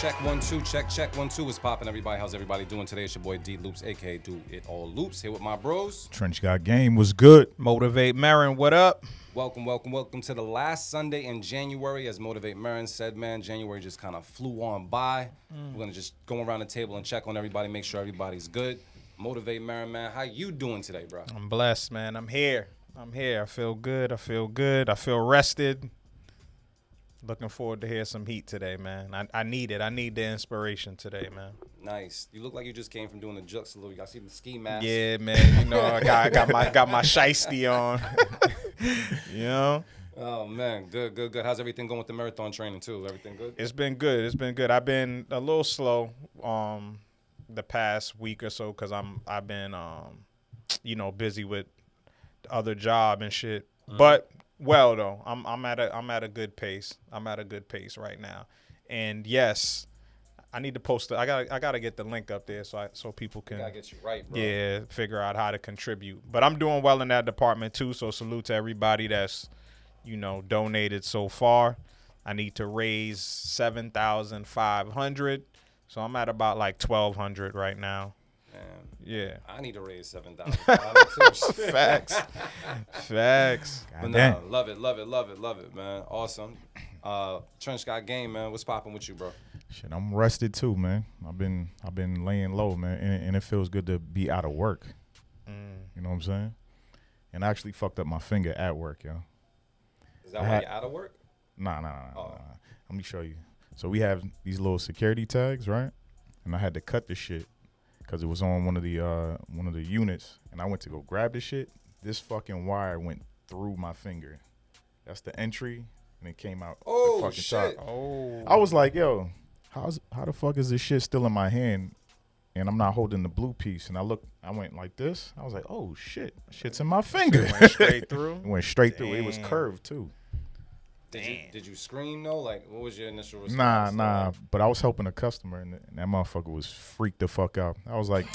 Check, check, one, two, check, check, one, two. What's poppin', everybody? How's everybody doing today? It's your boy D Loops, aka Do It All Loops, here with my bros. Trench Got Game was good. Motivate Marin, what up? Welcome, welcome, welcome to the last Sunday in January. As Motivate Marin said, man, January just kind of flew on by. Mm. We're gonna just go around the table and check on everybody, make sure everybody's good. Motivate Marin, man, how you doing today, bro? I'm blessed, man. I'm here. I'm here. I feel good. I feel good. I feel rested. Looking forward to hear some heat today, man. I, I need it. I need the inspiration today, man. Nice. You look like you just came from doing the juke salute. You got see the ski mask. Yeah, man. You know, I got, I got my got my shiesty on. you know, Oh man, good, good, good. How's everything going with the marathon training too? Everything good? it's been good. It's been good. I've been a little slow um the past week or so because I'm I've been um you know busy with other job and shit. But well though, I'm I'm at a I'm at a good pace. I'm at a good pace right now. And yes, I need to post. The, I got I got to get the link up there so I so people can Gotta get you right, bro. yeah figure out how to contribute. But I'm doing well in that department too. So salute to everybody that's you know donated so far. I need to raise seven thousand five hundred. So I'm at about like twelve hundred right now. Man, Yeah. I need to raise seven thousand. Facts. Facts. But Damn. love it, love it, love it, love it, man. Awesome. Uh, Trench got game, man. What's popping with you, bro? Shit, I'm rested too, man. I've been I've been laying low, man, and, and it feels good to be out of work. You know what I'm saying? And I actually fucked up my finger at work, yo. Is that I why had- you're out of work? Nah, nah, nah, nah, Oh. nah. Let me show you. So we have these little security tags, right? And I had to cut the shit because it was on one of the uh one of the units, and I went to go grab the shit. This fucking wire went through my finger. That's the entry, and it came out. the Oh fucking shit! top. Oh. I was like, yo, how's how the fuck is this shit still in my hand? And I'm not holding the blue piece. And I looked, I went like this. I was like, oh shit, shit's in my finger. Went straight through. It went straight through. It was curved too. Did you did you scream though? Like, what was your initial response? nah. Nah. But I was helping a customer, and, and that motherfucker was freaked the fuck out. I was like,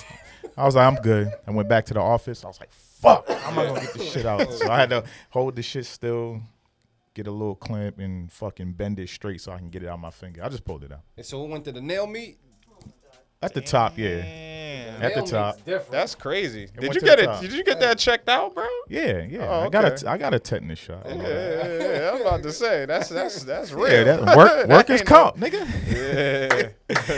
I was like, I'm good. I went back to the office. I was like, fuck, I'm not gonna get this shit out. So I had to hold the shit still, get a little clamp, and fucking bend it straight so I can get it out of my finger. I just pulled it out And so it went to the nail meat. at the top. Yeah, Damn. At the top. That's crazy. Did you to get the it? top. Did you get that checked out, bro? yeah, yeah. Oh, I got okay. a, I got a tetanus shot. Yeah, yeah, yeah. I'm about to say that's that's that's real. Yeah, that work workers ain't no- comp, nigga.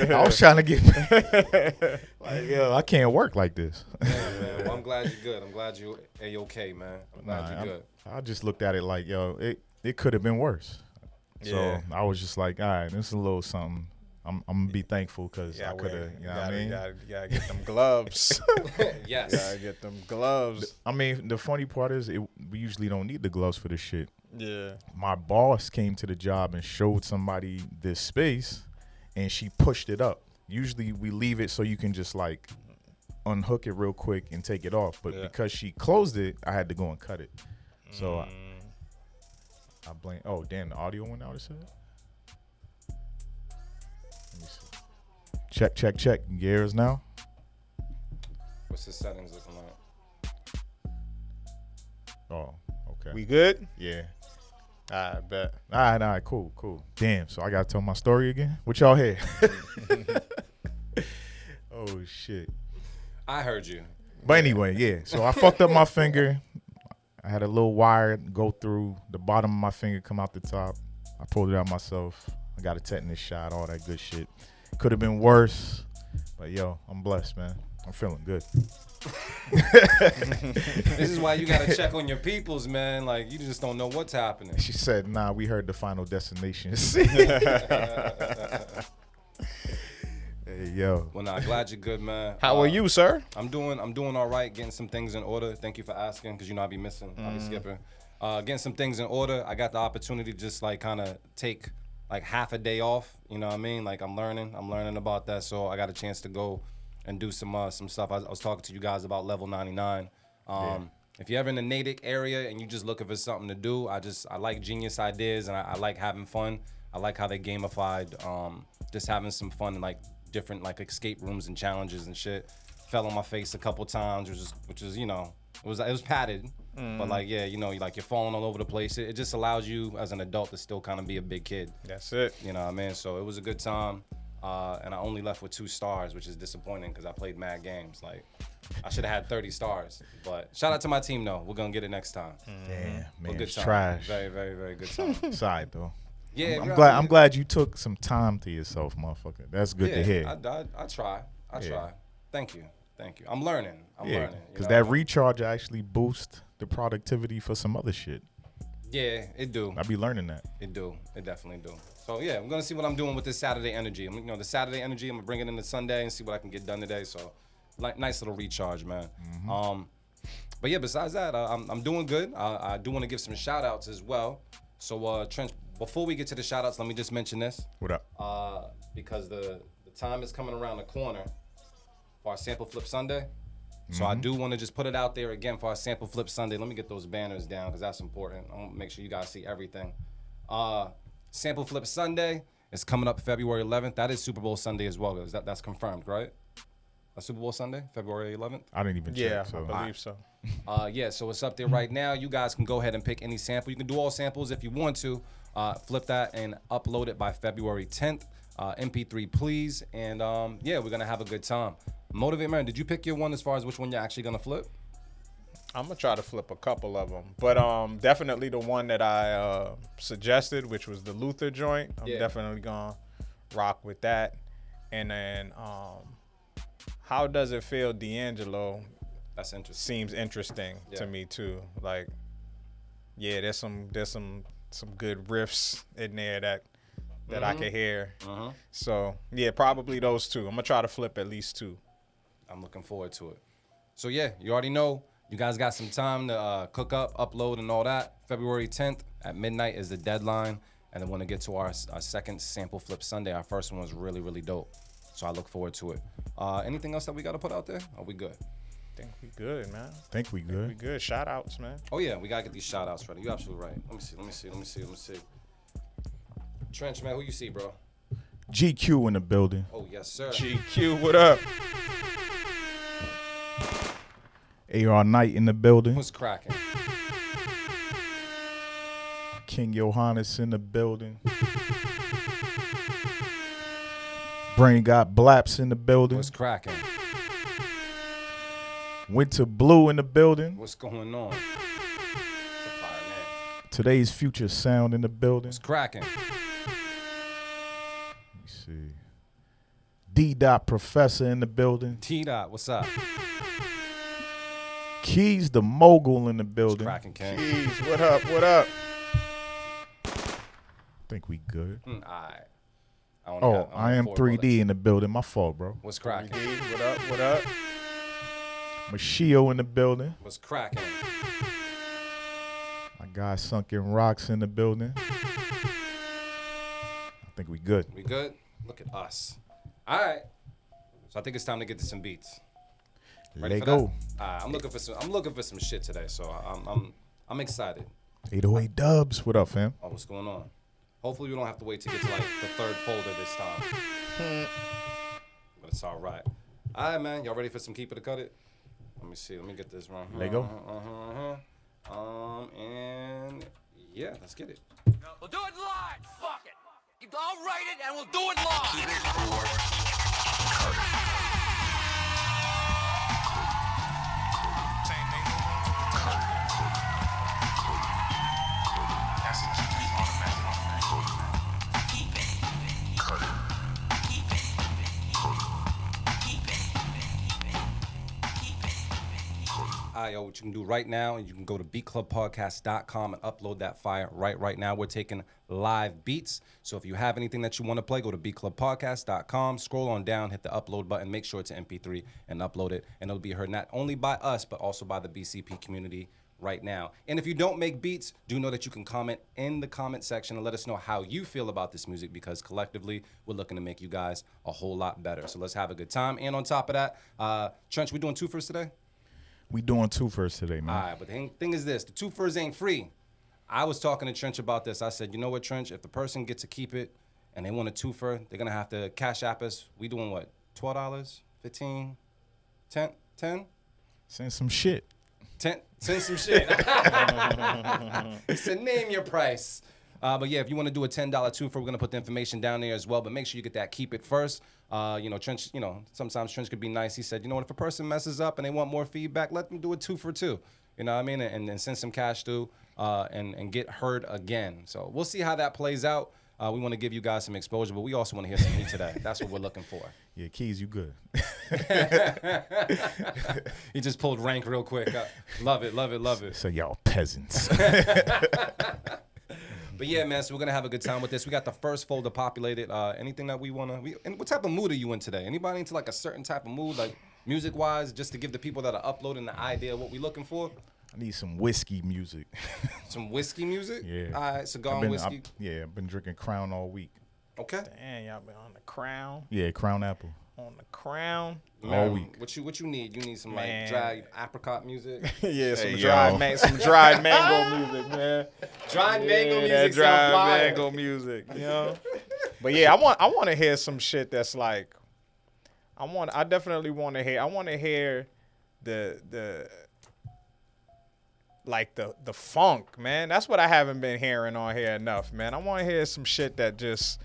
Yeah. I was trying to get like, yo, I can't work like this. Yeah, man. Well, I'm glad you're good. I'm glad you a okay, man. I'm glad Nah, you're I'm- good. I just looked at it like, yo, it it could have been worse. So Yeah. I was just like, all right, this is a little something. I'm I'm gonna be thankful because Yeah, I could have, you know gotta, what I mean? gotta, gotta get them gloves. yes. gotta get them gloves. I mean, the funny part is, it, we usually don't need the gloves for this shit. Yeah. My boss came to the job and showed somebody this space, and she pushed it up. Usually we leave it so you can just like unhook it real quick and take it off, but Yeah. because she closed it, I had to go and cut it. So I, Mm. I blame. Oh, damn, the audio went out. It said. Check, check, check. Gears now. What's the settings looking like? Oh, okay. we good? yeah. I bet. All right, all right, cool, cool. Damn. So I gotta tell my story again. What y'all hear? oh shit. I heard you. But anyway, yeah. So I fucked up my finger. I had a little wire go through the bottom of my finger, come out the top. I pulled it out myself. I got a tetanus shot, all that good shit. Could have been worse, but yo, I'm blessed, man. I'm feeling good. this is why you gotta check on your peoples, man. Like you just don't know what's happening. She said, "Nah, we heard the final destination." hey yo, Well, nah, glad you're good, man. How Uh, are you, sir? I'm doing I'm doing all right, getting some things in order. Thank you for asking, because you know I'll be missing, I'll be skipping. Uh, getting some things in order. I got the opportunity to just like kind of take like half a day off. You know what I mean? Like I'm learning, I'm learning about that. So I got a chance to go and do some uh, some stuff. I, I was talking to you guys about level 99. Um, If you're ever in the Natick area and you're just looking for something to do, I just I like genius ideas and I, I like having fun. I like how they gamified um, just having some fun and like different like escape rooms and challenges and shit. Fell on my face a couple times, which is which is you know it was it was padded, but like yeah you know like you're falling all over the place. It, it just allows you as an adult to still kind of be a big kid. That's it. You know what I mean? So it was a good time. Uh, and I only left with two stars, which is disappointing because I played mad games. Like, I should have had 30 stars. But shout out to my team, though. We're going to get it next time. damn But man, good it's time. trash. Very, very, very good time. Sorry though. Yeah, I'm bro, glad. yeah. I'm glad you took some time to yourself, motherfucker. That's good yeah, to hear. I, I, I try. I Yeah. try. Thank you. Thank you. I'm learning. I'm yeah, learning. because that I recharge actually boosts the productivity for some other shit. Yeah, it do. I be learning that. It do. It definitely do. So yeah, I'm gonna see what I'm doing with this Saturday energy. I'm, you know, the Saturday energy. I'm gonna bring it into Sunday and see what I can get done today. So, like, nice little recharge, man. Um, but yeah, besides that, uh, I'm, I'm doing good. Uh, I do want to give some shout outs as well. So, uh, Trent, before we get to the shout outs, let me just mention this What up? uh, because the the time is coming around the corner for our sample flip Sunday. So I do want to just put it out there again for our sample flip Sunday. Let me get those banners down because that's important. I want to make sure you guys see everything. Uh, sample flip Sunday is coming up February 11th. That is Super Bowl Sunday as well. Is that that's confirmed, right? A Super Bowl Sunday, February 11th. I didn't even Yeah, check. So I believe so. Uh, yeah, so it's up there right now. You guys can go ahead and pick any sample. You can do all samples if you want to. Uh, flip that and upload it by February 10th. Uh, MP3, please. And um, yeah, we're gonna have a good time. Motivate man, did you pick your one as far as which one you're actually gonna flip? I'm gonna try to flip a couple of them, but um, definitely the one that I uh, suggested, which was the Luther joint. I'm Yeah. definitely gonna rock with that. And then, um, how does it feel, D'Angelo? That's interesting. Seems interesting Yeah. to me too. Like, yeah, there's some there's some some good riffs in there that that I can hear. Uh-huh. So yeah, probably those two. I'm gonna try to flip at least two. I'm looking forward to it. So yeah, you already know. You guys got some time to uh, cook up, upload, and all that. February 10th at midnight is the deadline, and then want to get to our, our second sample flip Sunday. Our first one was really, really dope. So I look forward to it. Uh, anything else that we got to put out there? Are we good? think we good, man. think we good. We good. good. Shout outs, man. Oh yeah, we gotta get these shout outs ready. You're absolutely right. Let me see, let me see, let me see, let me see. Trench man, who you see, bro? GQ in the building. Oh yes, sir. GQ, what up? AR Knight in the building. What's cracking? King Johannes in the building. Brain got Blaps in the building. What's cracking? Winter Blue in the building. What's going on? It's a fire man. Today's Future Sound in the building. What's cracking? Let me see. D. Dot Professor in the building. T dot, what's up? Keys the Mogul in the What's building. cracking, King? Jeez, what up? What up? think we good. Mm, alright. I only Oh, got- I only am four 3D bullets. in the building. My fault, bro. What's cracking? D, what up? What up? Machio in the building. What's cracking? My guy Sunken Rocks in the building. I think we good. We good? Look at us. All right. So I think it's time to get to some beats. Ready Let for go. that? All right, I'm looking for some. I'm looking for some shit today, so I'm I'm I'm excited. 808 Dubs. What up, fam? Oh, what's going on? Hopefully, we don't have to wait to get to like the third folder this time. but it's all right. All right, man. Y'all ready for some keeper to cut it? Let me see. Let me get this right here. Let go. Uh-huh, uh-huh. Um, and yeah, let's get it. We'll do it live. Fuck it. I'll write it and we'll do it live. What you can do right now, And you can go to beatclubpodcast.com and upload that fire right right now. We're taking live beats. So if you have anything that you want to play, go to beatclubpodcast.com, scroll on down, hit the upload button, make sure it's an MP3 and upload it. And it'll be heard not only by us, but also by the BCP community right now. And if you don't make beats, do know that you can comment in the comment section and let us know how you feel about this music because collectively we're looking to make you guys a whole lot better. So let's have a good time. And on top of that, uh, Trench, we doing two first today? We doing two first today, man. All right, but the thing- is this: the two furs ain't free. I was talking to Trench about this. I said, you know what, Trench? If the person gets to keep it and they want a two fur, they're gonna have to cash app us. We doing what? Twelve dollars? Fifteen? Ten? Ten? Send some shit. Ten? Send some shit. he said, name your price. Uh, but yeah, if you want to do a ten dollar two for, we're gonna put the information down there as well. But make sure you get that. Keep it first. Uh, you know, Trench. You know, sometimes Trench could be nice. He said, you know what? If a person messes up and they want more feedback, let them do a two for two. You know what I mean? And, and send some cash through uh, and and get heard again. So we'll see how that plays out. Uh, we want to give you guys some exposure, but we also want to hear some heat today. That's what we're looking for. Yeah, keys, you good. He just pulled rank real quick. Uh, love it, love it, love it. so y'all peasants. But yeah, man, so we're gonna have a good time with this. We got the first folder populated. Uh, anything that we wanna? We, and what type of mood are you in today? Anybody into like a certain type of mood, like music wise, just to give the people that are uploading the idea of what we're looking for? I need some whiskey music. Some whiskey music. yeah. All right, cigar I've and been, whiskey. I've- yeah, I've been drinking Crown all week. okay. Damn, y'all been on the crown. Yeah, Crown Apple. On the crown. all um, week. What you what you need? You need some Man. like dried apricot music. yeah, some Hey, dried man, some dried mango music, man. dried mango music. that dried mango music, you know. but yeah, I want I want to hear some shit that's like, I want I definitely want to hear I want to hear the the like the the funk, man. That's what I haven't been hearing on here enough, man. I want to hear some shit that just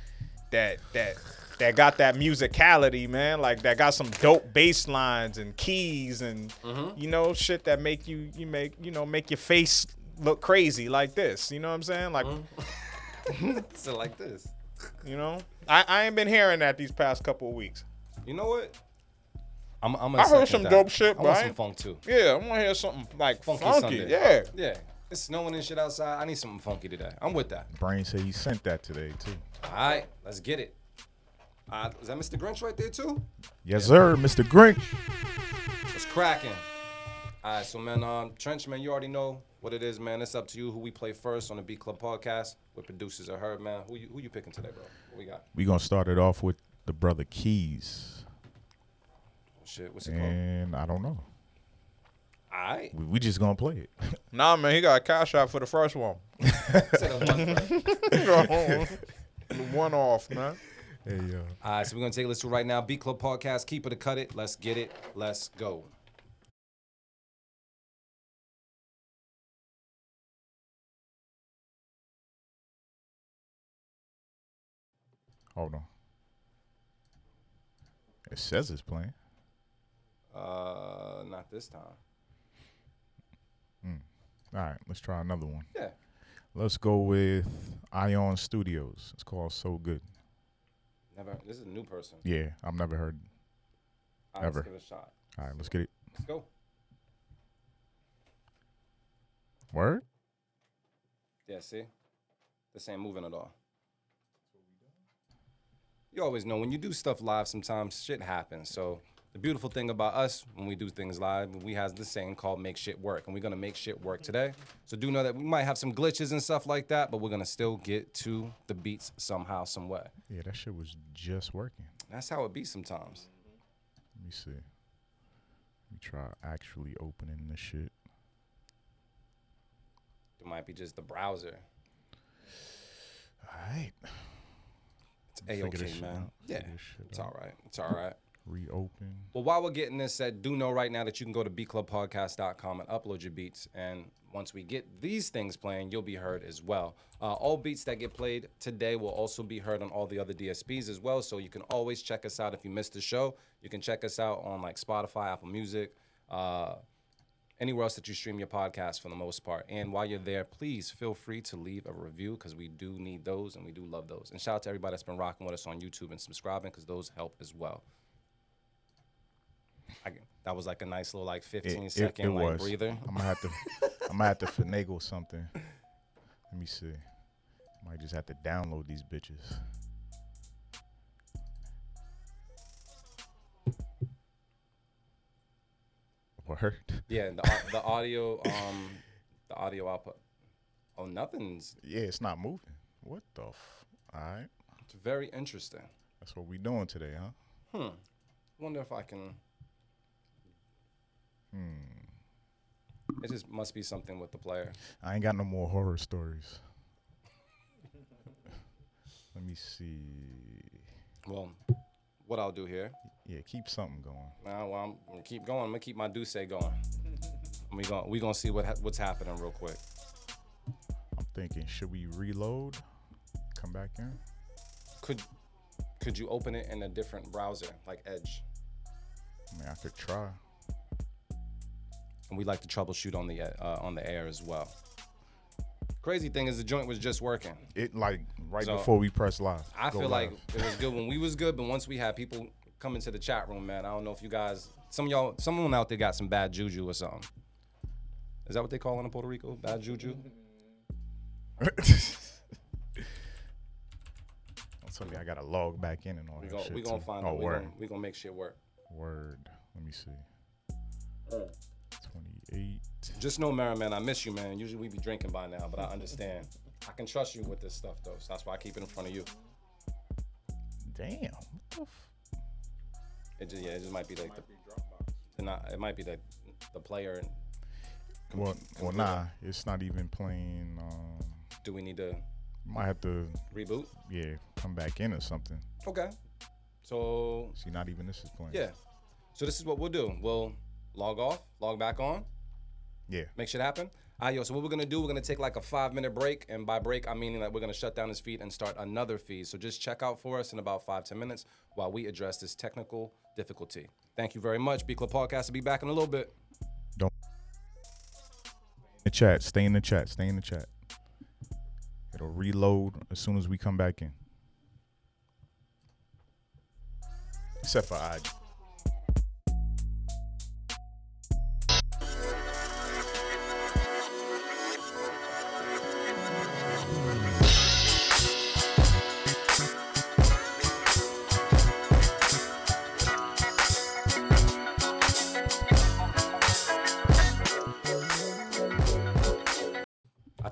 that that that got that musicality, man. Like that got some dope bass lines and keys and mm-hmm. you know shit that make you you make you know make your face look crazy like this. You know what I'm saying? Like mm-hmm. So like this. you know, I I ain't been hearing that these past couple of weeks. You know what? I'm, I'm I heard some dope shit, I want right? some funk too. Yeah, I want to hear something like Funky, funky. Sunday. Yeah. Yeah. It's snowing and shit outside. I need something funky today. I'm with that. Brain said he sent that today too. All right, let's get it. Uh, is that Mr. Grinch right there too? Yes, sir, Mr. Grinch. It's cracking. All right, so man, um, Trench, man, you already know what it is, man. It's up to you who we play first on the Beat Club podcast. What producers are heard, man. Who you who you picking today, bro? What we got? We gonna start it off with the brother Keys, Oh, shit, what's it called? and I don't know. All right. We, we just gonna play it. Nah, man, he got a cash out for the first one. Set up one first. one off, man. Hey yo. All right, so we're gonna take a listen right now. Beat Club podcast. Keep it to cut it. Let's get it. Let's go. Hold on. It says it's playing. Uh, not this time. All right, let's try another one. Yeah. Let's go with Ion Studios. It's called So Good. Never. This is a new person. Yeah, I've never heard. All right, Ever. Let's give it a shot. All right, let's get it. Let's go. Word? Yeah, see? This ain't moving at all. You always know when you do stuff live, sometimes shit happens. So the beautiful thing about us when we do things live, we have this saying called make shit work. And we're gonna make shit work today. So do know that we might have some glitches and stuff like that, but we're gonna still get to the beats somehow, some way. Yeah, that shit was just working. That's how it be sometimes. Let me see. Let me try actually opening this shit. It might be just the browser. All right. It's Figure A-OK, man. out. Yeah, Figure this shit it's all right. It's all right. Reopen. Well, while we're getting this said, do know right now that you can go to beatclubpodcast.com and upload your beats. And once we get these things playing, you'll be heard as well. Uh, all beats that get played today will also be heard on all the other DSPs as well. So you can always check us out if you missed the show. You can check us out on like Spotify, Apple Music, uh, anywhere else that you stream your podcast for the most part. And while you're there, please feel free to leave a review because we do need those and we do love those. And shout out to everybody that's been rocking with us on YouTube and subscribing because those help as well. I, that was like a nice little like It, 15 it, second it like was. breather. I'm gonna have to. I'm gonna have to finagle something. Let me see. I might just have to download these bitches. Word. Yeah, the, the audio, um, the audio output. Oh, nothing's. Yeah, it's not moving. What the? F- All right. It's very interesting. That's what we doing today, huh? Hmm. Wonder if I can. Hmm. It just must be something with the player. I ain't got no more horror stories. Let me see. Well, what I'll do here. Yeah, keep something going. Now, well, I'm gonna keep going. I'm gonna keep my D'Ussé going. We gonna we gonna see what ha- what's happening real quick. I'm thinking, should we reload? Come back in? Could could you open it in a different browser like Edge? I mean, I could try. And we like to troubleshoot on the uh, on the air as well. Crazy thing is the joint was just working. It like right So, before we press live. I Go feel like it was good when we was good, but once we had people come into the chat room, man, I don't know if you guys, some of y'all, someone out there got some bad juju or something. Is that what they call it in Puerto Rico? Bad juju? Don't tell me I gotta log back in and all We that gonna shit. we gonna too. find oh, out. We word. gonna, we gonna make shit work. Word. Let me see. 28. Just know, Mara, man, I miss you, man. Usually we'd be drinking by now, but I understand. I can trust you with this stuff though, so that's why I keep it in front of you. Damn. It just yeah, it just might be like the, the not, it might be the the player. And Well, well, computer. nah. It's not even playing. Um, do we need to might have to, reboot? yeah, come back in or something. Okay. So See, not even this is playing. yeah, so this is what we'll do. We'll log off, log back on, Yeah. make shit happen. All right, yo. So what we're gonna do? We're gonna take like a five minute break, and by break I mean that we're gonna shut down his feed and start another feed. So just check out for us in about five ten minutes while we address this technical difficulty. Thank you very much. Beat Club Podcast will be back in a little bit. Don't the chat. Stay in the chat. Stay in the chat. It'll reload as soon as we come back in. Except for I.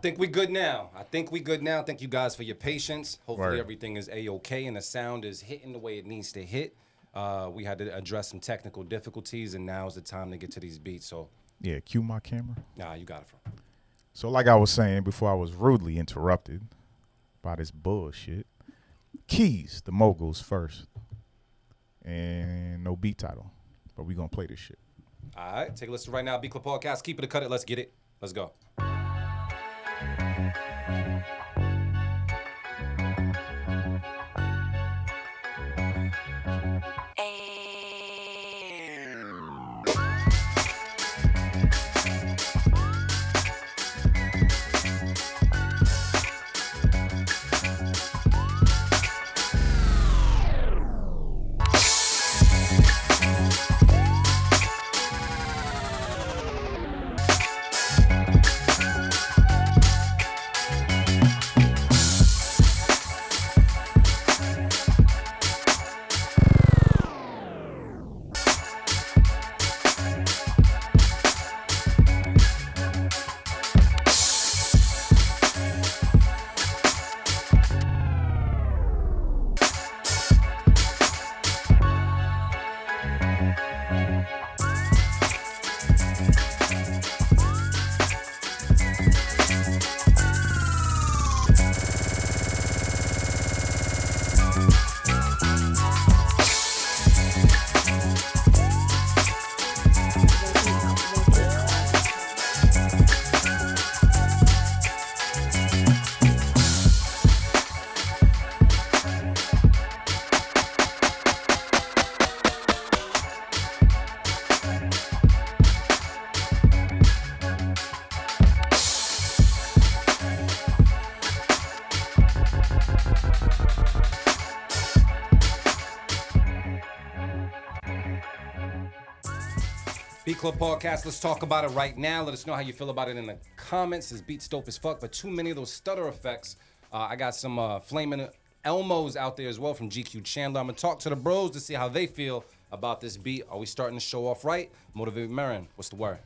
think we good now. I think we good now. Thank you guys for your patience. Hopefully Word. everything is a okay and the sound is hitting the way it needs to hit. Uh, we had to address some technical difficulties, and now is the time to get to these beats. So, Yeah, cue my camera. nah, you got it. From. So, like I was saying before, I was rudely interrupted by this bullshit. Keys, the moguls first, and no beat title, but we gonna play this shit. All right, take a listen right now. Beat Club Podcast. Keep it or cut it. Let's get it. Let's go. Thank you. Club Podcast, let's talk about it right now. Let us know how you feel about it in the comments. This beat's dope as fuck, but too many of those stutter effects. Uh, I got some uh, flaming Elmos out there as well from GQ Chandler. I'm gonna talk to the bros to see how they feel about this beat. Are we starting to show off right? Motivate Marin, what's the word?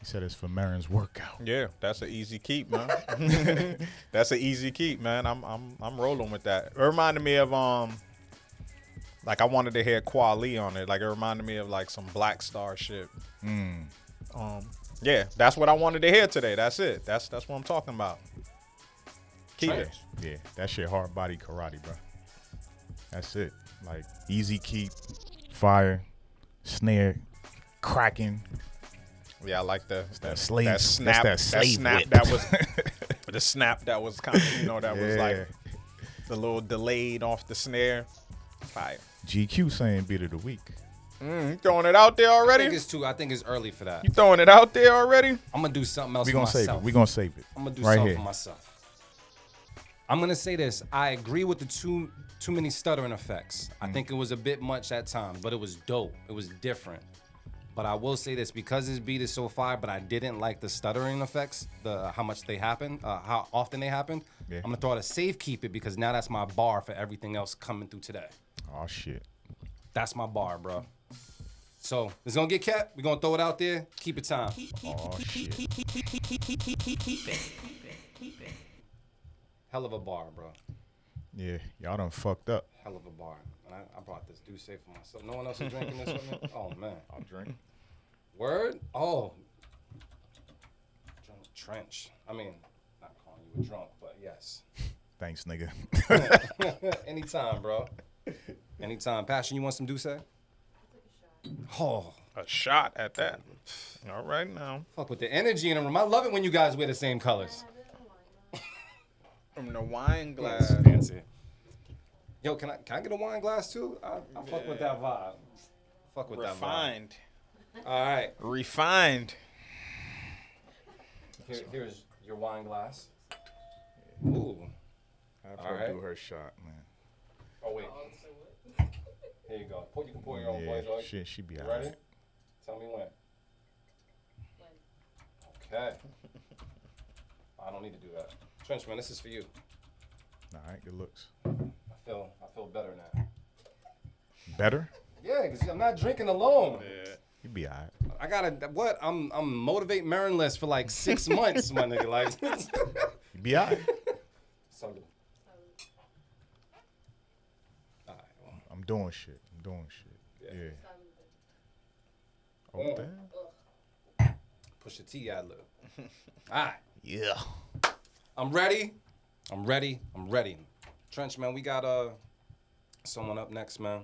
He said it's for Marin's workout. Yeah, that's an easy keep, man. that's an easy keep, man. I'm I'm I'm rolling with that. It reminded me of um like I wanted to hear Kweli on it. Like it reminded me of like some Black Star shit. Um yeah, that's what I wanted to hear today. That's it. That's that's what I'm talking about. Keep it. Yeah, that shit hard body karate, bro. That's it. Like easy keep, fire, snare, cracking. Yeah, I like the that, slave- that snap that slave snap whip. that was the snap that was kind of you know that was like the little delayed off the snare. Fire. GQ saying beat of the week. Mm, you throwing it out there I already? think it's too. I think it's early for that. You throwing it out there already? I'm gonna do something else We for gonna save it. We gonna save it. I'm gonna do right something here. for myself. I'm gonna say this. I agree with the too too many stuttering effects. I Mm. think it was a bit much at times, but it was dope. It was different. But I will say this because this beat is so fire, but I didn't like the stuttering effects, the how much they happened, uh, how often they happened. Yeah. I'm gonna throw out a safe keep it because now that's my bar for everything else coming through today. Oh shit. That's my bar, bro. So it's gonna get kept. We're gonna throw it out there. Keep it time. Oh shit. Hell of a bar, bro. Yeah, y'all done fucked up. Hell of a bar. And I, I brought this do safe for myself. No one else is drinking this with me? Oh man. I'll drink. Word? Oh. Drunk trench. I mean, not calling you a drunk, but yes. Thanks, nigga. Anytime, bro. Anytime. Passion, you want some D'Ussé? Oh, A shot at that. All right now. fuck with the energy in the room. I love it when you guys wear the same colors. From the wine That's fancy. Yo, can I can I get a wine glass too? I, I fuck with that vibe. Fuck with Refined. that vibe. Refined. All right. Refined. Here, here's your wine glass. Ooh. Have All right. do her shot, man. Oh wait. Here you go. Pour, you can pour your own Yeah, boys, dog. she, she be You alright. ready? Tell me when. When. Okay. I don't need to do that. Trenchman, this is for you. All right, good looks. I feel I feel better now. Better? Yeah, because I'm not drinking alone. You be alright. I gotta what? I'm I'm motivate Marinless for like six months, my nigga. Like You be alright. Salute. All right, well, I'm doing shit. I'm doing shit. Yeah. Oh, Mm. damn. push the T ad lib. All right. Yeah. I'm ready. I'm ready. I'm ready. Trench, man, we got uh someone up next, man.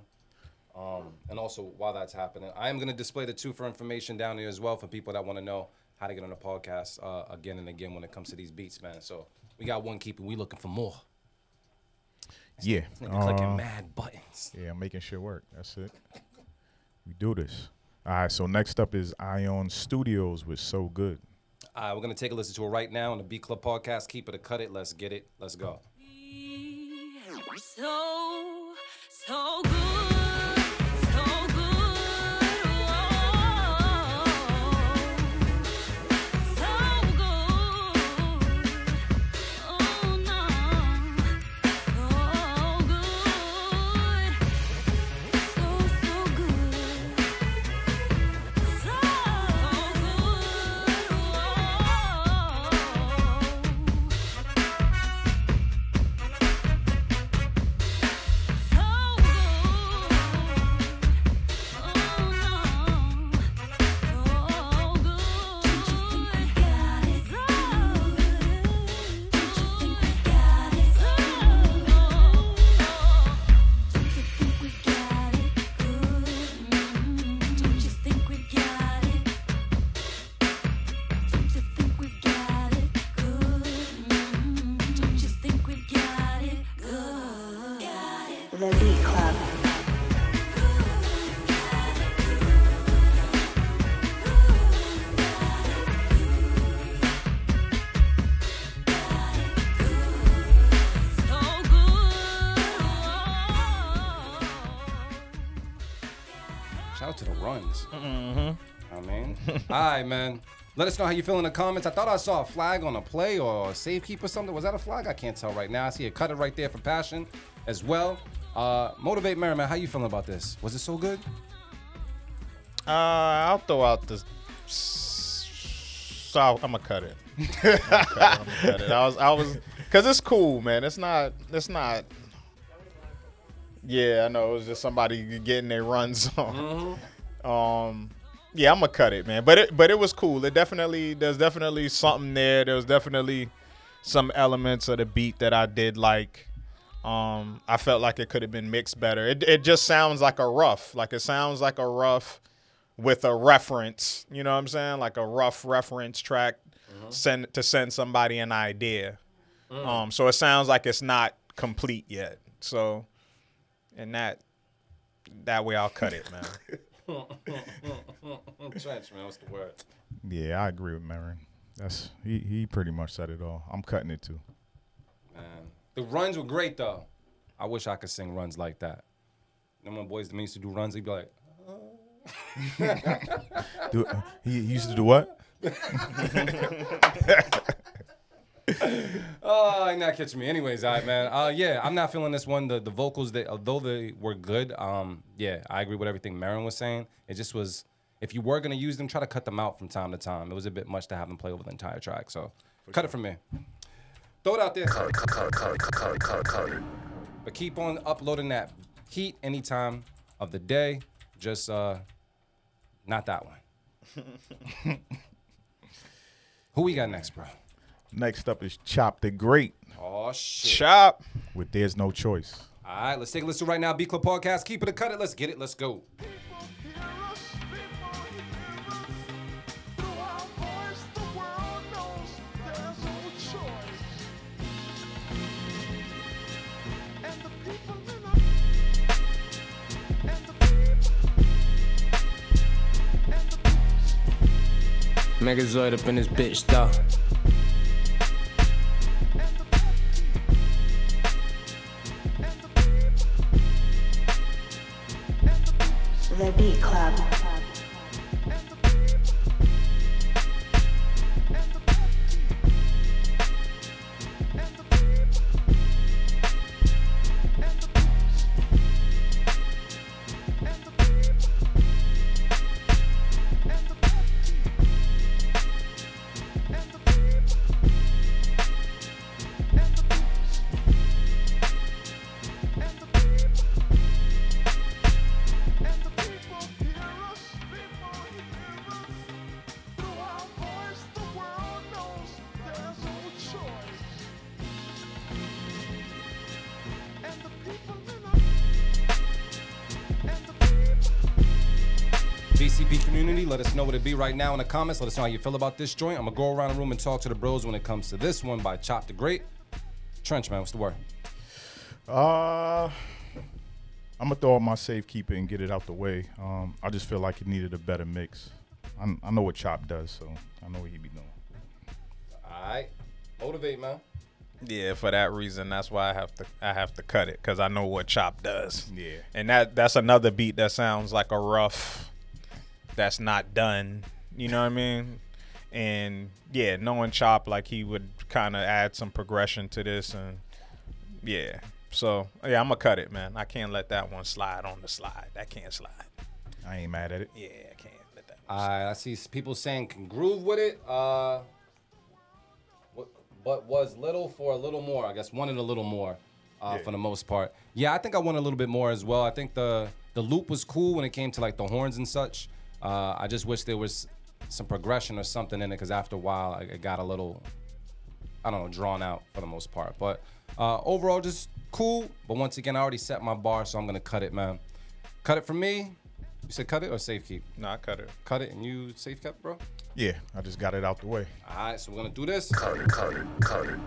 Um, and also while that's happening, I am gonna display the two for information down here as well for people that want to know how to get on the podcast uh, again and again when it comes to these beats, man. So we got one keeping. We looking for more. Yeah. Nigga clicking Uh, mad buttons. Yeah, I'm making shit work. That's it. We do this. All right, so next up is Ion Studios with So Good. Uh, we're gonna take a listen to it right now on the Beat Club podcast. Keep it or cut it. Let's get it. Let's go. So, so good, all right, man. Let us know how you feel in the comments. I thought I saw a flag on a play or a safekeep or something. Was that a flag? I can't tell right now. I see a cutter right there for passion as well. Uh, Motivate Merriman, how you feeling about this? Was it so good? Uh, I'll throw out the. So I'm gonna cut it. I'm gonna cut it. I'm gonna cut it. I was, I was, cause it's cool, man. It's not, it's not. Yeah, I know. It was just somebody getting their runs on. Um, yeah, I'm gonna cut it, man. But it, but it was cool. It definitely, there's definitely something there. There was definitely some elements of the beat that I did like. Um, I felt like it could have been mixed better. It, it just sounds like a rough, like it sounds like a rough with a reference. You know what I'm saying? Like a rough reference track send to send somebody an idea. Um, so it sounds like it's not complete yet. So, and that that way I'll cut it, man. Trench, man, what's the word? Yeah, I agree with Marin. That's he. He pretty much said it all. I'm cutting it too. Man, the runs were great though. I wish I could sing runs like that. Then when boys used to do runs, he'd be like, Do, he, he used to do what? "Oh, you're not catching me." Anyways, all right, man. Uh, yeah, I'm not feeling this one. The the vocals, they although they were good, um, yeah, I agree with everything Marin was saying. It just was, if you were gonna use them, try to cut them out from time to time. It was a bit much to have them play over the entire track. So, cut it from me. Throw it out there. But keep on uploading that heat anytime of the day. Just uh, not that one. Who we got next, bro? Next up is Chop the Great Oh shit. Chop. with There's No Choice. All right, let's take a listen right now. Beat Club Podcast. Keep it a cut it. Let's get it. Let's go. Megazoid up in this bitch, though. The Beat Club. Be right now in the comments. Let us know how you feel about this joint. I'm gonna go around the room and talk to the bros when it comes to this one by Chop the Great. Trench, man, what's the word? Uh, I'm gonna throw out my safekeeper and get it out the way. Um, I just feel like it needed a better mix. I, I know what Chop does, so I know what he be doing. All right, motivate, man. Yeah, for that reason, that's why I have to I have to cut it because I know what Chop does. Yeah. and that that's another beat that sounds like a rough, that's not done. You know what I mean? And yeah, knowing Chop, like he would kind of add some progression to this, and yeah. So yeah, I'm gonna cut it, man. I can't let that one slide on the slide. That can't slide. I ain't mad at it. Yeah, I can't let that. All right, I see people saying can groove with it. Uh, what, but was little for a little more. I guess wanted a little more uh, for the most part. Yeah, I think I wanted a little bit more as well. I think the the loop was cool when it came to like the horns and such. Uh, I just wish there was some progression or something in it because after a while it it got a little, I don't know, drawn out for the most part. But uh, overall, just cool. But once again, I already set my bar, so I'm gonna cut it, man. Cut it for me. You said cut it or safe keep? No, I cut it. Cut it and you safe kept, bro. Yeah, I just got it out the way. All right, so we're gonna do this. Cut it, cut it, cut it.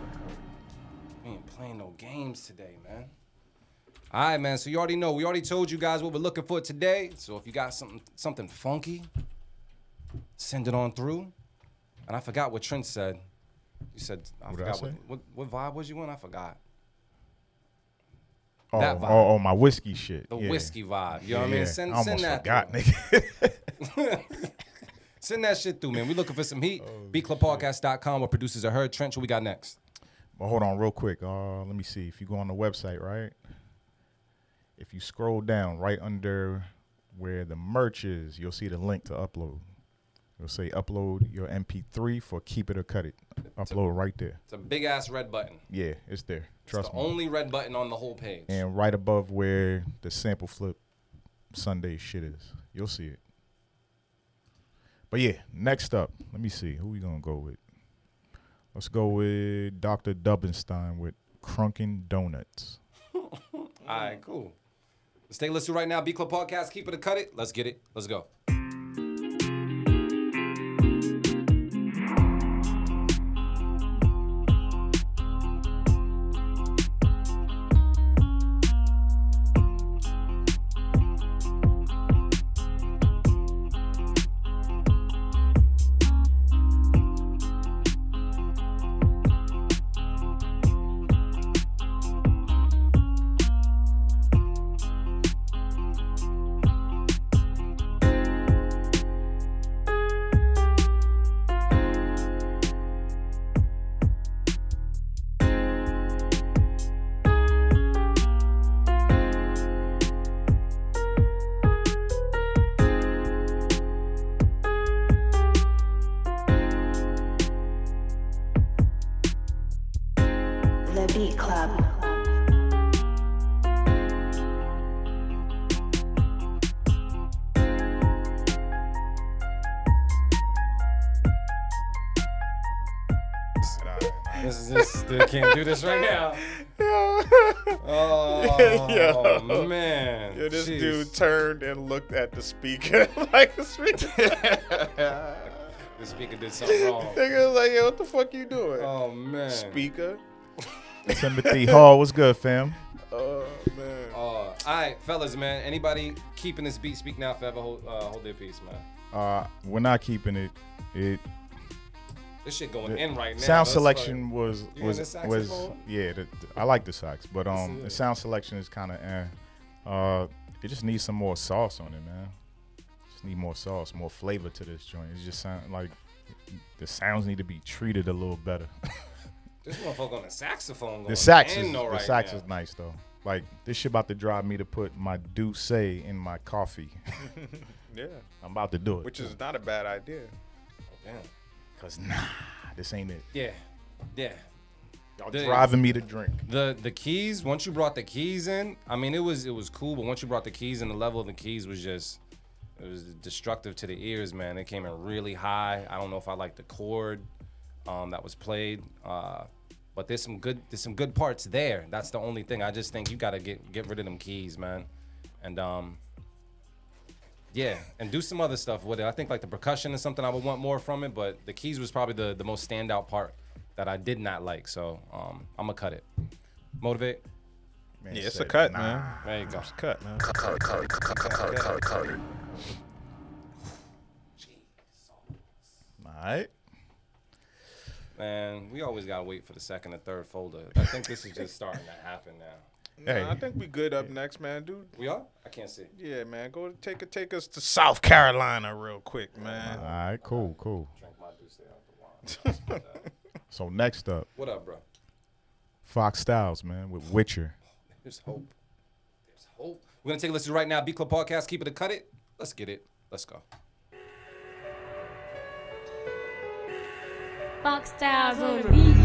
We ain't playing no games today, man. All right, man. So you already know. We already told you guys what we're looking for today. So if you got something something funky, send it on through. And I forgot what Trent said. You said I What did I forgot what, what what vibe was you on? I forgot. Oh, That vibe. oh, oh, my whiskey shit. The yeah. whiskey vibe. You know what I mean? Yeah, Send I send that. forgot, nigga. Send that shit through, man. We looking for some heat. Oh, BeatClubPodcast.com where producers are heard. Trench, what we got next? But hold on, real quick. Uh, let me see. If you go on the website, right? If you scroll down right under where the merch is, you'll see the link to upload. It'll say upload your MP3 for Keep It or Cut It. Upload right there. It's a big ass red button. Yeah, it's there. It's Trust the me. only red button on the whole page. and right above where the sample flip Sunday shit is. You'll see it. But yeah, next up, let me see. Who we gonna go with? Let's go with Dr. Dubbenstein with Crunkin' Donuts. All right, cool. Stay listening right now. Beat Club Podcast. Keep it or cut it. Let's get it. Let's go. Do this right now. Oh Yo. man. Yo, this Jeez. dude turned and looked at the speaker like the speaker. The speaker did something wrong. Nigga was like, yo, what the fuck you doing? Oh man. Speaker. Timothy Hall, what's good, fam? Oh man. Uh, all right, fellas, man. Anybody keeping this beat? Speak now, forever. Hold, uh, hold their peace, man. Uh, we're not keeping it. It This shit going in right now. sound selection fucking- was was the was yeah. The, I like the sax, but um, the sound selection is kind of eh. Uh, it just needs some more sauce on it, man. Just need more sauce, more flavor to this joint. It just sound like the sounds need to be treated a little better. This motherfucker on the saxophone going the sax in is though the sax now. is nice though. Like this shit about to drive me to put my D'Ussé in my coffee. Yeah. I'm about to do it. Which is not a bad idea. Damn. Cause nah, this ain't it. Yeah. Yeah. Y'all The- driving me to drink. The the keys, once you brought the keys in, I mean it was it was cool, but once you brought the keys in, the level of the keys was just it was destructive to the ears, man. It came in really high. I don't know if I like the chord um, that was played. Uh, but there's some good there's some good parts there. That's the only thing. I just think you gotta get get rid of them keys, man. And um yeah, and do some other stuff with it. I think like the percussion is something I would want more from it, but the keys was probably the, the most standout part that I did not like. So um, I'm gonna cut it. Motivate. Man Yeah, it's a said, cut, nah. man. There you go. It's a cut, man. All right. Man, we always gotta wait for the second and third folder. I think this is just starting to happen now. Nah, I think we good up next, man, dude. We are? I can't see. Yeah, man. Go take it, take us to South Carolina real quick, man. All right, cool, cool. Drink my D'Ussé out the wine. So next up, what up, bro? Fox Styles, man, with Witcher. There's hope. There's hope. We're gonna take a listen right now. Beat Club Podcast. Keep it or cut it. Let's get it. Let's go. Fox Styles on the beat.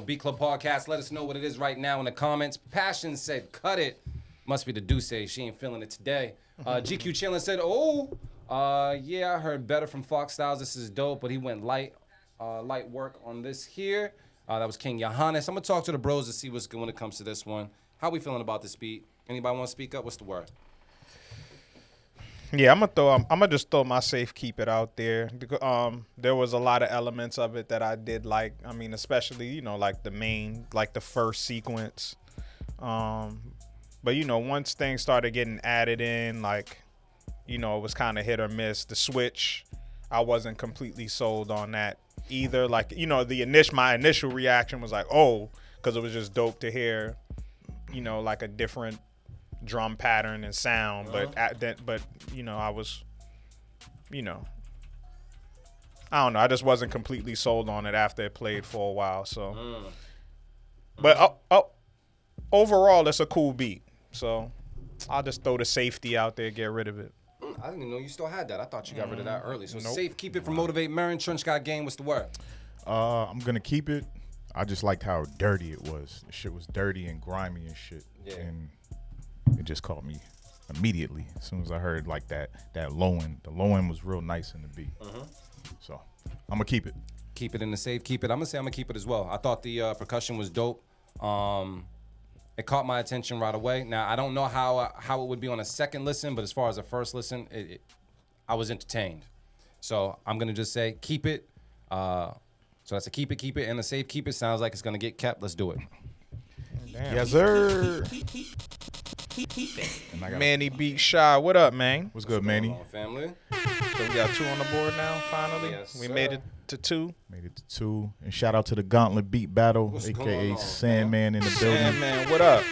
Beat Club Podcast, let us know what it is right now in the comments. Passion said, cut it. Must be the D'Ussé. She ain't feeling it today. Uh, GQ Chillin said, oh, uh, yeah, I heard better from Fox Styles. This is dope, but he went light, uh, light work on this here. Uh, that was King Johannes. I'm gonna talk to the bros to see what's good when it comes to this one. How we feeling about this beat? Anybody want to speak up? What's the word? Yeah, I'm gonna throw. I'm, I'm gonna just throw my safe keep it out there. Um, there was a lot of elements of it that I did like. I mean, especially you know like the main, like the first sequence. Um, but you know once things started getting added in, like you know it was kind of hit or miss. The switch, I wasn't completely sold on that either. Like you know the initial my initial reaction was like oh because it was just dope to hear, you know like a different drum pattern and sound, but uh-huh. at that, but you know, I was, you know, I don't know. I just wasn't completely sold on it after it played for a while. So, mm. but oh, oh, overall, it's a cool beat. So, I'll just throw the safety out there, get rid of it. Mm, I didn't even know you still had that. I thought you got rid of that mm. early. So Nope. safe, keep it from Motivate Marin. Trench got game. What's the word? Uh, I'm gonna keep it. I just liked how dirty it was. The shit was dirty and grimy and shit. Yeah. And it just caught me immediately as soon as I heard like that that low end. The low end was real nice in the beat. Mm-hmm. So I'm gonna keep it. Keep it in the safe. Keep it. I'm gonna say I'm gonna keep it as well. I thought the uh, percussion was dope. Um, it caught my attention right away. Now I don't know how uh, how it would be on a second listen, but as far as a first listen, it, it, I was entertained. So I'm gonna just say keep it. Uh, so that's a keep it, keep it, and a safe keep it. Sounds like it's gonna get kept. Let's do it. Yes, sir. And I got Manny beat Shy. What up, man? what's good, Manny? On, family. So we got two on the board now. Finally, Yes, we sir. made it to two. Made it to two. And shout out to the Gauntlet Beat Battle, What's aka on, Sandman in the building. Man, man, what up?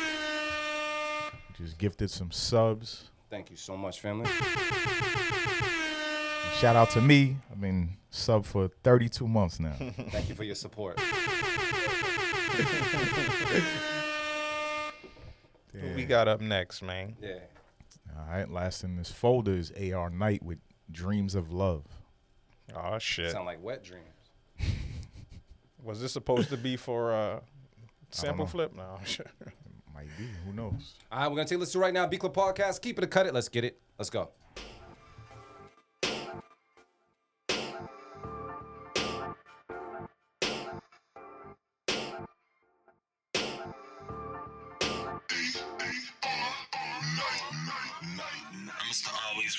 Just gifted some subs. Thank you so much, family. And shout out to me. I've been sub for 32 months now. Thank you for your support. Who we got up next, man? Yeah. All right, last in this folder is AR Knight with Dreams of Love. Oh shit. Sound like wet dreams. Was this supposed to be for uh sample flip? No. sure. Might be. Who knows? All right, we're gonna take a listen right now. Beat Club Podcast. Keep it or cut it. Let's get it. Let's go.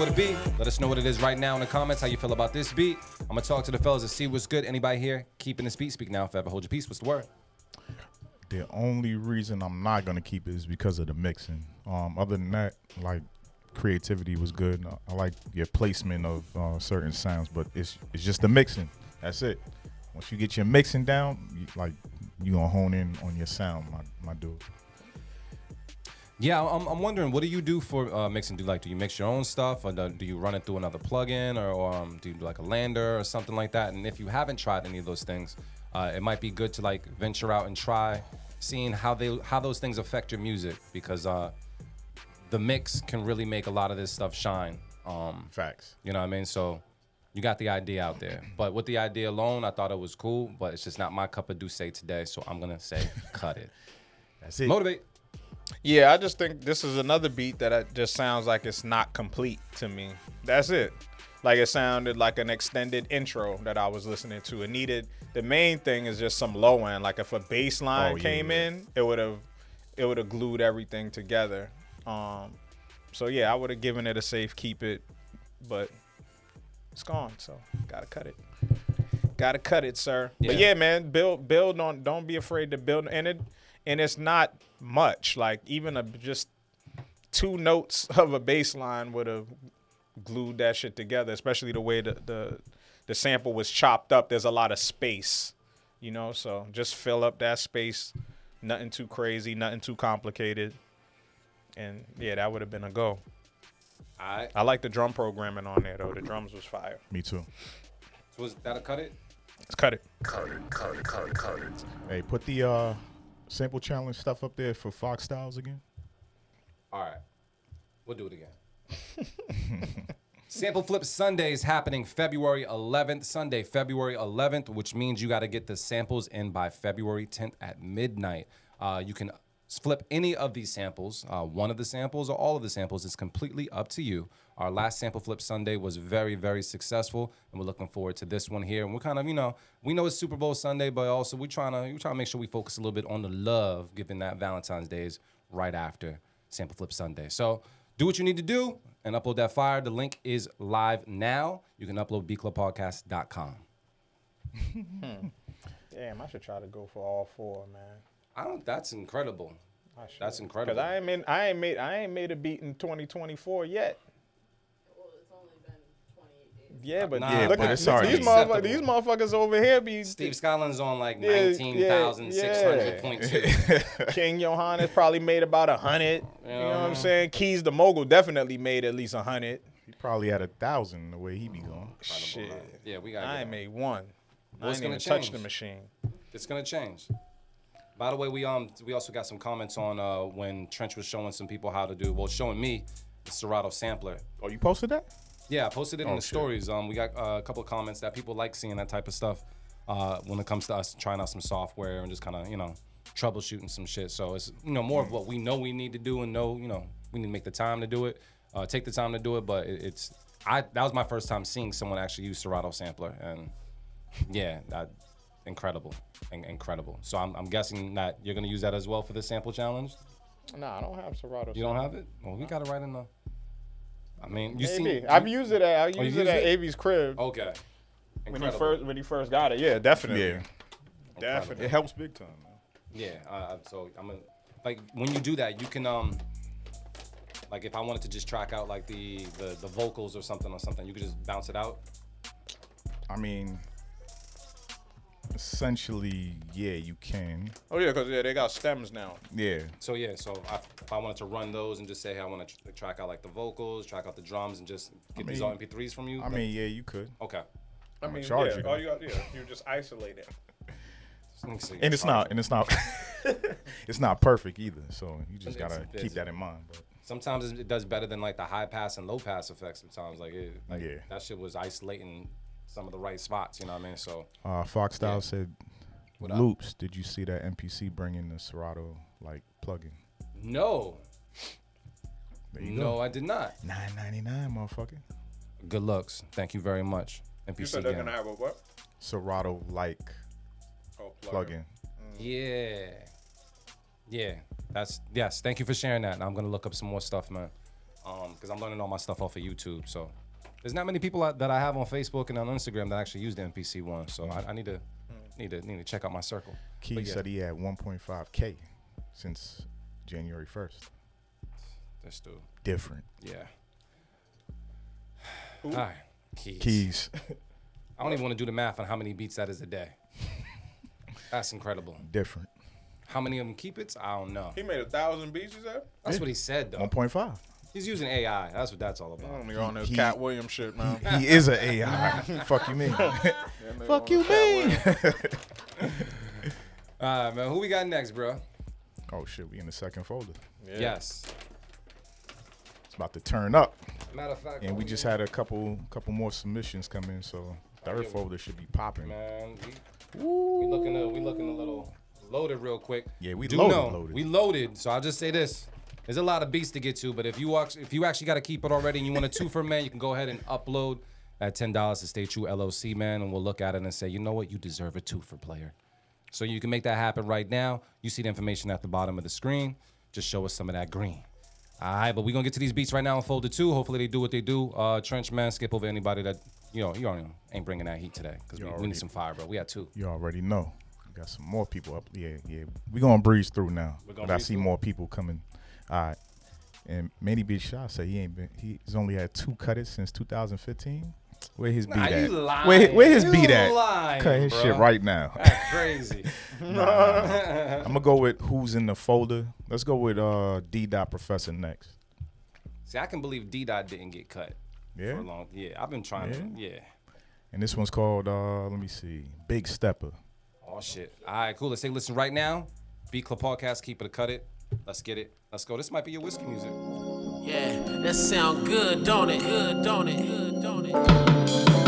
what it be? Let us know what it is right now in the comments. How you feel about this beat? I'm gonna talk to the fellas and see what's good. Anybody here keeping this beat? Speak now. If ever hold your peace. What's the word? The only reason I'm not gonna keep it is because of the mixing. Um, other than that, like creativity was good. I like your placement of uh, certain sounds, but it's it's just the mixing. That's it. Once you get your mixing down, you, like you gonna hone in on your sound, my my dude. Yeah, I'm, I'm wondering, what do you do for uh, mixing? Do like, do you mix your own stuff, or do, you run it through another plugin, or, or um, do you do like a LANDR or something like that? And if you haven't tried any of those things, uh, it might be good to like venture out and try, seeing how they how those things affect your music, because uh, the mix can really make a lot of this stuff shine. Um, Facts. you know what I mean? So you got the idea out there, but with the idea alone, I thought it was cool, but it's just not my cup of D'Ussé today. So I'm gonna say, cut it. That's it. Motivate. Yeah, I just think this is another beat that just sounds like it's not complete to me. That's it. like it sounded like an extended intro that I was listening to. It needed the main thing is just some low end. Like if a bass line Oh, yeah, came in, it would have it would have glued everything together. Um, so yeah, I would have given it a safe keep it, but it's gone. So gotta cut it. Gotta cut it, sir. But Yeah. yeah, man, build build on. Don't be afraid to build, and it and it's not much. Like even a just two notes of a bass line would have glued that shit together. Especially the way the the the sample was chopped up. There's a lot of space, you know. So just fill up that space. Nothing too crazy. Nothing too complicated. And yeah, that would have been a go. All right. I like the drum programming on there though. The drums was fire. Me too. So was that a cut it? Let's cut it. Cut it, cut it, cut it, cut it. Hey, put the uh sample challenge stuff up there for Fox Styles again. All right. We'll do it again. Sample Flip Sunday is happening February 11th, Sunday, February 11th, which means you got to get the samples in by February 10th at midnight. Uh, you can flip any of these samples, uh, one of the samples or all of the samples. It's completely up to you. Our last Sample Flip Sunday was very, very successful, and we're looking forward to this one here. And we're kind of, you know, we know it's Super Bowl Sunday, but also we're trying to, we're trying to make sure we focus a little bit on the love, given that Valentine's Day is right after Sample Flip Sunday. So do what you need to do and upload that fire. The link is live now. You can upload bclubpodcast.com. Damn, I should try to go for all four, man. I don't. That's incredible. That's Cause incredible. I ain't made, I ain't made I ain't made a beat in 2024 yet. Yeah, but Nah, Yeah, look but at it's these, these motherfuckers. These motherfuckers over here be Steve Scotland's on like Yeah, nineteen thousand six hundred point two. King Johannes probably made about a hundred. You know what I'm saying? Keys the mogul definitely made at least a hundred. He probably had a thousand the way he be going. Shit, Yeah, we got. I ain't made one. I What's ain't gonna even touched the machine. It's gonna change. By the way, we um we also got some comments on uh when Trench was showing some people how to do well showing me the Serato sampler. Oh, you posted that? Yeah, I posted it in Oh, the shit. stories. Um, we got uh, a couple of comments that people like seeing that type of stuff. Uh, when it comes to us trying out some software and just kind of you know troubleshooting some shit. So it's you know more of what we know we need to do and know you know we need to make the time to do it, uh, take the time to do it. But it, it's I that was my first time seeing someone actually use Serato sampler and yeah, that, incredible, In- incredible. So I'm, I'm guessing that you're gonna use that as well for the sample challenge. Nah, I don't have Serato. You don't have it? Well, we got it right in the. I mean, you see, Maybe. I've used it at I you used it used at it? Avi's crib okay. when he Incredible. first when he first got it. Yeah, definitely. Yeah. Definitely. It helps big time. Man. Yeah, uh, so I'm gonna like when you do that, you can um like if I wanted to just track out like the the, the vocals or something or something, you could just bounce it out. I mean, essentially, yeah, you can. Oh yeah, cause yeah, they got stems now. Yeah. So yeah, so I, if I wanted to run those and just say, hey, I want to tr- track out like the vocals, track out the drums, and just get these all MP3s from you. I mean, yeah, you could. okay. I I'ma mean, charge yeah, you, all you got, yeah, you just isolate it. Let me see. And it's not, and it's not, it's not perfect either. So you just It's- gotta it's- keep that in mind. But Sometimes it does better than like the high pass and low pass effects. Sometimes like it, like Yeah. that shit was isolating some of the right spots. You know what I mean? So uh, Fox Style Yeah. said, What up? "Loops, did you see that MPC bringing the Serato like plugin? no, There you no, go. I did not. Nine ninety nine, motherfucker. Good looks. Thank you very much. MPC You said they're gang. gonna have a what? Serato like Oh, plugin. Yeah. Yeah. That's yes. Thank you for sharing that. And I'm gonna look up some more stuff, man. Um, because I'm learning all my stuff off of YouTube. So there's not many people out- that I have on Facebook and on Instagram that actually use the MPC one. So I, I need to need to need to check out my circle. Key yeah, said he had 1.5k since January 1st. That's dude. Different. Yeah. All right. Keys. Keys. I don't even want to do the math on how many beats that is a day. That's incredible. Different. How many of them keep it? I don't know. He made a thousand beats, you said? That's what he said though. 1.5. He's using AI. That's what that's all about. I'm on this He- Katt Williams shit, man. He is an AI. Fuck you, mean? Fuck you, mean? All right, man. Who we got next, bro? oh shit, we in the second folder. Yes. It's about to turn up, Matter of fact, and we just had a couple couple more submissions come in, so third folder should be popping. man. We, we looking a, we looking a little loaded real quick. Yeah, we Do loaded, know, loaded. We loaded. So I'll just say this: there's a lot of beats to get to, but if you actually, if you actually got to keep it already and you want a two for man, you can go ahead and upload at ten dollars to Stay True LOC, man, and we'll look at it and say, you know what, you deserve a two for player. So you can make that happen right now. You see the information at the bottom of the screen. Just show us some of that green. All right, but we're gonna get to these beats right now on Folder 2. Hopefully they do what they do. Uh Trench man, skip over anybody that you know, you already know, ain't bringing that heat today. Because we, we need some fire, bro. We got two. You already know. We got some more people up. Yeah, yeah. we gonna breeze through now. We gonna But I see through? more people coming. All right. And Manny Big Shot said he ain't been he's only had two cutters since 2015. Where his beat Nah, at? lying. Where, where his You beat at? lying, Cut his shit right now. That's crazy. I'm gonna go with who's in the folder. Let's go with uh D Dot Professor next. See, I can believe D Dot didn't get cut. Yeah? For long, yeah, I've been trying to. Yeah. And this one's called uh let me see. Big Stepper. Oh shit. All right, cool. Let's take a listen right now. Beat Club Podcast, keep it a cut it. Let's get it. Let's go. This might be your whiskey music. Yeah, that sound good, don't it? Good, don't it? Good, don't it?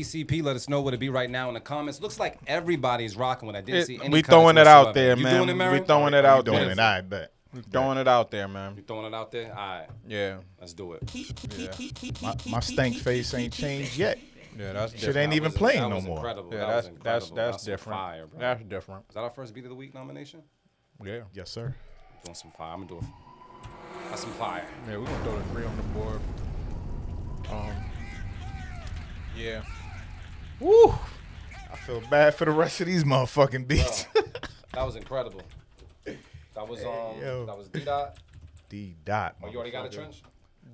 BCP, let us know what it be right now in the comments. Looks like everybody's rocking what I didn't It- see any we throwing it out whatsoever. there, you man. Doing it, we throwing it out you doing there. it, I bet. Throwing it out there, man. You throwing it out there? All right, Yeah. let's do it. My, my stank face ain't changed yet. Yeah, that's Shit different. ain't That even was- playing that no was more. Incredible. Yeah, that that's was that's incredible. that's different. Fire, bro. That's different. Is that our first beat of the week nomination? Yeah. Yes, sir. Doing some fire. I'm gonna do it. That's some fire. Yeah, we're gonna throw the three on the board. Um. Yeah. Woo! I feel bad for the rest of these motherfucking beats. That was incredible. That was um. yo. That was D dot. D Dot. Oh, you already got a trench?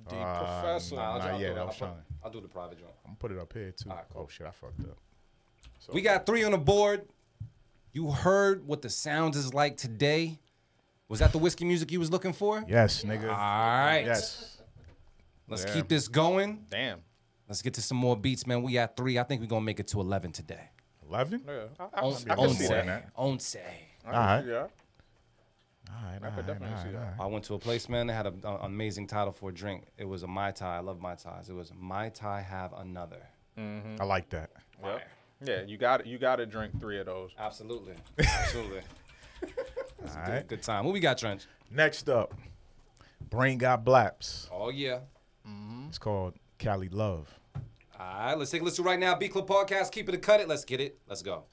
D Uh, Professor. nah, I'll, not I'll do yet. it. I I'll, was put- I'll do the private joint. I'm gonna put it up here too. Alright, cool. Oh shit, I fucked up. So, We got three on the board. You heard what the sounds is like today. Was that the whiskey music you was looking for? yes, nigga. All right. Yes. Let's Yeah. keep this going. Damn. Let's get to some more beats, man. We at three. I think we're gonna make it to eleven today. Eleven. Yeah. I, I, On, I, I can can see that. that. On say. All right. can see that. All right. I all could right, definitely all see right, that. all right. I went to a place, man. They had an amazing title for a drink. It was a Mai Tai. I love Mai Tais. It was Mai Tai Have Another. Mhm. I like that. Yep. Yeah, you got You got to drink three of those. Absolutely. Absolutely. It's a good, right. good time. What we got, Trench? Next up, Brain Got Blaps. Oh, yeah. Mhm. It's called Cali Love. All right, let's take a listen right now. Beat Club Podcast. Keep it a cut it. Let's get it. Let's go.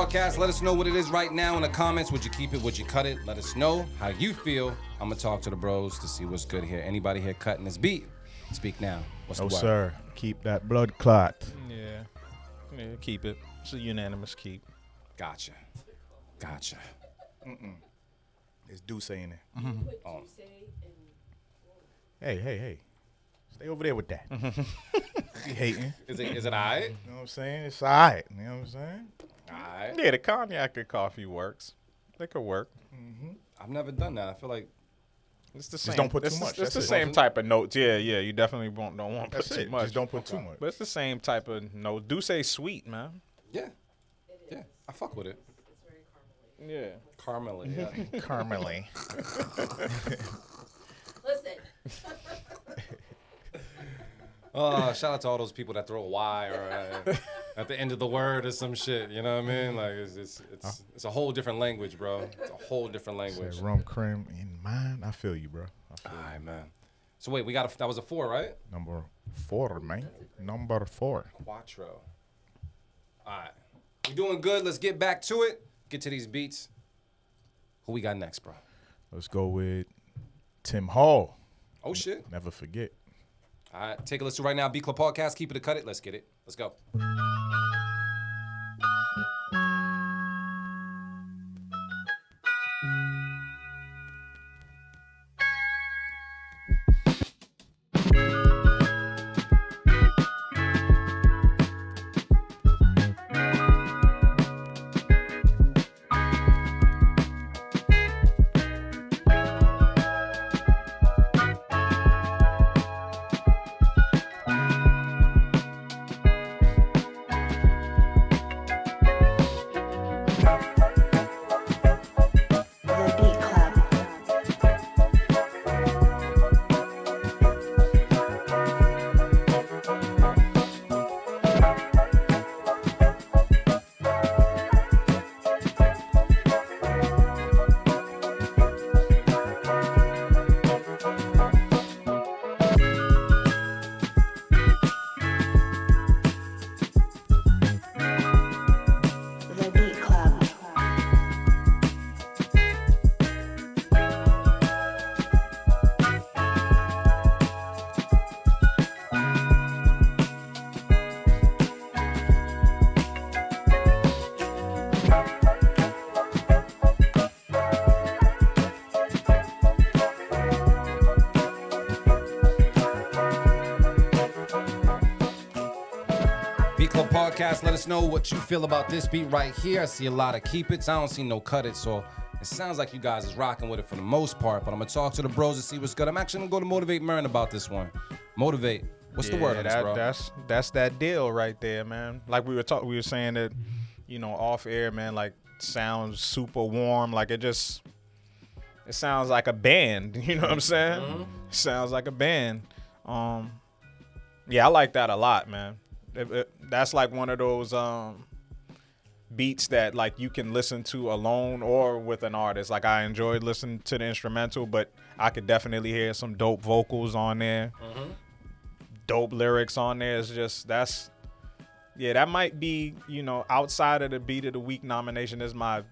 Podcast. Let us know what it is right now in the comments. Would you keep it? Would you cut it? Let us know how you feel. I'm gonna talk to the bros to see what's good here. Anybody here cutting this beat? Speak now. What's No, the word? sir. Keep that blood clot. Yeah. Yeah, keep it. It's a unanimous keep. Gotcha. Gotcha. Mm-mm. It's D'Ussé mm-hmm. oh. in there. Oh. Hey, hey, hey. Stay over there with that. Mm-hmm. you hating. Is it is it alright? You know what I'm saying? It's all right. You know what I'm saying? Alright. Yeah, the cognac and coffee works. They could work. Mm-hmm. I've never done that. I feel like It's the same. don't put too much, It's that's the it. same type of notes. Yeah, yeah. You definitely won't, don't want to put That's too it. much. Just don't put too much. But it's the same type of note. Do say sweet, man. yeah. Yeah. I fuck with it. Yeah. Caramely, yeah. Caramely. Listen. Oh, shout out to all those people that throw a Y or uh, at the end of the word or some shit. You know what I mean? Like it's it's it's, it's a whole different language, bro. It's a whole different language. Said rum cream in mine. I feel you, bro. Feel All right, man. So wait, we got a, that was a four, right? Number four, man. Number four. Quattro. All right, we doing good. Let's get back to it. Get to these beats. Who we got next, bro? Let's go with Tim Hall. Oh shit. Never forget. All right, take a listen right now. Beat Club Podcast. Keep it a cut it. Let's get it. Let's go. Podcast. Let us know what you feel about this beat right here. I see a lot of keep it's. I don't see no cut it. So it sounds like you guys is rocking with it for the most part. But I'm gonna talk to the bros and see what's good. I'm actually gonna go to motivate Marin about this one. Motivate. What's the word this, that, bro? That's that's that deal right there, man. Like we were talking, we were saying that, you know, off air, man. Like sounds super warm. Like it just, it sounds like a band. You know what I'm saying? Mm-hmm. sounds like a band. Um, yeah, I like that a lot, man. That's like one of those um beats that like you can listen to alone or with an artist. Like I enjoyed listening to the instrumental, but I could definitely hear some dope vocals on there dope lyrics on there. It's just that's yeah, that might be, you know, outside of the beat of the week nomination is my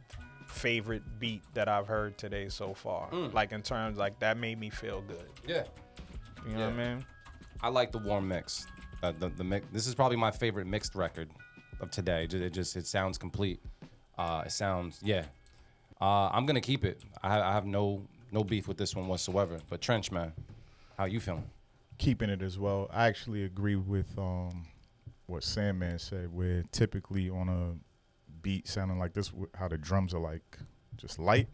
favorite beat that I've heard today so far. Like in terms like that made me feel good. yeah. You know what I mean? I like the warm mix. Uh, the, the mix. This is probably my favorite mixed record of today. It just it sounds complete. Uh, it sounds yeah. Uh, I'm gonna keep it. I, I have no no beef with this one whatsoever. But Trench man, how you feeling? Keeping it as well. I actually agree with um, what Sandman said, where typically on a beat sounding like this, how the drums are like just light.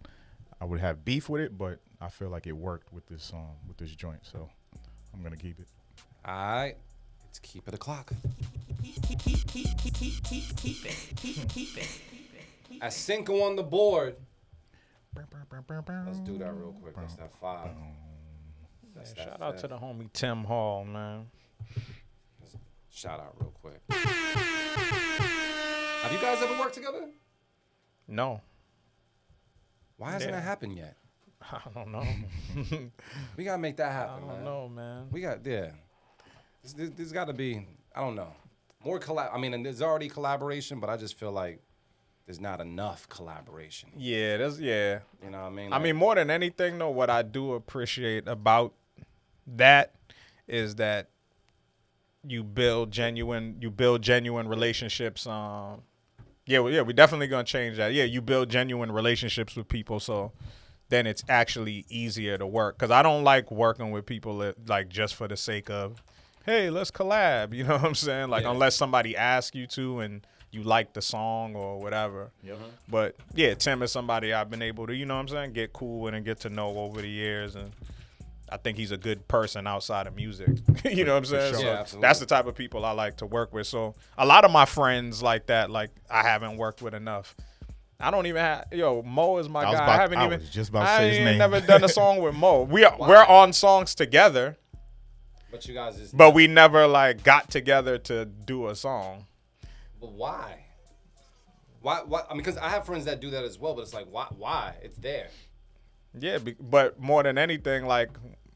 I would have beef with it, but I feel like it worked with this um with this joint, so I'm gonna keep it. All right, let's keep it a clock. At Cinco on the board. Let's do that real quick. That's that five. That's that Shout out to the homie Tim Hall, man. Shout out real quick. Have you guys ever worked together? No. Why hasn't Yeah. that happened yet? I don't know. We gotta make that happen. I happen, don't man. know, man. We got yeah. There's, there's, got to be I don't know more collab. I mean, and there's already collaboration, but I just feel like there's not enough collaboration. Yeah, that's yeah. You know what I mean? I mean, more than anything, though, what I do appreciate about that is that you build genuine, you build genuine relationships. Um, yeah, well, yeah, we're definitely gonna change that. Yeah, you build genuine relationships with people, so then it's actually easier to work. Cause I don't like working with people that, like just for the sake of, hey, let's collab. You know what I'm saying? Like Yeah. unless somebody asks you to and you like the song or whatever. Uh-huh. But yeah, Tim is somebody I've been able to, you know what I'm saying, get cool with and get to know over the years and I think he's a good person outside of music. you know what I'm saying? sure. So Yeah, that's the type of people I like to work with. So a lot of my friends like that, like I haven't worked with enough. I don't even have yo Mo is my I guy. about- I haven't I even just about I say his ain't name. never done a song with Mo. We are we're on songs together, But you guys just. but we never like got together to do a song. But why? Why? Why? I mean, because I have friends that do that as well. But it's like, why? Why? It's there. Yeah, be, but more than anything, like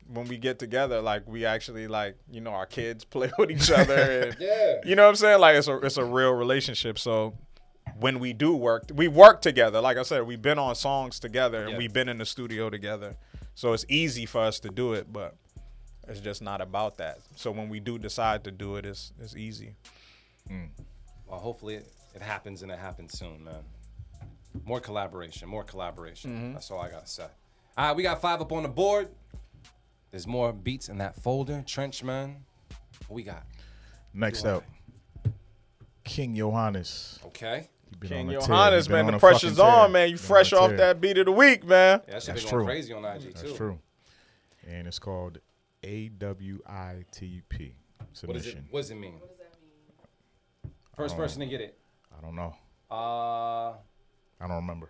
when we get together, like we actually like you know our kids play with each other. And, Yeah. You know what I'm saying? Like it's a it's a real relationship. So when we do work, we work together. Like I said, we've been on songs together and Yeah. we've been in the studio together. So it's easy for us to do it, but it's just not about that. So when we do decide to do it, it's it's easy. Mm. Well, hopefully it, it happens and it happens soon, man. More collaboration, more collaboration. Mm-hmm. That's all I gotta say. All right, we got five up on the board. There's more beats in that folder. Trench, man. What we got? Next up, King Johannes. Okay. He been King on a tear. Johannes, been man, on the pressure's on, man. You Been fresh off that beat of the week, man. Yeah, that shit That's been going true. crazy on IG too. That's true. And it's called AWITP submission. What, is it, what does it mean? First person to get it. I don't know. Uh, I don't remember.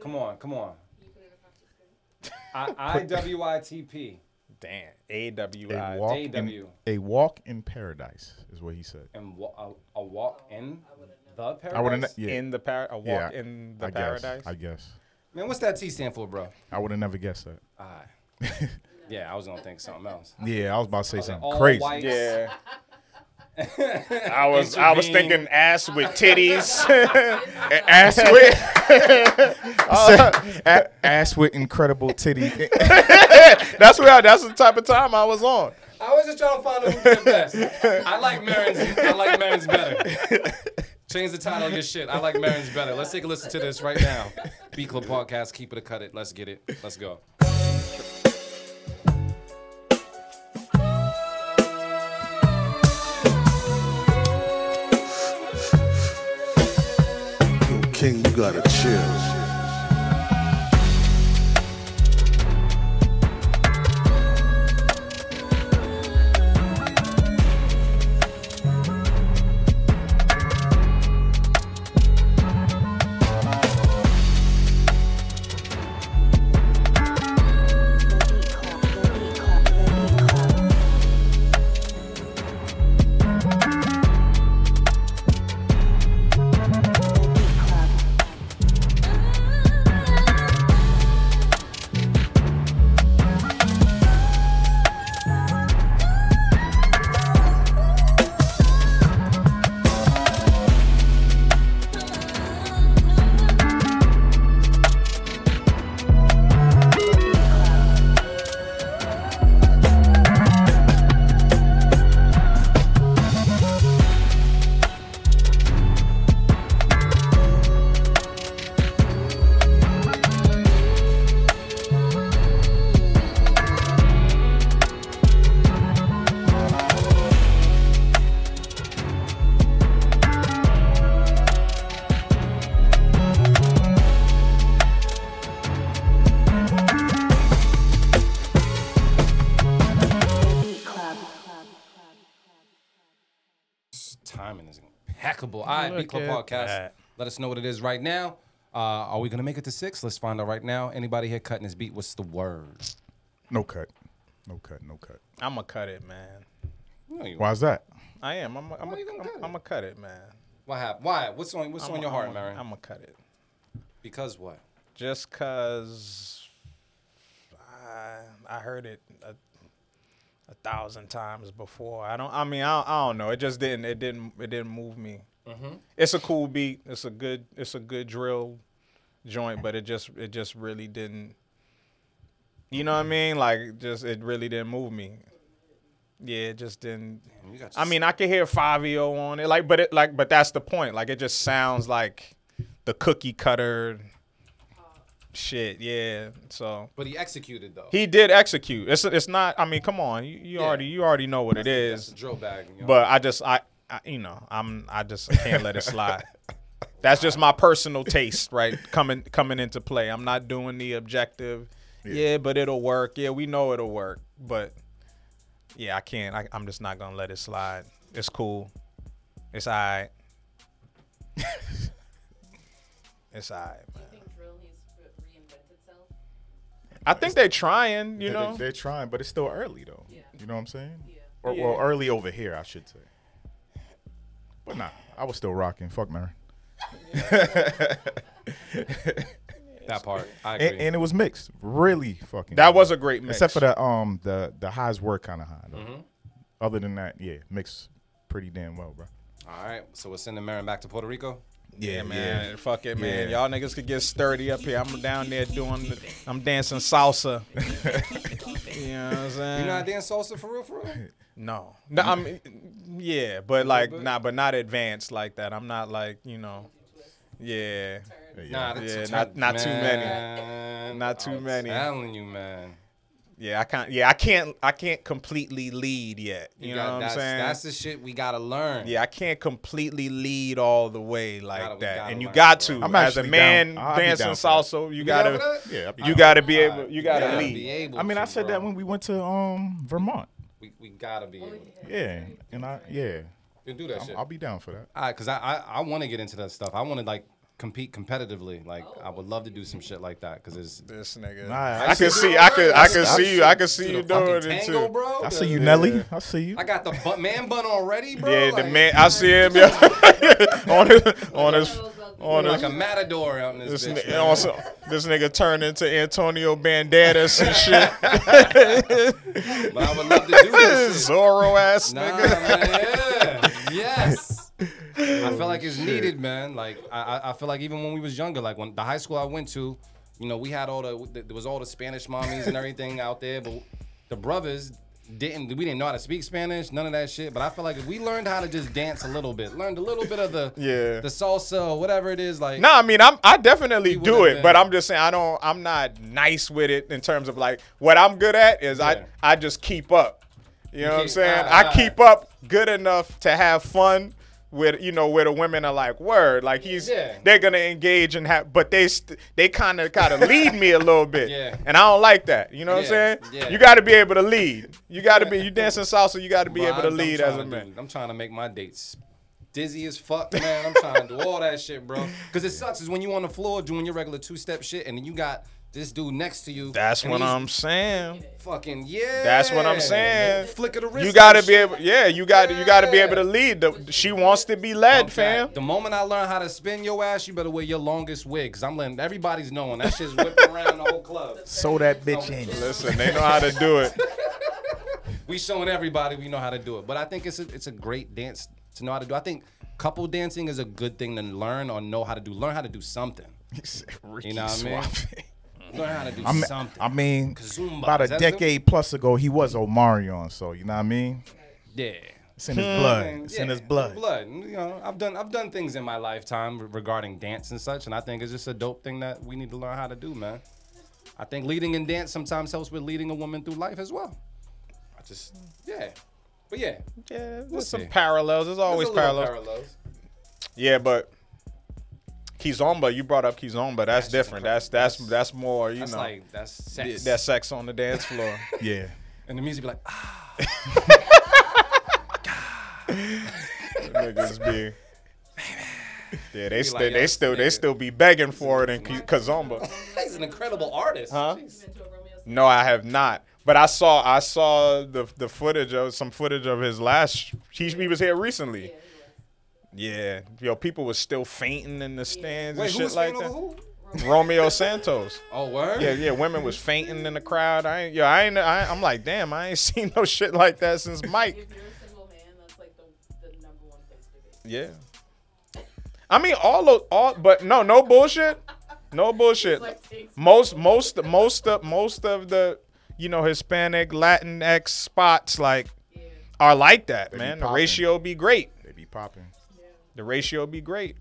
come on, come on. I W I T P Damn. A W A I. walk, in, walk in paradise is what he said. and wa- a, a walk in the paradise. I would have. Yeah. in the par- a walk yeah, in the I paradise. Guess, I guess. Man, what's that T stand for, bro? I would have never guessed that. Alright. yeah, I was gonna think something else. Yeah, I was about to say something all crazy. white. yeah. I was I was Intervene. thinking ass with titties. Ass with, A- ass with incredible titty. that's where I, that's the type of time I was on. I was just trying to find out who did the best. I like Marin's. I like Marin's better. Change the title of your shit. I like Marin's better. Let's take a listen to this right now. Beat Club Podcast. Keep it or cut it. Let's get it. Let's go. King, you gotta chill. Impeccable. All right, Beat Club Podcast. that. Let us know what it is right now. Uh, are we gonna make it to six? Let's find out right now. Anybody here cutting his beat? What's the word? no cut. No cut. No cut. I'm gonna cut it, man. No, you Why's that? I am. I'm. I'm. Why you gonna cut it? I'm gonna cut it, man. What happened? Why? What's on What's on your heart, Marin? I'm gonna cut it. Because what? Just cause I I heard it a, a thousand times before. I don't. I mean, I, I don't know. It just didn't. It didn't. It didn't move me Mm-hmm. It's a cool beat. It's a good. It's a good drill joint, but it just it just really didn't. You know what I mean? Like just it really didn't move me. Yeah, it just didn't. I mean, I could hear Fabio on it, like, but it like, but that's the point. Like, it just sounds like the cookie cutter shit. Yeah. So But he executed though. he did execute. It's it's not. I mean, come on. You, you Yeah. already you already know what it That's is. the drill bag. You know? But I just I, I you know I'm I just I can't let it slide. That's just my personal taste, right? Coming coming into play. I'm not doing the objective. Yeah. but it'll work. Yeah, we know it'll work. But yeah, I can't. I, I'm just not gonna let it slide. It's cool. It's alright. it's alright, man. Do you think drill needs to reinvent itself? I think they're trying. You They- know. they, are trying, but it's still early though. You know what I'm saying? Or Yeah. well, early over here, I should say. But nah, I was still rocking. Fuck Mary. that part, I agree. and, and it was mixed, really fucking. That good. was a great mix. except for the um the the highs were kind of high. Though. Mhm. Other than that, yeah, mixed pretty damn well, bro. All right, so we're sending Marin back to Puerto Rico. Yeah, man. Fuck it, man. Yeah. Y'all niggas could get sturdy up here. I'm down there doing, the, I'm dancing salsa. you know what I'm saying? You know how to dance salsa for real, for real? No, no. I mean, yeah, but like, nah, but not advanced like that. I'm not like, you know, yeah, Nah, that's yeah, a not not too many, man, not too many. I'm many. Telling you, man. Yeah, I can't. Yeah, I can't. I can't completely lead yet. You, know got- what I'm saying? That's the shit we gotta learn. Yeah, I can't completely lead all the way like Gotta- that, and you got to. I'm as a man down. Dancing down salsa, you You gotta. Yeah, you gotta be able, you gotta gotta lead. be able I mean, to, I said bro. that when we went to um Vermont. we, we gotta be able. to. Yeah, and I yeah, You do that I'm- shit. I'll be down for that. All right, cause I I, I want to get into that stuff. I want to like compete competitively. Like oh, I would love to do some shit like that, cause it's This nigga, Nah, I, I could see- see, I could, I I could see- see you, I can see you the fucking doing it too. bro. I see you, Yeah. Nelly. I see you. I got the bu- man bun already, bro. Yeah, the like, man, I see him yeah. on his, on his, on like his. a matador out in this, This, bitch. ni- man. also, this nigga turned into Antonio Banderas and shit. But I would love to do this. shit. Zorro ass Nah, nigga. man, yeah. Yes. I feel like it's needed, man. Like I, I- feel like even when we was younger, like when the high school I went to, you know, we had all the there was all the Spanish mommies and everything out there, but the brothers didn't we didn't know how to speak Spanish, none of that shit. But I feel like if we learned how to just dance a little bit, learned a little bit of the Yeah. the salsa or whatever it is, like No, I mean I'm I definitely do it, but I'm just saying I don't I'm not nice with it in terms of like what I'm good at is Yeah. I I just keep up. You know what I'm saying? ah, I keep up good enough to have fun with you know where the women are like word like he's Yeah. they're gonna engage and have but they st- they kind of kind of lead me a little bit Yeah. and I don't like that you know what I'm saying yeah. you got to be able to lead you got to be you dancing salsa you got to be able to lead as a man do- I'm trying to make my dates dizzy as fuck, man. I'm trying to do all that shit, bro. Because it sucks is when you on the floor doing your regular two step shit, and then you got this dude next to you. that's what I'm saying Fucking yeah. That's what I'm saying. Flick of the wrist. You gotta be shit. able, yeah. You got to you got to be able to lead. The, she wants to be led, Fuck fam. that. The moment I learn how to spin your ass, you better wear your longest wig. Cause I'm letting everybody's knowing that shit's whipping around the whole club. So that bitch in. Listen, they know how to do it. We showing everybody we know how to do it. But I think it's a, it's a great dance to know how to do. I think couple dancing is a good thing to learn or know how to do. Learn how to do something. You know what I mean? Learn how to do I mean, something. I mean Kizomba. about a Is that a- decade plus ago, he was Omarion. So you know what I mean? Yeah. It's in his blood. Man, It's in his blood. Blood. You know, I've done I've done things in my lifetime regarding dance and such, and I think it's just a dope thing that we need to learn how to do, man. I think leading in dance sometimes helps with leading a woman through life as well. I just yeah, but yeah, Yeah, there's We'll some see. parallels. There's always There's a little parallels. parallels. Yeah, but Kizomba, you brought up Kizomba. That's, That's different. That's incredible. that's that's more. You That's know, like that's sex. that's sex on the dance floor. Yeah. and the music be like, ah, Niggas be. Yeah, they Be still like, they yo, still they still be begging for it in Ki- Kizomba. he's an incredible artist. Huh? No, I have not. But I saw I saw the the footage of some footage of his last. He, he was here recently. Yeah, yo, people was still fainting in the stands Wait, and who shit was like like that. who? Romeo Santos. Oh, word. Yeah, yeah, women was fainting in the crowd. I ain't, yo, I ain't, I, I'm like, damn, I ain't seen no shit like that since Mike. If you're a single man, that's like the, the number one place to be. Yeah, I mean, all those, all, but no, no bullshit, no bullshit. Most, most, most of, most of the, you know, Hispanic, Latinx spots like are like that, be man. The popping. ratio be great. They be popping. The ratio be great.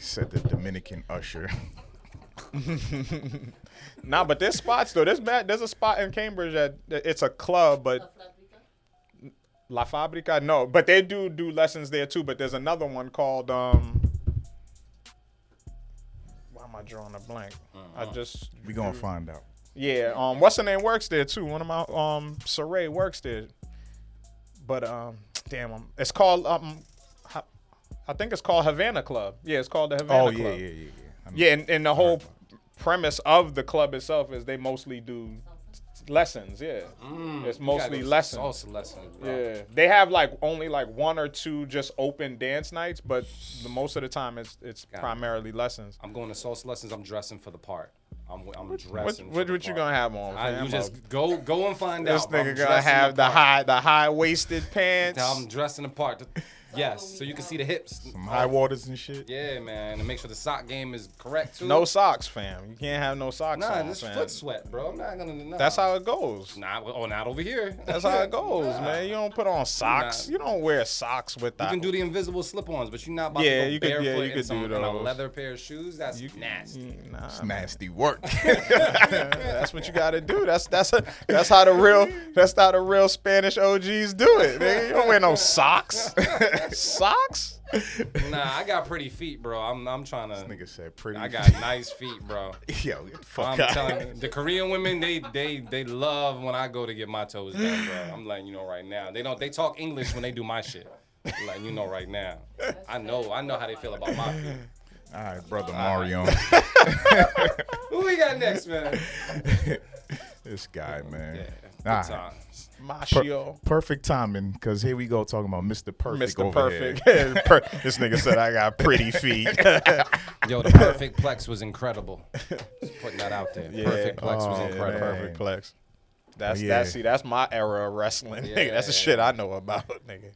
Said the Dominican usher. Nah, but there's spots though. There's mad, there's a spot in Cambridge that that it's a club, but La Fabrica, no, but they do do lessons there too. But there's another one called um. Why am I drawing a blank? I just We gonna find out. yeah. Um, what's the name works there too. One of my um Saray works there. But um, damn, um, it's called um, Ha- I think it's called Havana Club. Yeah, it's called the Havana Oh Club. yeah, yeah, yeah, yeah. I mean, Yeah, and, and the whole premise of the club itself is they mostly do lessons. Yeah, mm, it's mostly lessons. Salsa lessons, bro. Yeah, they have like only like one or two just open dance nights, but the most of the time it's it's primarily lessons. I'm going to salsa lessons. I'm dressing for the part. I'm, I'm What, dressing. for what, the what you part. gonna have on? I, fam? you just go go and find this out. bro. I'm nigga gonna have the part. high the high waisted pants. I'm dressing the part. Yes, so you can see the hips. Some high waters and shit. Yeah, man, and make sure the sock game is correct too. No socks, fam. You can't have no socks Nah, on, this fam. foot sweat, bro. I'm not gonna. Nah. That's how it goes. Nah, oh, not over here. That's how it goes, man. You don't put on socks. Nah. You don't wear socks with that You can do the invisible slip-ons, but you're not about Yeah, to go you could- yeah, barefoot you in could some, do in a leather pair of shoes. That's nasty. Nah, It's nasty work. that's what you gotta do. That's that's a, that's how the real that's how the real Spanish OGs do it. Nigga. You don't wear no socks. socks? Nah, I got pretty feet, bro. I'm I'm trying to. Nigga said pretty. I got nice feet, bro. Yo, get the fuck I'm out. telling you, the Korean women, they they they love when I go to get my toes done, bro. I'm letting you know right now. They don't they talk English when they do my shit. I'm letting you know right now. I know I know how they feel about my feet. All right, brother Mario. Who we got next, man? this guy, man. Yeah, Nah, good times. per- perfect timing, cause here we go talking about Mr. Perfect. Mr. over Perfect. here. Per- this nigga said I got pretty feet. Yo, the perfect plex was incredible. Just putting that out there. Perfectplex was Oh, incredible. man. Perfectplex. That's yeah. that's see that's my era of wrestling. nigga. That's the Yeah. shit I know about, nigga.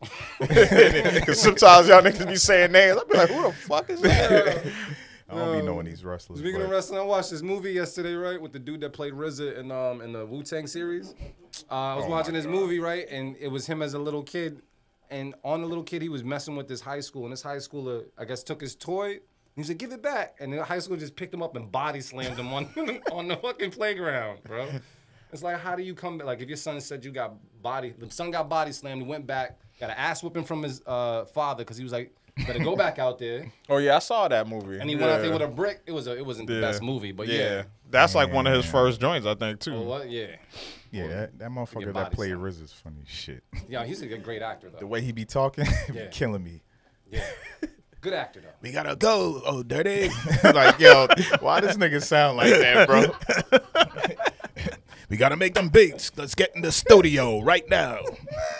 Cause sometimes y'all niggas be saying names. I be like, who the fuck is that? I don't be knowing these wrestlers. Speaking but of wrestling, I watched this movie yesterday, right, with the dude that played RZA in um in the Wu Tang series. Uh, I was Oh watching this movie, right, and it was him as a little kid, and on the little kid he was messing with this high school, and this high schooler I guess took his toy. He said, "Give it back," and the high school just picked him up and body slammed him on on the fucking playground, bro. It's like, how do you come back? Like, if your son said you got body, the son got body slammed, he went back, got an ass whipping from his uh, father because he was like, "Better go back out there." oh yeah, I saw that movie. And he went out there with a brick. It was a, it wasn't the best movie, but yeah. That's like one of his first joints, I think, too. Oh, what? Yeah. yeah, that, that motherfucker that body played slammed. RZA is funny as shit. Yeah, he's a great actor though. The way he be talking, be Yeah. killing me. Yeah. Good actor though. We gotta go, oh dirty. like, yo, why does nigga sound like that, bro? We gotta make them beats. Let's get in the studio right now.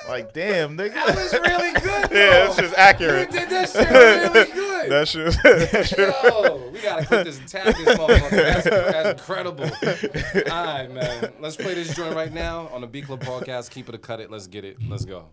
Like, damn, nigga. That was really good. Yeah, though. that's just accurate. You did that shit really good. That shit. that shit- Yo, we gotta clip this and tag this motherfucker. That's, that's incredible. All right, man. Let's play this joint right now on the Beat Club podcast. Keep it or cut it. Let's get it. Let's go.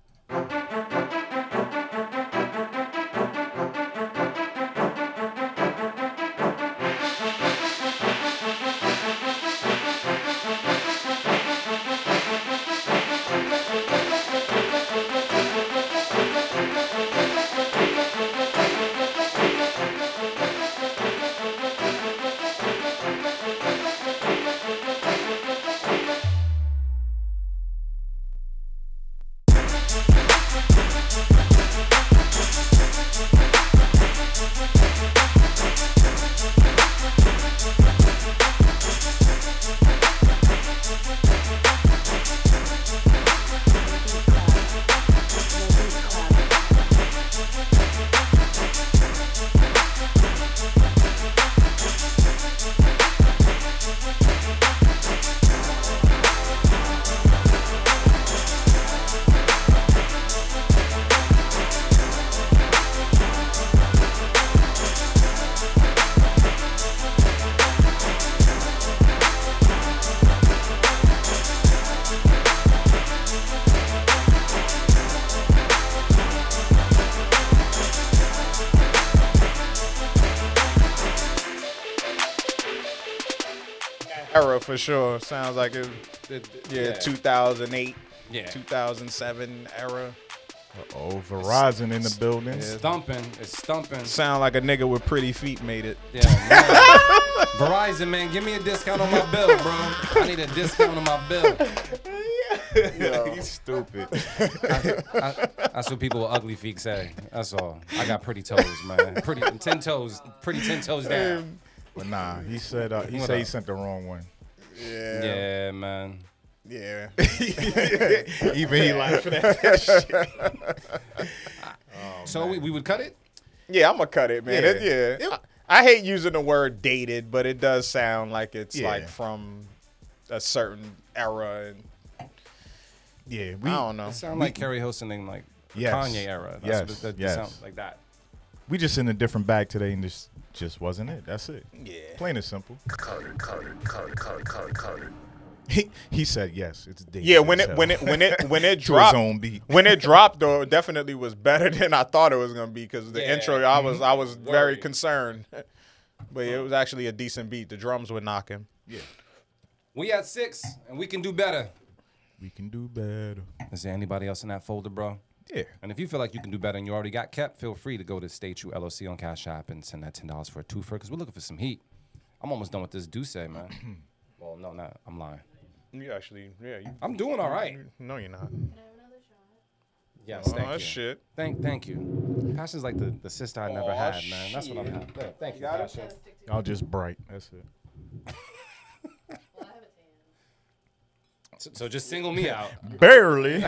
Era for sure. Sounds like it. Yeah, yeah. 2008, Yeah. 2007 era. Oh, Verizon in the building. It's stumping. It's stumping. Sound like a nigga with pretty feet made it. Yeah, man. Verizon, man, give me a discount on my bill, bro. I need a discount on my bill. Yeah, He's stupid. I, that's what people with ugly feet say. That's all. I got pretty toes, man. Pretty ten toes. Pretty ten toes down. But nah, he said uh, he What said he sent the wrong one. Yeah. Yeah, man. Yeah. Even he laughing at that shit. Oh, so we, we would cut it. Yeah, I'm gonna cut it, man. Yeah. It- yeah. I, I hate using the word dated, but it does sound like it's Yeah. like from a certain era and Yeah, we I don't know. It sound like Keri Hilson in like Yes. Kanye era. That's Yes, what it, that yes. sound like that. we just in a different bag today, and this just wasn't it. That's it. Yeah. Plain and simple. Cut it, cut it, cut it. He, he said yes. It's dated Yeah, when it when it when it when it To his dropped own beat. when it dropped though, it definitely was better than I thought it was gonna be because the Yeah. intro I mm-hmm. was I was very concerned, but it was actually a decent beat. The drums were knocking. Yeah. We at six, and we can do better. we can do better. Is there anybody else in that folder, bro? Yeah. And if you feel like you can do better and you already got kept, feel free to go to Stay True LLC on Cash App and send that ten dollars for a twofer because we're looking for some heat. I'm almost done with this D'Ussé, eh, man. well, no, not. I'm lying. You actually, yeah, you, I'm doing all right. no, you're not. Yes, Oh, thank you. shit. Thank, thank you. Passion's like the, the sister I never Aw, had, man. That's what I'm having. Thank you, Passion. Y'all just bright. That's it. So, so just single me out. Barely. he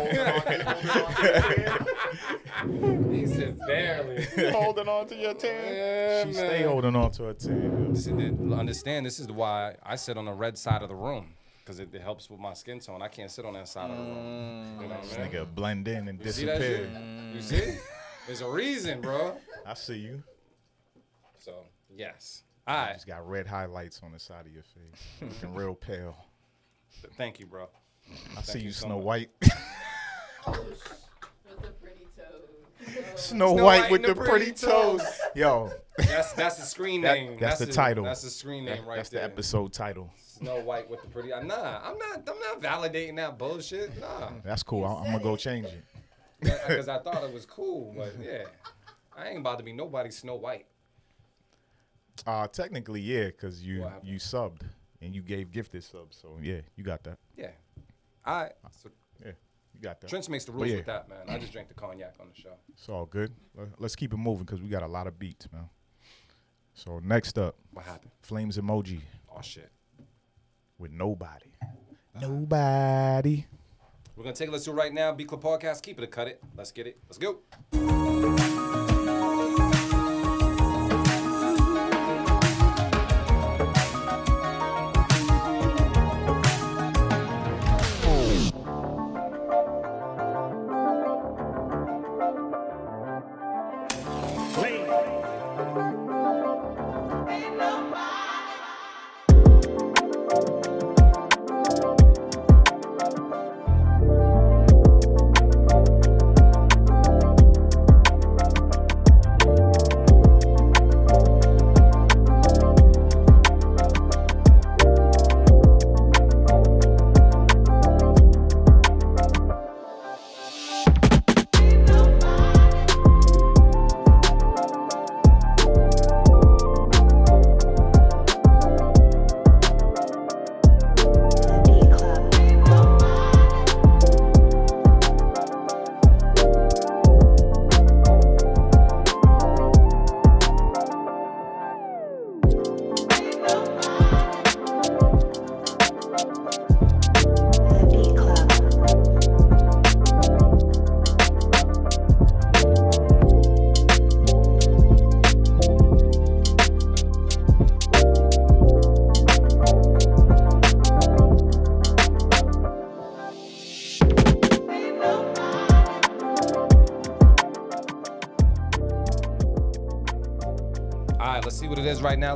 said barely. Holding on to your tan. Yeah, she man. stay holding on to her tail. This is the- understand this is why I sit on the red side of the room because it, it helps with my skin tone. I can't sit on that side of the room. You know This I mean? nigga blend in and You see that shit? disappear. You see? There's a reason, bro. I see you. So yes. All right. Just got red highlights on the side of your face. Looking real pale. Thank you, bro. I see you, you Snow. White. Snow Snow White White with the the pretty pretty toes. toes. Yo, That's that's the screen that- name. that's, the title. That's the screen name That- right That's there. the episode title. Snow White with the pretty. Nah, I'm not. I'm not validating that bullshit. Nah, That's cool. I- I'm gonna go change it. because I thought it was cool, but yeah, I ain't about to be nobody Snow White. Uh, technically, yeah, because you What happened? you subbed and you gave gifted subs. So yeah, you got that. Yeah. All right. So Yeah, you got that. Trench makes the rules yeah, with that, man. I just drank the cognac on the show. It's all good. Let- Let's keep it moving because we got a lot of beats, man. So next up, What happened? Flames emoji Oh shit. with nobody. Nobody. We're gonna take a listen right now. Beat Club Podcast. Keep it or cut it. Let's get it. Let's go. The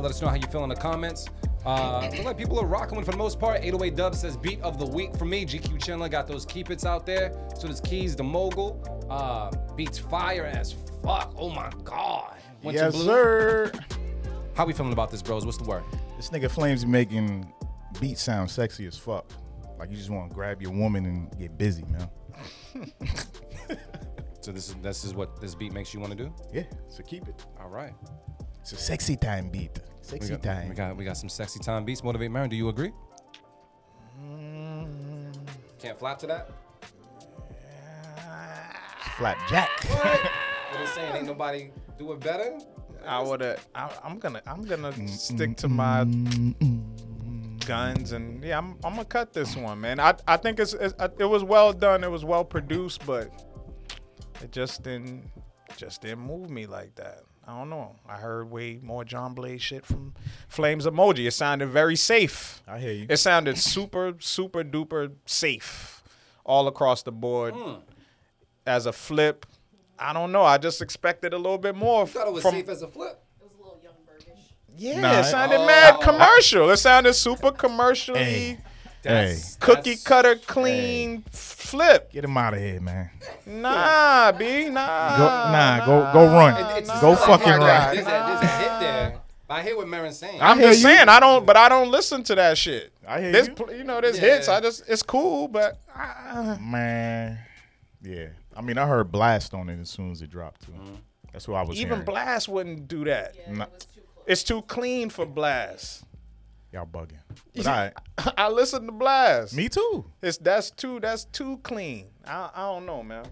Let us know how you feel in the comments. Uh, look like people are rocking with for the most part. 808 Dub says beat of the week for me. GQ Chandler got those keep its out there. So does Keys the Mogul. Uh, beats fire as fuck. Oh my god. Winter yes, Blue. sir. How we feeling about this, bros? What's the word? This nigga Flames making beat sound sexy as fuck. Like you just want to grab your woman and get busy, man. So this is this is what this beat makes you want to do. Yeah, so keep it. All right. It's a sexy time beat. We Sexy got, time. we got we got some sexy time beats. Motivate Marin. Do you agree? Can't flap to that. Flapjack. What they saying? Ain't nobody do it better. I would have. I'm gonna. I'm gonna mm, mm, stick to mm, my guns and yeah. I'm. I'm gonna cut this one, man. I. I think it's. it's uh, it was well done. It was well produced, but it just didn't. Just didn't move me like that. I don't know. I heard way more John Blaze shit from Flames Emoji. It sounded very safe. I hear you. It sounded super, super duper safe all across the board. Hmm. As a flip, I don't know. I just expected a little bit more. You thought it was from, safe as a flip. It was a little young burgish. Yeah, Nah, it sounded oh. mad commercial. It sounded super commercially Hey, That's- cookie that's- cutter clean flip. get him out of here, man. Nah, B, nah. Go, nah, go go run. It- it's- go it's like, fucking my guy, run. There's a, there's a hit there. I hear what Marin's saying. I'm hear just you. saying I don't, but I don't listen to that shit. I hear There's, you. you know, there's Yeah. hits. I just, it's cool, but uh, Man, yeah. I mean, I heard Blast on it as soon as it dropped too. That's what I was even hearing. Blast wouldn't do that. Nah, It's too clean for Blast. Y'all bugging. But all right. I listen to Blast. Me too. It's that's too that's too clean. I, I don't know, man.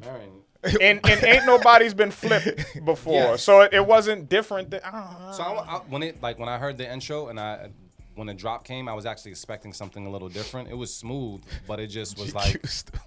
Marin. And and ain't nobody's been flipped before, Yes. so it, it wasn't different. Than, uh, So I, I, when it like when I heard the intro and I when the drop came, I was actually expecting something a little different. It was smooth, but it just was like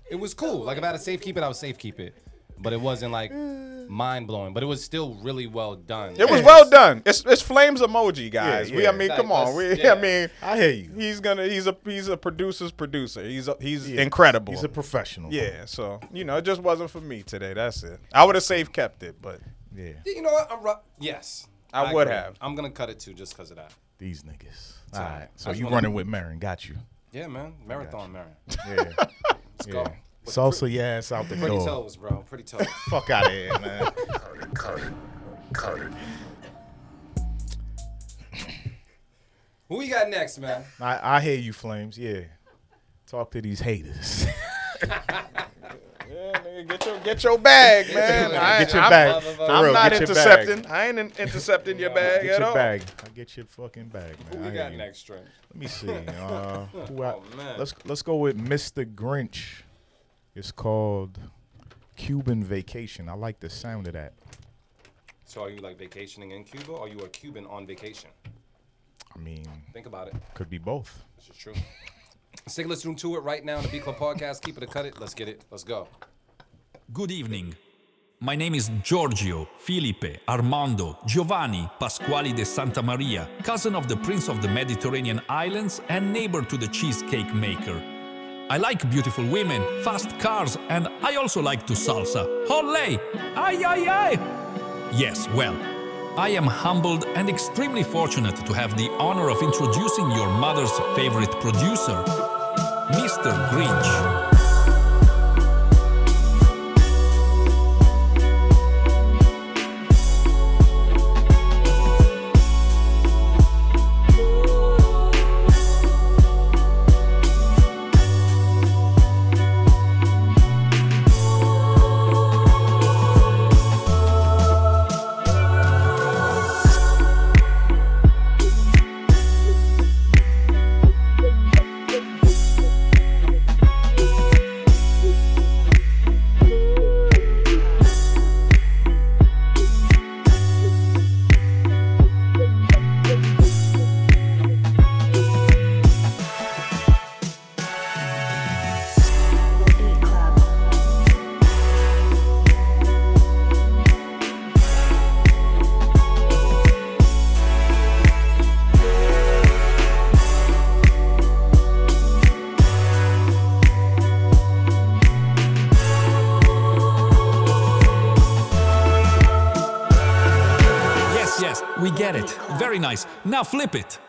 it was cool. Like if I had to safe keep it, I would safe keep it. But it wasn't like mm. mind blowing. But it was still really well done. it was well done. It's it's flames emoji, guys. Yeah, We yeah. I mean, Like, come on. We yeah. I mean, I hear you. he's gonna he's a he's a producer's producer. He's a, he's Yeah. incredible. He's a professional. yeah. So you know, it just wasn't for me today. That's it. I would have safe kept it, but Yeah. You know what? I'm ru- yes. I would agree. have. I'm gonna cut it too, just because of that. These niggas. So, All right. So I just you wanna- running with Marin. Got you. Yeah, man. Marathon, Marin. Yeah. Let's yeah. Go. Salsa your ass out the Pretty door. toes, bro. Pretty toes. Fuck out of here, man. Colored, colored, colored. Who we got next, man? I, I hear you, Flames. Yeah. Talk to these haters. yeah, nigga, get your get your bag, man. I, Get your I'm, bag. For I'm real, not get your intercepting. bag. I ain't in- intercepting your bag Get at your all. bag. I get your fucking bag, man. Who I we hear got next, Trent? Let me see. Uh, who I, Oh, man. let's let's go with Mr. Grinch. It's called Cuban Vacation. I like the sound of that. So are you like vacationing in Cuba or are you a Cuban on vacation? I mean, Think about it. could be both. This is true. Stick listening to it right now on the Beat Club Podcast. Keep it or cut it. Let's get it. Let's go. Good evening. My name is Giorgio, Felipe, Armando, Giovanni, Pasquale de Santa Maria, cousin of the Prince of the Mediterranean Islands and neighbor to the cheesecake maker. I like beautiful women, fast cars, and I also like to salsa. Olé! Ay, ay, ay! Yes, well, I am humbled and extremely fortunate to have the honor of introducing your mother's favorite producer, Mr. Grinch. Now flip it.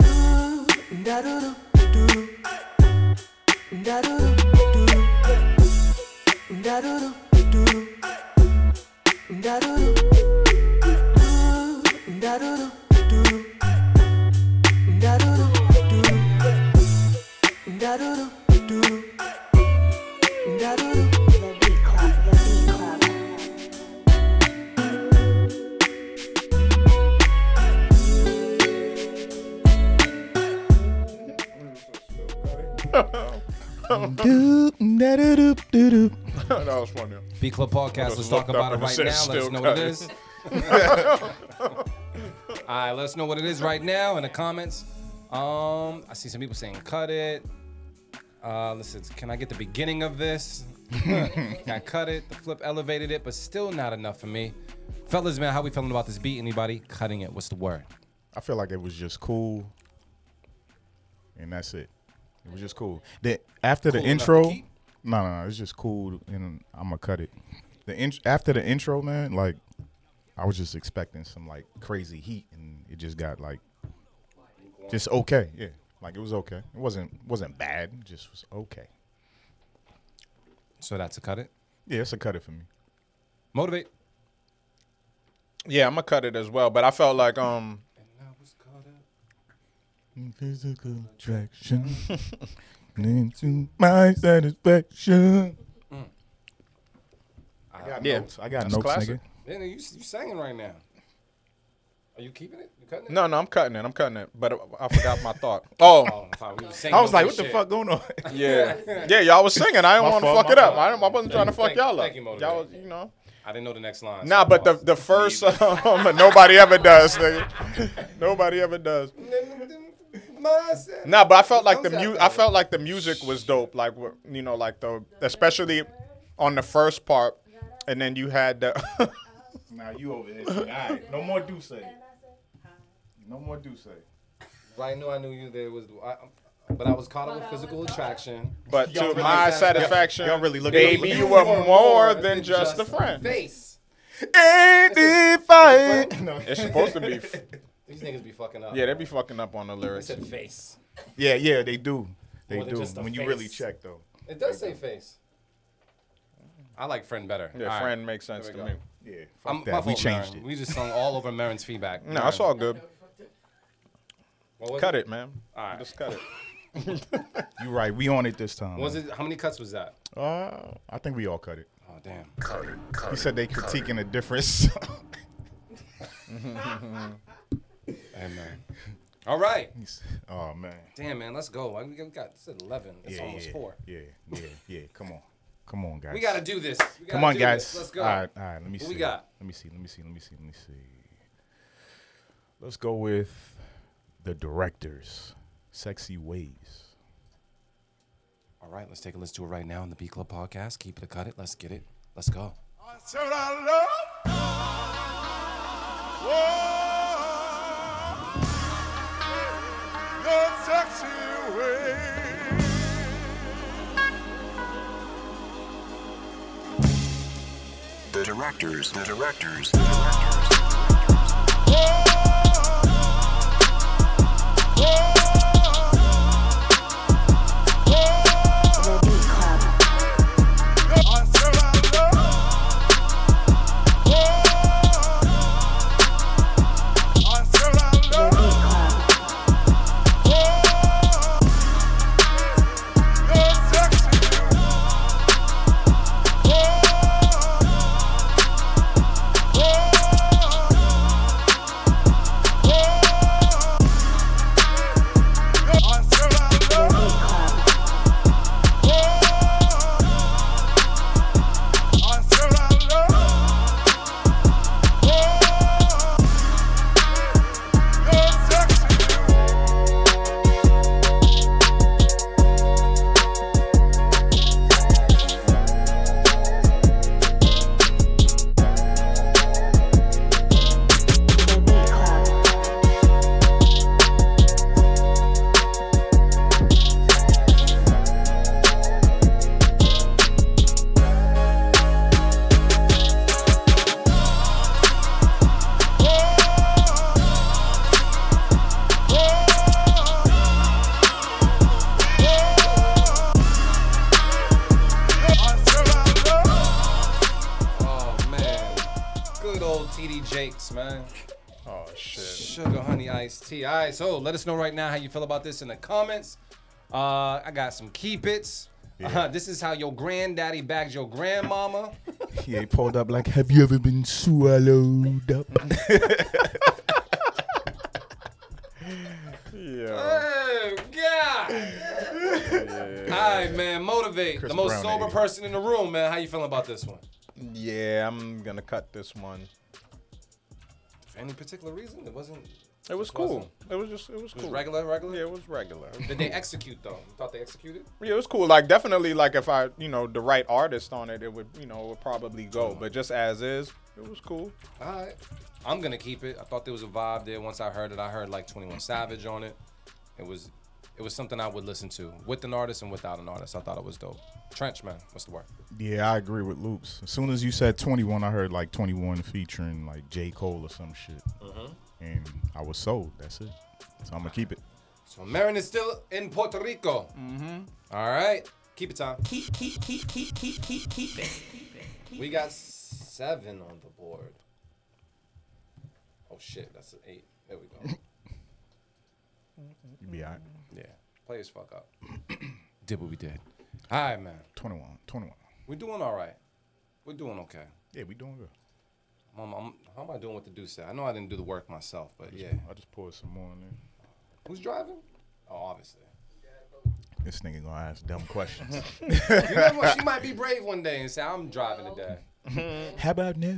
Beat Club Podcast. Let's talk about it right now. Let us know what it is. All right, let us know what it is right now in the comments. Um, I see some people saying cut it. Uh, listen, can I get the beginning of this? can I cut it? The flip elevated it, but still not enough for me. Fellas, man, how we feeling about this beat? Anybody cutting it? What's the word? I feel like it was just cool, and that's it. It was just cool. The after Cool the enough to intro, keep? No, no, no, it's just cool, and I'm gonna cut it. The in, after the intro, man, like I was just expecting some like crazy heat, and it just got like just okay. Yeah, like it was okay. It wasn't wasn't bad. It just was okay. So that's a cut it. Yeah, it's a cut it for me. Motivate. Yeah, I'm gonna cut it as well, but I felt like um Physical attraction into my satisfaction. I got Yeah, notes. I got that's notes, classic. nigga. Yeah, you you singing right now. Are you keeping it? You cutting it? no, no, I'm cutting it. I'm cutting it, but I forgot my thought. Oh, Oh, I we was I was like, over what the shit. fuck going on? yeah, yeah, y'all was singing. I didn't want to fuck my it up. fault. I, didn't- I wasn't trying to fuck Thank- y'all up. thank You, y'all, was, you know. I didn't know the next line. Nah, so but the the first um, nobody ever does, nigga. nobody ever does. Nah, but I felt like the mu- I felt like the music was dope. Like you know, like the especially on the first part, and then you had the. now you over here. All right, no more do say. No more do say. I knew I knew you there was, I, but I was caught up with physical attraction. But to really my satisfaction, y'all really look at baby, you were more than just a friend. Face. Eighty-five. It's supposed to be. These niggas be fucking up. Yeah, they be fucking up on the I lyrics. said face. Yeah, yeah, they do. They More than do. just a When you really face. check though. It does say face. I like friend better. Yeah, All right. friend makes sense There to we me. go. Yeah, fuck I'm, that. my we fault, changed Marin. it. We just sung all over Marin's feedback. No, it's all good. What was Cut it, man. All right. Just cut it. You right. We on it this time. Was man. it? How many cuts was that? Uh, I think we all cut it. Oh damn. Cut it. Cut He it. said they critiquing a different song. Hey man. All right. oh man. Damn man, let's go. We got, we got this is eleven. It's yeah, almost yeah, four. Yeah, yeah, yeah. Come on, come on, guys. We gotta do this. Come gotta on, guys. This. Let's go. All right, all right. Let me What see. we got? Let me see. Let me see. Let me see. Let me see. Let's go with the directors. Sexy ways. All right, let's take a listen to it right now in the Beat Club podcast. Keep it, cut it. Let's get it. Let's go. Said I love. Whoa, The directors. The directors. The directors. Let us know right now how you feel about this in the comments. Uh, I got some keep its. Uh, this is how your granddaddy bagged your grandmama. He ain't pulled up like, have you ever been swallowed up? Yeah. Oh God! All right, man. Motivate Chris the most Brown, sober idiot. person in the room, man. How you feeling about this one? Yeah, I'm gonna cut this one. For any particular reason? It wasn't. It was cool. wasn't- It was just it was It was cool. regular, regular. Yeah, it was regular. Did they execute though? You thought they executed? Yeah, it was cool. Like definitely, like if I, you know, the right artist on it, it would, you know, it would probably go. But just as is, it was cool. All right. I'm gonna keep it. I thought there was a vibe there. Once I heard it, I heard like 21 Savage on it. It was, it was something I would listen to with an artist and without an artist. I thought it was dope. Trench man, what's the word? Yeah, I agree with Loops. As soon as you said 21, I heard like 21 featuring like J. Cole or some shit. Mhm. And I was sold. That's it. So I'm going to keep it. So Marin is still in Puerto Rico. Mm-hmm. All right. Keep it time. Keep, keep, keep, keep, keep, keep, keep it. We got seven on the board. Oh shit, that's an eight. There we go. You be all right. Yeah. Players fuck up. did what we did. All right, man. 21. 21. We're doing all right. We're doing okay. Yeah, we doing good. Mom, I'm, how am I doing with the D'Ussé? Set? I know I didn't do the work myself, but yeah. I just poured some more in there. Who's driving? Oh, obviously. This nigga gonna ask dumb questions. you know what? She might be brave one day and say, "I'm driving today." How about no?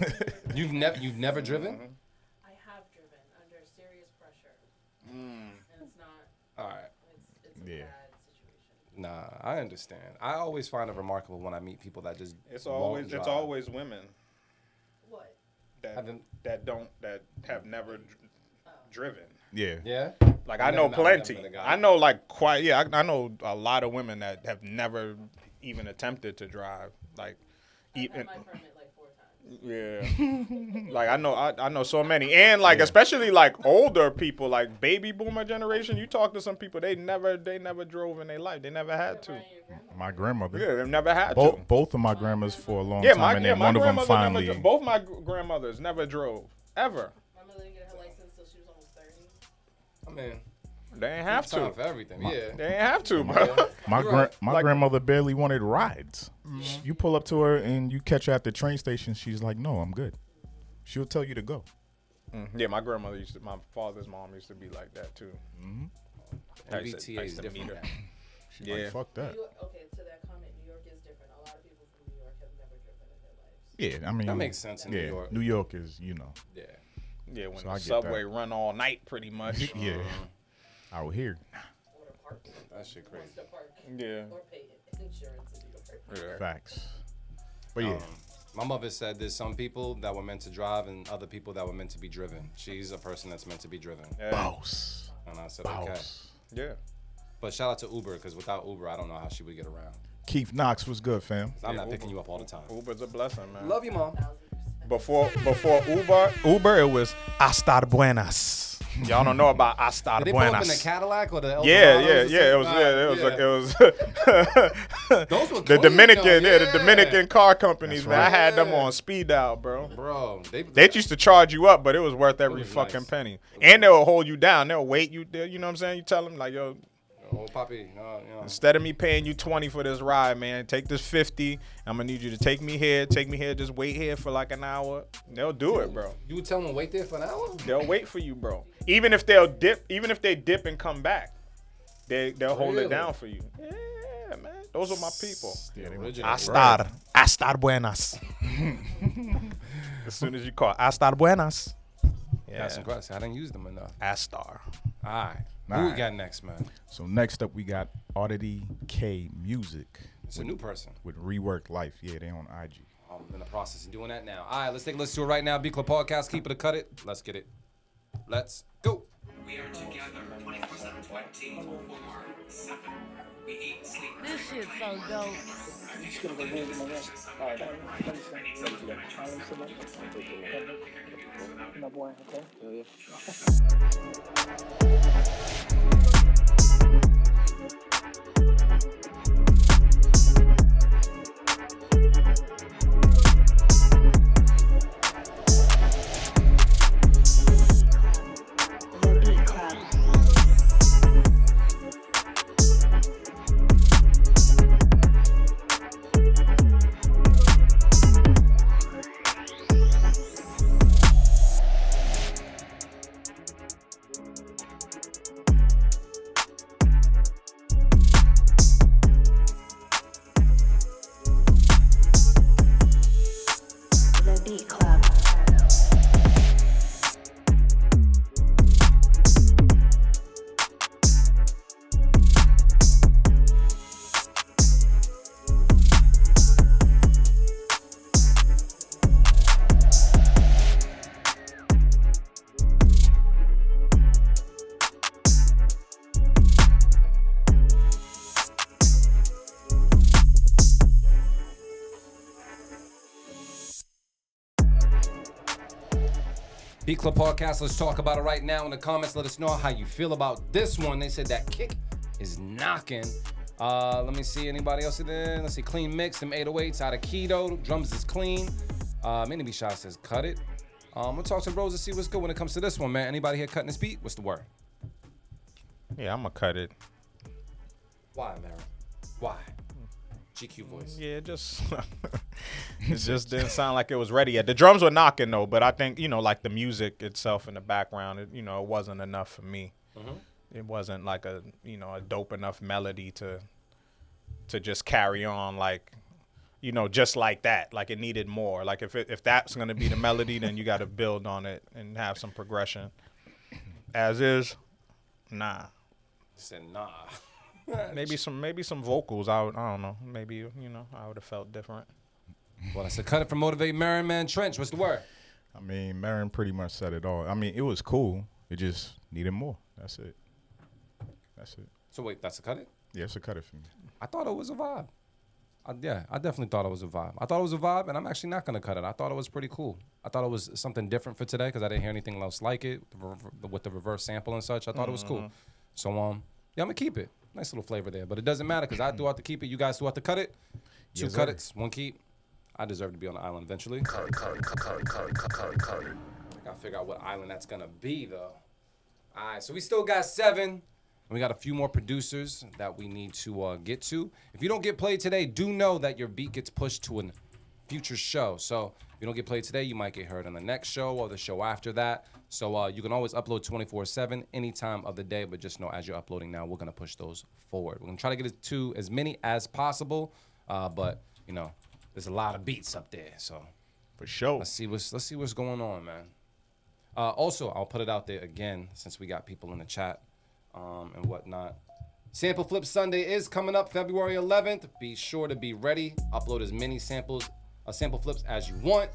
you've never, you've never driven. I have driven under serious pressure, mm. and it's not. All right. It's, it's a Yeah. bad situation. Nah, I understand. I always find it remarkable when I meet people that just It's won't always it's drive. always women What? that Haven't- that don't that have never dr- driven. yeah. Yeah. Like I've I know never- I've never plenty. been a guy. I know like quite yeah. I, I know a lot of women that have never even attempted to drive. Like I've even had my permit like four times. Yeah. like I know I, I know so many and like especially like older people like baby boomer generation. You talk to some people they never they never drove in their life. They never had to. My grandmother. Yeah, they've never had Bo- to. both of my grandmas for a long Yeah, time, my, and yeah, then my one of them grandmother finally. never dro- both my grandmothers never drove ever. My mother didn't get her license till she was almost thirty. I mean, They ain't have to. for everything. My- yeah. They ain't have to, bro. My gra- right. my Like- grandmother barely wanted rides. Mm-hmm. You pull up to her and you catch her at the train station. She's like, "No, I'm good." She'll tell you to go. Mm, Yeah, my grandmother used to. My father's mom used to be like that too. Mhm. I used to- MBTA is different. meet. She's Yeah. like, "Fuck that." York, okay, to that comment, New York is different. A lot of people from New York have never driven in their lives. Yeah, I mean That makes sense in New yeah, York. New York is, you know, Yeah. Yeah, when So the subway that. run all night, pretty much. yeah. Out here, Or to park. That shit crazy. Park. Yeah. Or pay insurance in New York. Yeah. facts. But yeah, Um, my mother said there's some people that were meant to drive and other people that were meant to be driven. She's a person that's meant to be driven. Yeah. boss, And I said, okay. Yeah. But shout out to Uber because without Uber, I don't know how she would get around. Keith Knox was good, fam. I'm Yeah, not picking you up all the time. Uber's a blessing, man. Love you, mom. Before before Uber, Uber it was hasta buenas. Y'all don't know about hasta Did they pull up in the. Cadillac or the El Yeah, Dorados yeah, yeah. It was, yeah, it was, Yeah. like, it was. Those were the Dominican, though, yeah, the. Dominican car companies, That's man. I right. had them on speed dial, bro. Bro, they, They used to charge you up, but it was worth every was fucking nice. penny. And they'll hold you down. They'll wait you there. You know what I'm saying? You tell them like, yo, Oh, Poppy, uh, you know. instead of me paying you 20 for this ride, man, take this 50. I'm gonna need you to take me here, take me here, just wait here for like an hour. They'll do it, bro. You would tell them to wait there for an hour? They'll wait for you, bro. Even if they'll dip, even if they dip and come back, they they'll hold Really? it down for you. Yeah, man. Those are my people. Astar, astar buenas. as soon as you call astar buenas. Yeah. That's impressive. I didn't use them enough. Astar. All right. Who All we got next, man? So next up, we got Oddity K Music It's a new person. with Rework Life. Yeah, they on IG. I'm in the process of doing that now. All right, let's take a listen to it right now. Beat Club Podcast, keep it or cut it. Let's get it. Let's go. We are together 24 7, 24 7. We eat, sleep, This shit so dope. i'm just going to go home The Beat Club. Club Podcast, let's talk about it right now in the comments. Let us know how you feel about this one. They said that kick is knocking. Uh, let me see anybody else in there. Let's see, clean mix, some 808s out of keto. Drums is clean. Uh, Mini B Shot says cut it. Um, we'll talk to Rose to see what's good when it comes to this one, man. Anybody here cutting this beat? What's the word? Yeah, I'm gonna cut it. Why, man? Why? GQ voice. Yeah, just it just didn't sound like it was ready yet. The drums were knocking though, but I think you know, like the music itself in the background, it, you know, it wasn't enough for me. Mhm. It wasn't like a you know a dope enough melody to to just carry on like you know just like that. Like it needed more. Like if it, if that's gonna be the melody, then you got to build on it and have some progression. As is, nah. Said nah. maybe some maybe some vocals. I would, I don't know. Maybe you know I would have felt different. Well, I said cut it from Motivate Marin, man. Trench, what's the word? I mean, Marin pretty much said it all. I mean, it was cool. It just needed more. That's it. That's it. So wait, that's a cut it? Yeah, it's a cut it for me. I thought it was a vibe. I, yeah, I definitely thought it was a vibe. I thought it was a vibe, and I'm actually not gonna cut it. I thought it was pretty cool. I thought it was something different for today because I didn't hear anything else like it with the reverse sample and such. I thought it was cool. Mhm. So um, yeah, I'm gonna keep it. Nice little flavor there, but it doesn't matter because I do have to keep it. You guys do have to cut it. Two Yes, cut sir. it's, one keep. I deserve to be on the island eventually. Cut it, cut it, cut it, cut it, cut it, cut it. I gotta figure out what island that's gonna be though. All right, so we still got seven. And we got a few more producers that we need to uh, get to. If you don't get played today, do know that your beat gets pushed to a future show. So if you don't get played today, you might get heard on the next show or the show after that. So uh, you can always upload 24/7 any time of the day. But just know as you're uploading now, we're gonna push those forward. We're gonna try to get it to as many as possible. Uh, but you know, there's a lot of beats up there. So for sure, let's see what's let's see what's going on, man. Uh, also, I'll put it out there again since we got people in the chat um, and whatnot. Sample Flip Sunday is coming up February 11th. Be sure to be ready. Upload as many samples, uh, sample flips as you want.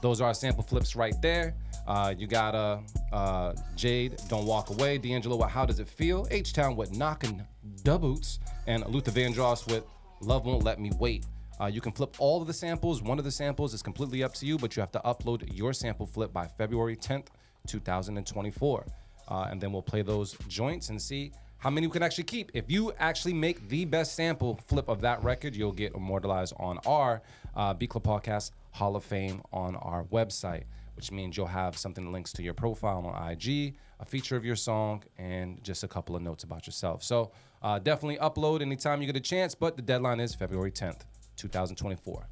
Those are our sample flips right there. Uh, you got uh, uh, Jade, Don't Walk Away. D'Angelo, with How Does It Feel? H Town with Knockin' Da Boots. And Luther Vandross with Love Won't Let Me Wait. Uh, you can flip all of the samples. One of the samples is completely up to you, but you have to upload your sample flip by February 10th, 2024. Uh, and then we'll play those joints and see how many we can actually keep. If you actually make the best sample flip of that record, you'll get immortalized on our uh, Beat Club Podcast Hall of Fame on our website, which means you'll have something that links to your profile on IG, a feature of your song, and just a couple of notes about yourself. So uh, definitely upload anytime you get a chance, but the deadline is February 10th, 2024.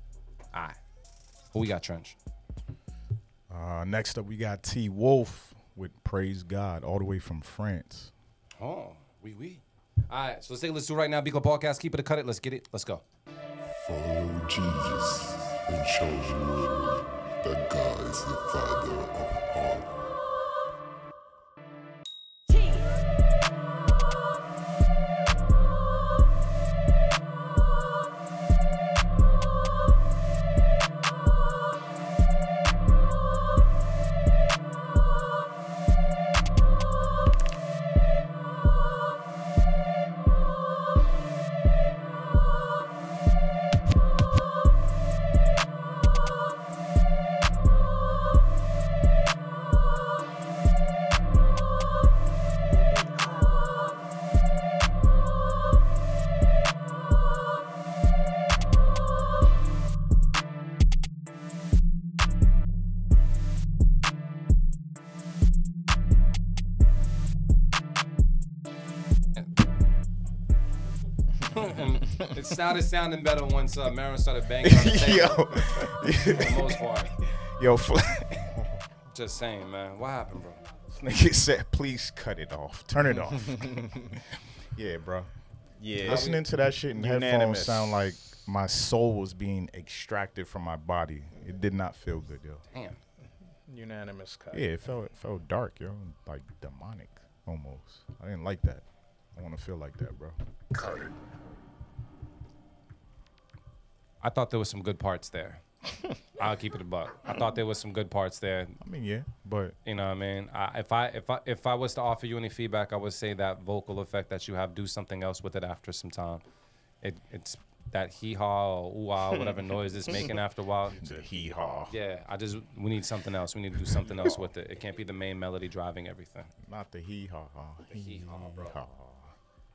All right. Who we got, Trench? Uh, next up, we got T Wolf with Praise God, all the way from France. Oh, we oui, we. Oui. All right, so let's take a listen to right now. Beat Club Podcast, keep it a cut it. Let's get it. Let's go. Follow Jesus and show the world that God is the Father of all. Started sounding better once uh, Marin started banging on the table. For the most part. Yo, fl- Just saying, man. What happened, bro? Nigga said, please cut it off. Turn it off. yeah, bro. Yeah. Listening to that shit in headphones Unanimous. sound like my soul was being extracted from my body. It did not feel good, yo. Damn. Unanimous cut. Yeah, it felt it felt dark, yo. Like demonic almost. I didn't like that. I want to feel like that, bro. I thought there was some good parts there. I'll keep it a buck. I thought there was some good parts there. I mean, yeah, but you know, what I mean, I, if I if I if I was to offer you any feedback, I would say that vocal effect that you have, do something else with it after some time. It it's that hee haw or ooh ah whatever noise it's making after a while. The hee haw. Yeah, I just we need something else. We need to do something else with it. It can't be the main melody driving everything. Not the hee haw. The hee haw, bro.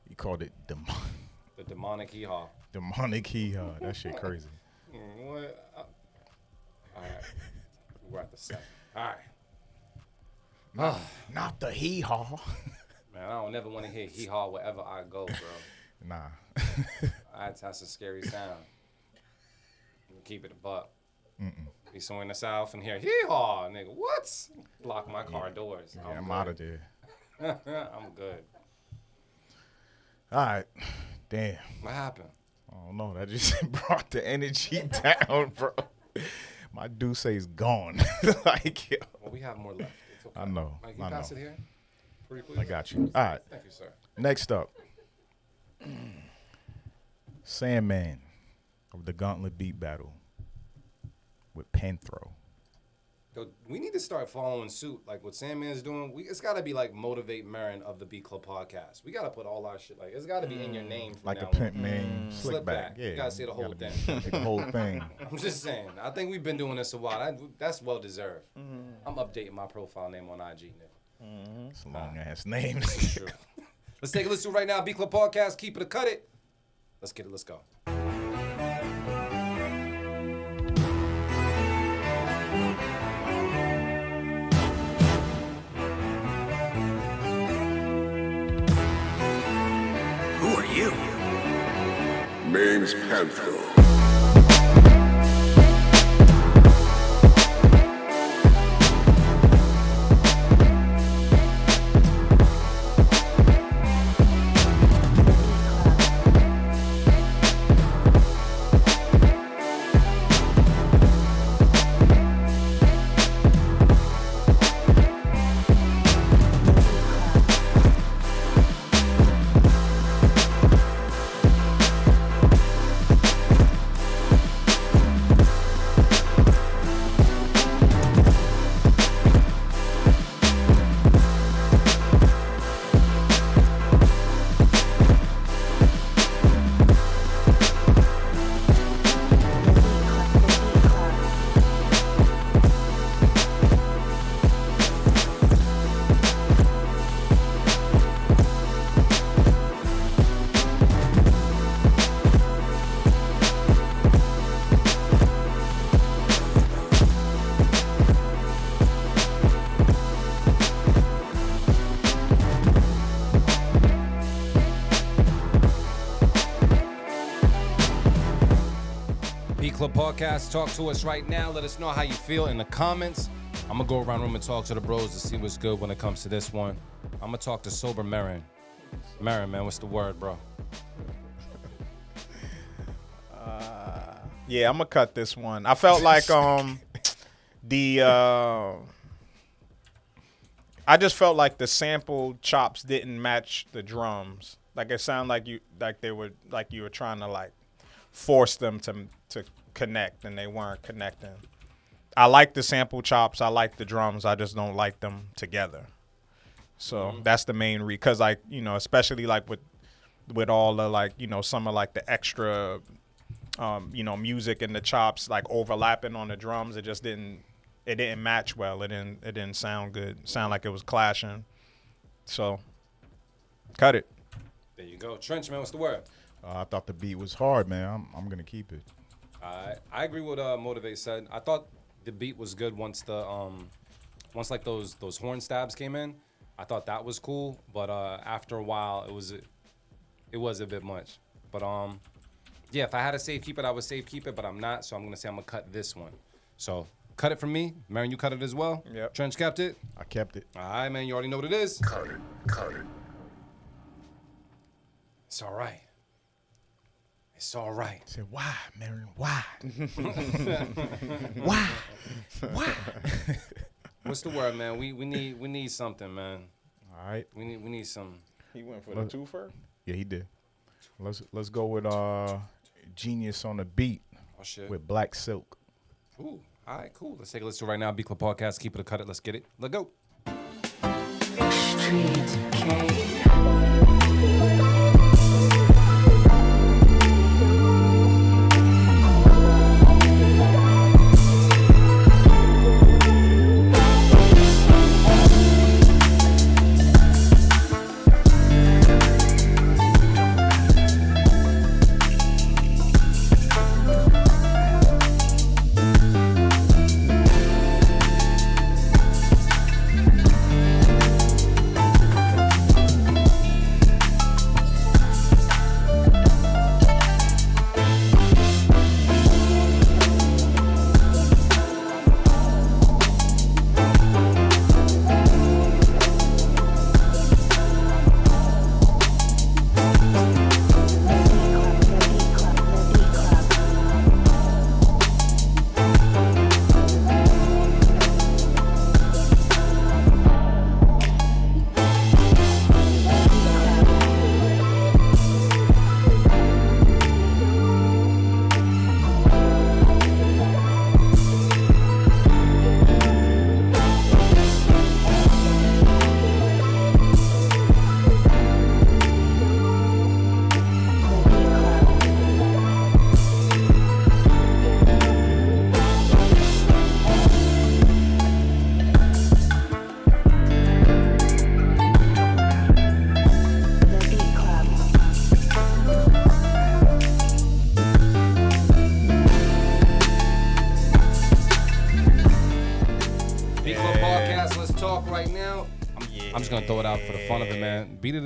You called it demon- The demonic hee haw. demonic hee haw. That shit crazy. What? All right, we're at the set. All right. Not, not the hee haw. Man, I don't never want to hear hee haw wherever I go, bro. Nah. That's, that's a scary sound. Keep it a buck. Mm-mm. Be somewhere in the south and hear hee haw, nigga. What? Lock my car doors. Yeah, I'm out of there. I'm good. All right. Damn. What happened? I don't know. That just brought the energy down, bro. My D'Ussé is gone. like, yo. Well, we have more left. It's okay. I know. Mike, you I pass know. it here? Please. I got you. All right. Thank you, sir. Next up, Sandman of the Gauntlet Beat Battle with Panthro. Yo, we need to start following suit, like what Sandman's doing. We, it's got to be like motivate Marin of the Beat Club podcast. We got to put all our shit like it's got to be in your mm. name. Like now a pimp on. name mm. Slip slick back. back. Yeah. you gotta say the whole thing. the whole thing. I'm just saying. I think we've been doing this a while. That, that's well deserved. Mm-hmm. I'm updating my profile name on IG now. Mm-hmm. It's a long ass name. Let's take a listen right now. Beat Club podcast. Keep it or cut it. Let's get it. Let's go. Name's Panther. Podcast. Talk to us right now. Let us know how you feel in the comments. I'm gonna go around the room and talk to the bros to see what's good when it comes to this one. I'm gonna talk to sober Marin. Marin, man, what's the word, bro? Yeah, I'm gonna cut this one. I felt like um the uh I just felt like the sample chops didn't match the drums. Like it sounded like you like they were like you were trying to like force them to to connect and they weren't connecting. I like the sample chops. I like the drums. I just don't like them together. So that's the main re because like you know especially like with with all the like you know some of like the extra um, you know, music and the chops like overlapping on the drums. It just didn't it didn't match well. It didn't it didn't sound good. Sound like it was clashing. So cut it. There you go. Trench, man, what's the word? Uh, I thought the beat was hard, man. I'm, I'm gonna keep it. I I agree with uh, Motivate said. I thought the beat was good once the um once like those those horn stabs came in. I thought that was cool, but uh, after a while, it was it was a bit much. But um, yeah, if I had to save keep it, I would save keep it, but I'm not. So I'm gonna say I'm gonna cut this one. So cut it from me, Marin. You cut it as well. Yep. Trench kept it. I kept it. All right, man. You already know what it is. Cut it. Cut it. It's all right. It's all right. I said, why, Marin? Why? why? Why? What's the word, man? We we need we need something, man. All right. We need we need some. He went for Look. the twofer. Yeah, he did. Let's let's go with uh Genius on the beat Oh shit. with Black Silk. Ooh. All right, cool. Let's take a listen right now. Beat Club Podcast. Keep it a cut it. Let's get it. Let's go. Street K.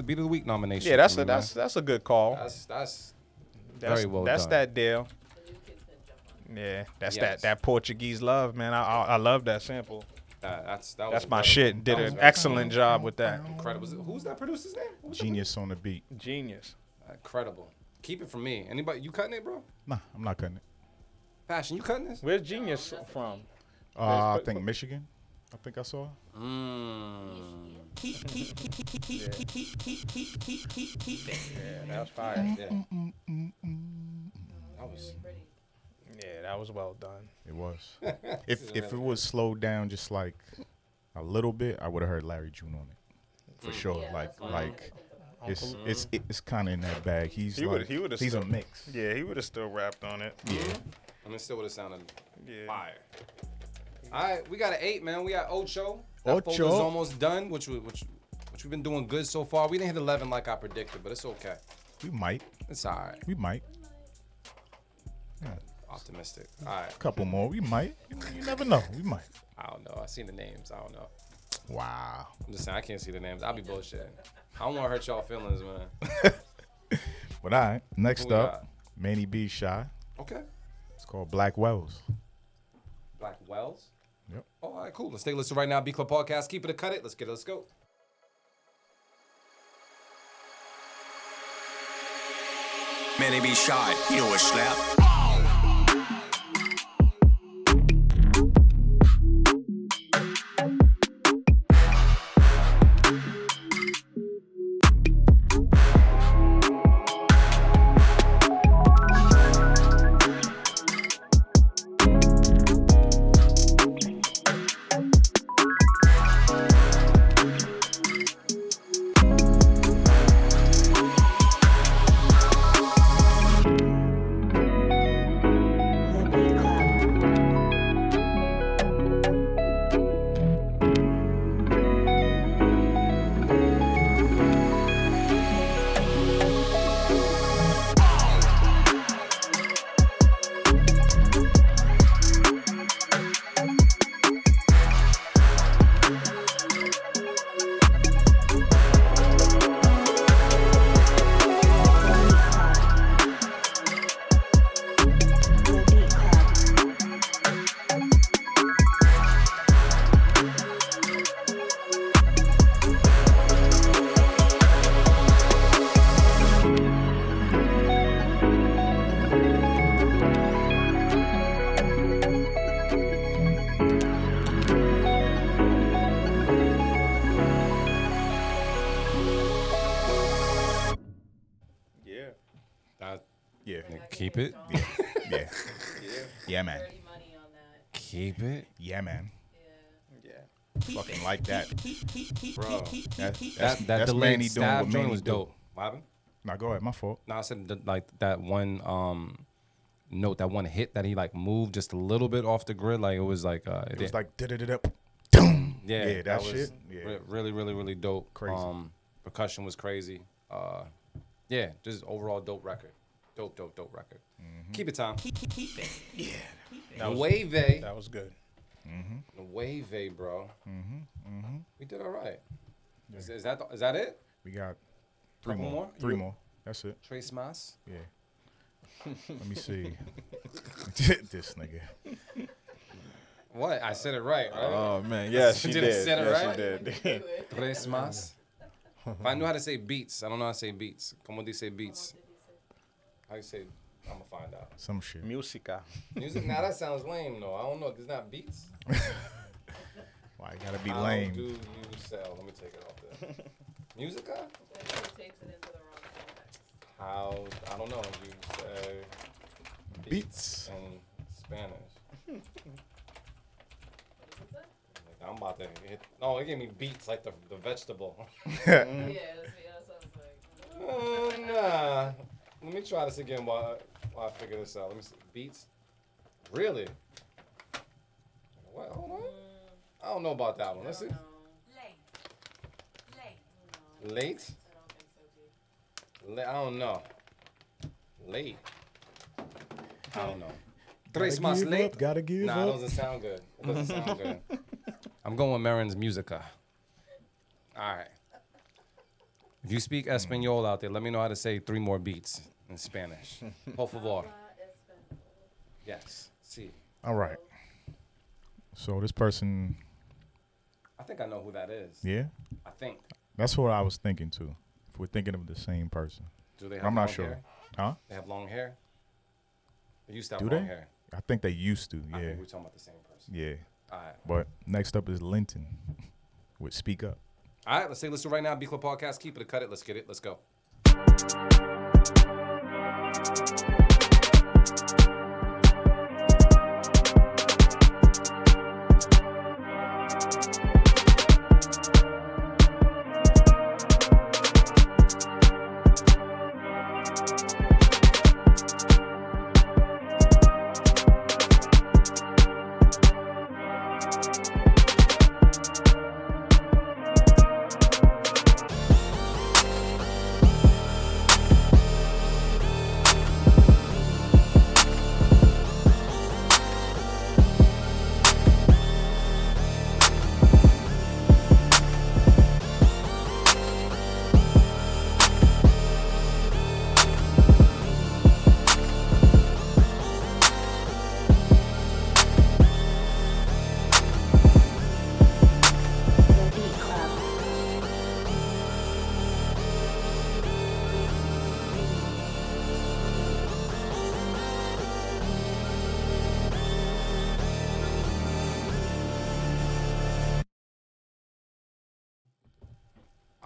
Beat of the Beat of the Week nomination. Yeah, that's a that's that's a good call. that's that's That's, very well that's done. that deal. Yeah, that's Yes. that that Portuguese love, man. I I, I love that sample. That, that's that was That's my incredible. shit. Did That an very excellent job with that. Incredible. Who's that producer's name? Who was that Genius on the beat. Genius. Incredible. Keep it from me. Anybody? You cutting it, bro? Nah, I'm not cutting it. Passion, you cutting this? Where's Genius from? Uh, I think Michigan. I think I saw. Mm. Yeah, that was fire. Mm, yeah. Mm, mm, that was. Yeah, that was well done. It was. if if it was slowed down just like a little bit, I would have heard Larry June on it for Mm. sure. Yeah, like like it's Uncle- it's it's kind of in that bag. He's He like would he would have he's still, a mix. Yeah, he would have still rapped on it. Yeah. I mean, still would have sounded Yeah. fire. All right, we got an eight, man. We got Ocho. That folder's Ocho. almost done, which we- which which we've been doing good so far. We didn't hit eleven like I predicted, but it's okay. We might. It's all right. We might. Optimistic. All right. A couple more. We might. You, never know. We might. I don't know. I seen the names. I don't know. Wow. I'm just saying I can't see the names. I'll be bullshitting. I don't want to hurt y'all feelings, man. But all right. Next up? Manny B Shy. Okay. It's called Black Wells. Black Wells. Yep. Oh, all right, cool. Let's take a listen right now. Beat Club Podcast. Keep it a cut it. Let's get it. Let's go. Man, they be shy. You know what, slap? Bro. That, that's, That, that that's delayed Manny doing stab what joint was dope. What happened? Nah, go ahead. My fault. No, I said that, like that one um note, that one hit that he like moved just a little bit off the grid. Like it was like uh, It was did- like da da da da. yeah, yeah, that, was shit. Yeah. re- really, really, really dope. Crazy. Um, percussion was crazy. Uh, yeah, just overall dope record. Dope, dope, dope record. Mm-hmm. Keep it, Tom. Yeah. The wave, eh? That was good. The wave, eh, bro. Mm-hmm. Mm-hmm. We did all right. Is, is that the- is that it? We got three more. more? Three You- more. That's it. Trace Mas. Yeah. Let me see. this nigga. What? I said it right, right? Oh man, yes, she Did did. I say it yes, right? she did. Tres más. if I knew how to say beats, I don't know how to say beats. Como dice beats? How you say? I'm gonna find out. Some shit. Musica. Music. Now that sounds lame though. I don't know. There's not beats. Why you gotta be How lame? do you sell? Let me take it off there. Musica? That just takes it into the wrong context. How? I don't know. You say Beats. in Spanish. I'm about to hit. No, it gave me beats like the the vegetable. Yeah, that's, yeah, that sounds like. Uh, nah. Let me try this again while, while I figure this out. Let me see. Beats? Really? What? Hold on. I don't know about that one. Let's see. Late? La- I don't know. Late. I don't know. Tres Gotta más give late? up, gotta give nah, it up. doesn't sound good. It doesn't sound good. I'm going with Marin's Musica. All right. If you speak Espanol out there, let me know how to say three more beats in Spanish. Por favor. Yes. See. All right. So this person, I think I know who that is. yeah, I think. that's what I was thinking too. If we're thinking of the same person, Do they have I'm not long sure. hair? Huh? They have long hair? They used to have Do long they? hair. I think they used to. I Yeah. think we're talking about the same person. Yeah. All right. But next up is Linton with Speak Up. All right, let's say listen right now. Beat Club Podcast. Keep it cut it. Let's get it. Let's go. Beat Club.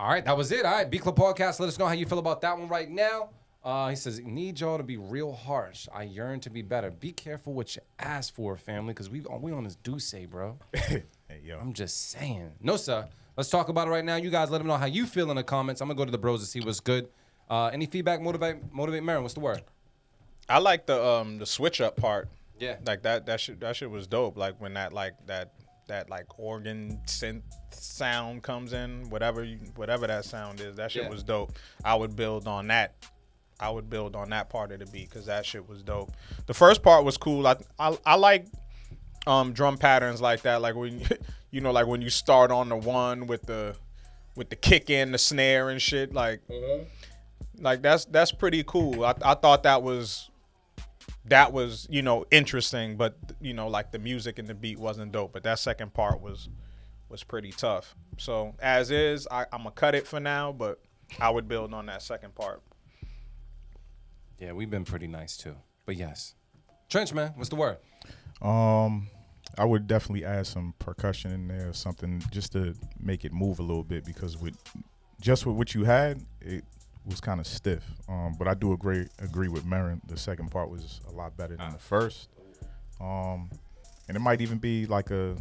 All right, that was it. All right, Beat Club Podcast. Let us know how you feel about that one right now. Uh, he says, "Need y'all to be real harsh. I yearn to be better. Be careful what you ask for, family, because we we on this D'Ussé, bro. hey, yo. I'm just saying. No, sir. Let's talk about it right now. You guys, let them know how you feel in the comments. I'm gonna go to the bros to see what's good. Uh, any feedback? Motivate, motivate, Marin. What's the word? I like the um the switch up part. Yeah. Like that that shit that shit was dope. Like when that like that that like organ synth sound comes in, whatever you, whatever that sound is, that shit Yeah. was dope. I would build on that. I would build on that part of the beat because that shit was dope. The first part was cool. I I, I like um drum patterns like that. Like when you know like when you start on the one with the with the kick in the snare and shit. Like like that's that's pretty cool. I I thought that was that was you know interesting, but you know like the music and the beat wasn't dope. But that second part was was pretty tough. So as is, I, I'm gonna cut it for now, but I would build on that second part. Yeah, we've been pretty nice too. But yes, Trench man, what's the word? Um, I would definitely add some percussion in there or something just to make it move a little bit because with just with what you had, it was kind of stiff. Um, but I do agree agree with Marin. The second part was a lot better than the first. Um, and it might even be like a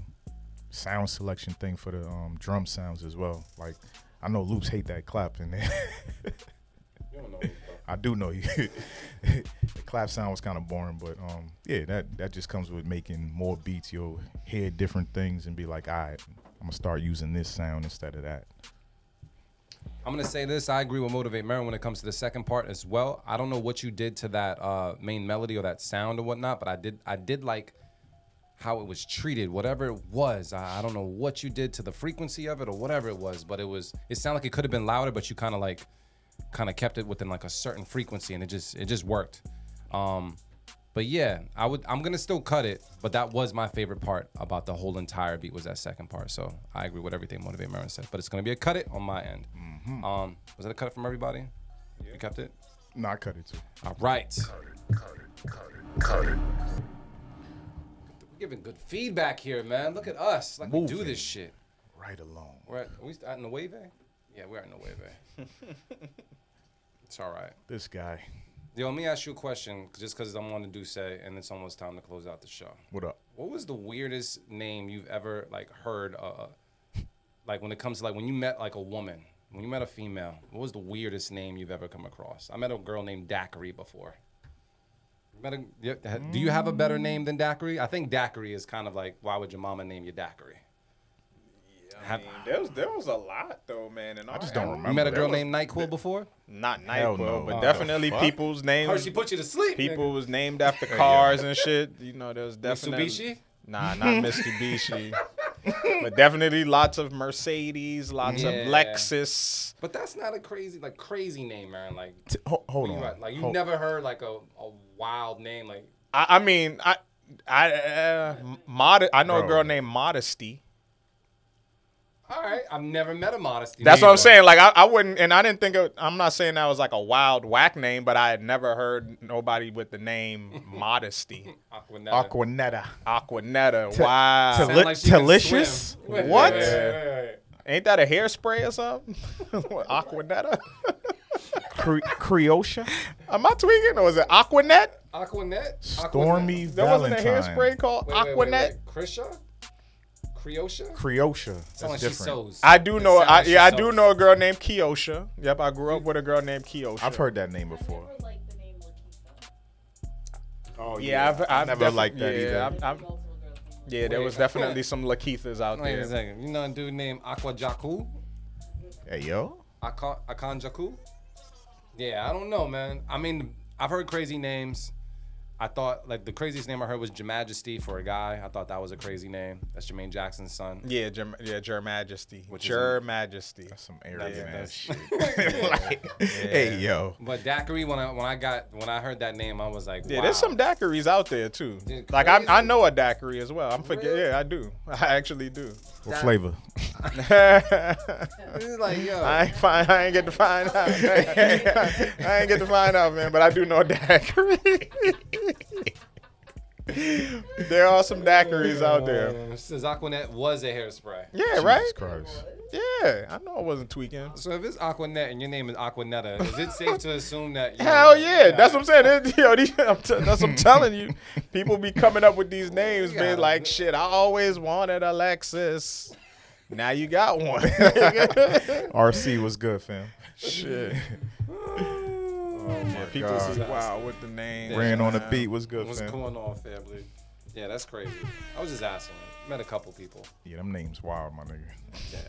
sound selection thing for the um, drum sounds as well. Like I know loops hate that clap in there. I do know you. the clap sound was kind of boring, but um, yeah, that that just comes with making more beats. You'll hear different things and be like, all right, I'm gonna start using this sound instead of that. I'm gonna say this. I agree with Motivate Marin when it comes to the second part as well. I don't know what you did to that uh, main melody or that sound or whatnot, but I did. I did like how it was treated, whatever it was. I, I don't know what you did to the frequency of it or whatever it was, but it was. It sounded like it could have been louder, but you kind of like, kind of kept it within like a certain frequency, and it just it just worked. Um, but yeah, I would. I'm gonna still cut it, but that was my favorite part about the whole entire beat was that second part. So I agree with everything Motivate Marin said, but it's gonna be a cut it on my end. Um, was that a cut it from everybody? You kept it. No, I cut it too. All right. Cut it. We're giving good feedback here, man. Look at us, like we do this shit. Right along. We're at, are we the wave? Yeah, we're the wave. it's all right. This guy. Yo, let me ask you a question, just because I'm on the D'Ussé, and it's almost time to close out the show. What up? What was the weirdest name you've ever like heard? Uh, like when it comes to like when you met like a woman, when you met a female, what was the weirdest name you've ever come across? I met a girl named Daiquiri before. Met a- Do you have a better name than Daiquiri? I think Daiquiri is kind of like why would your mama name you Daiquiri? Have- There was there was a lot though, man. And I just don't remember. you met a girl named Nyquil before? Not Hell Nyquil, no. but Oh, definitely people's names. Hershey put you to sleep. People nigga. was named after cars and shit. You know, there was definitely Mitsubishi? Nah, not Mitsubishi. but definitely lots of Mercedes, lots Yeah. of Lexus. But that's not a crazy like crazy name, man. Like T- ho- hold you on. at? Like you Hold- never heard like a, a wild name like I, I mean, I, I, uh, mod- I know a girl named Modesty. All right, I've never met a modesty. That's what I'm saying. Like I, I wouldn't, and I didn't think. Of, I'm not saying that was like a wild whack name, but I had never heard nobody with the name Modesty. Aquanetta. Aquanetta. Aquanetta. T- wow. Teli- Sound like she delicious? What? wait, wait, wait, wait. Ain't that a hairspray or something? Aquanetta. Cre- Creosha. Am I tweaking or is it Aquanet? Aquanet. Stormy Valentine. There wasn't a hairspray called Wait, wait, wait, Aquanet. wait. Krisha? Creosha? Creosha. Sound That's like she different. sews. I do know. I, like yeah, I do know a girl named Kiosha. Yep, I grew up with a girl named Kiosha. I've heard that name before. Oh Yeah, I've, I've never defi- liked that yeah, either. I've- I've- yeah, there was definitely some Lakeithas out Wait a there. second. You know a dude named Aqua Jaku? Hey yo. Akan, Akan Jaku? Yeah, I don't know, man. I mean, I've heard crazy names. I thought, like, the craziest name I heard was Majesty for a guy. I thought that was a crazy name. That's Jermaine Jackson's son. Yeah, Jer, yeah, Jermajesty. Which is Jermajesty. That's some arrogant That's- ass that's- shit. Like, Hey yo. But Daiquiri, when I when I got when I heard that name, I was like, Yeah, there's some daiquiris out there too. Dude, Like I, I know a daiquiri as well. I'm forget. Yeah, I do. I actually do. What flavor? It's like, yo. I ain't find. I ain't get to find out. I ain't get to find out, man. But I do know a daiquiri. There are some daiquiris out there. Says Aquanet was a hairspray. Yeah, right. Christ. Yeah, I know I wasn't tweaking. So if it's Aquanet and your name is Aquanetta, is it safe to assume that? You Hell know, yeah, that's what I'm saying. It- yo, these, I'm t- that's what I'm telling you. People be coming up with these names, being like, "Shit, I always wanted Alexis." Now you got one. RC was good, fam. Shit. Oh my People God. is wild with the name. Ran on the beat was good, What's fam. going on, family? Yeah, that's crazy. I was just asking. Met a couple people. Yeah, them names wild, my nigga. Yeah,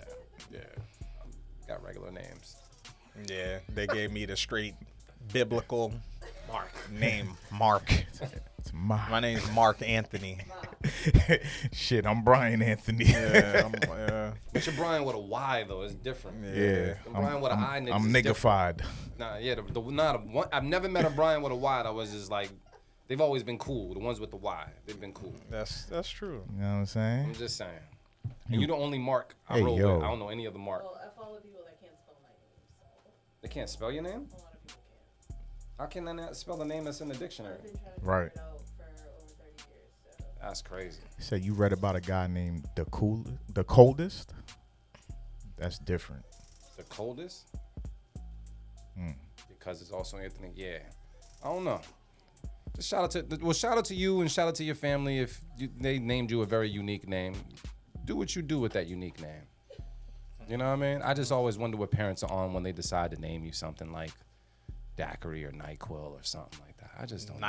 yeah. Got regular names. Yeah, they gave me the straight biblical Mark. name, Mark. It's my, My name's Mark Anthony. shit. I'm Brian Anthony. Yeah, I'm, yeah. But your Brian with a Y though is different. Yeah, The Brian with an I I'm, niggas I'm niggified. Nah, yeah, the, the not a, one, I've never met a Brian with a Y that was just like, they've always been cool. The ones with the Y, they've been cool. That's that's true. You know what I'm saying? I'm just saying. And you the only Mark I Hey, roll yo. with. I don't know any other Mark. Well, I follow people that can't spell my name, so They can't spell your name? a lot of people can't. How can they not spell the name that's in the dictionary? I've been trying to Right. That's crazy. So you read about a guy named the cool, the coldest. That's different. The coldest? Hmm. Because it's also Anthony. Yeah. I don't know. Just shout out to well, shout out to you and shout out to your family if you, they named you a very unique name. Do what you do with that unique name. You know what I mean? I just always wonder what parents are on when they decide to name you something like Daiquiri or Nyquil or something like that. I just don't. know.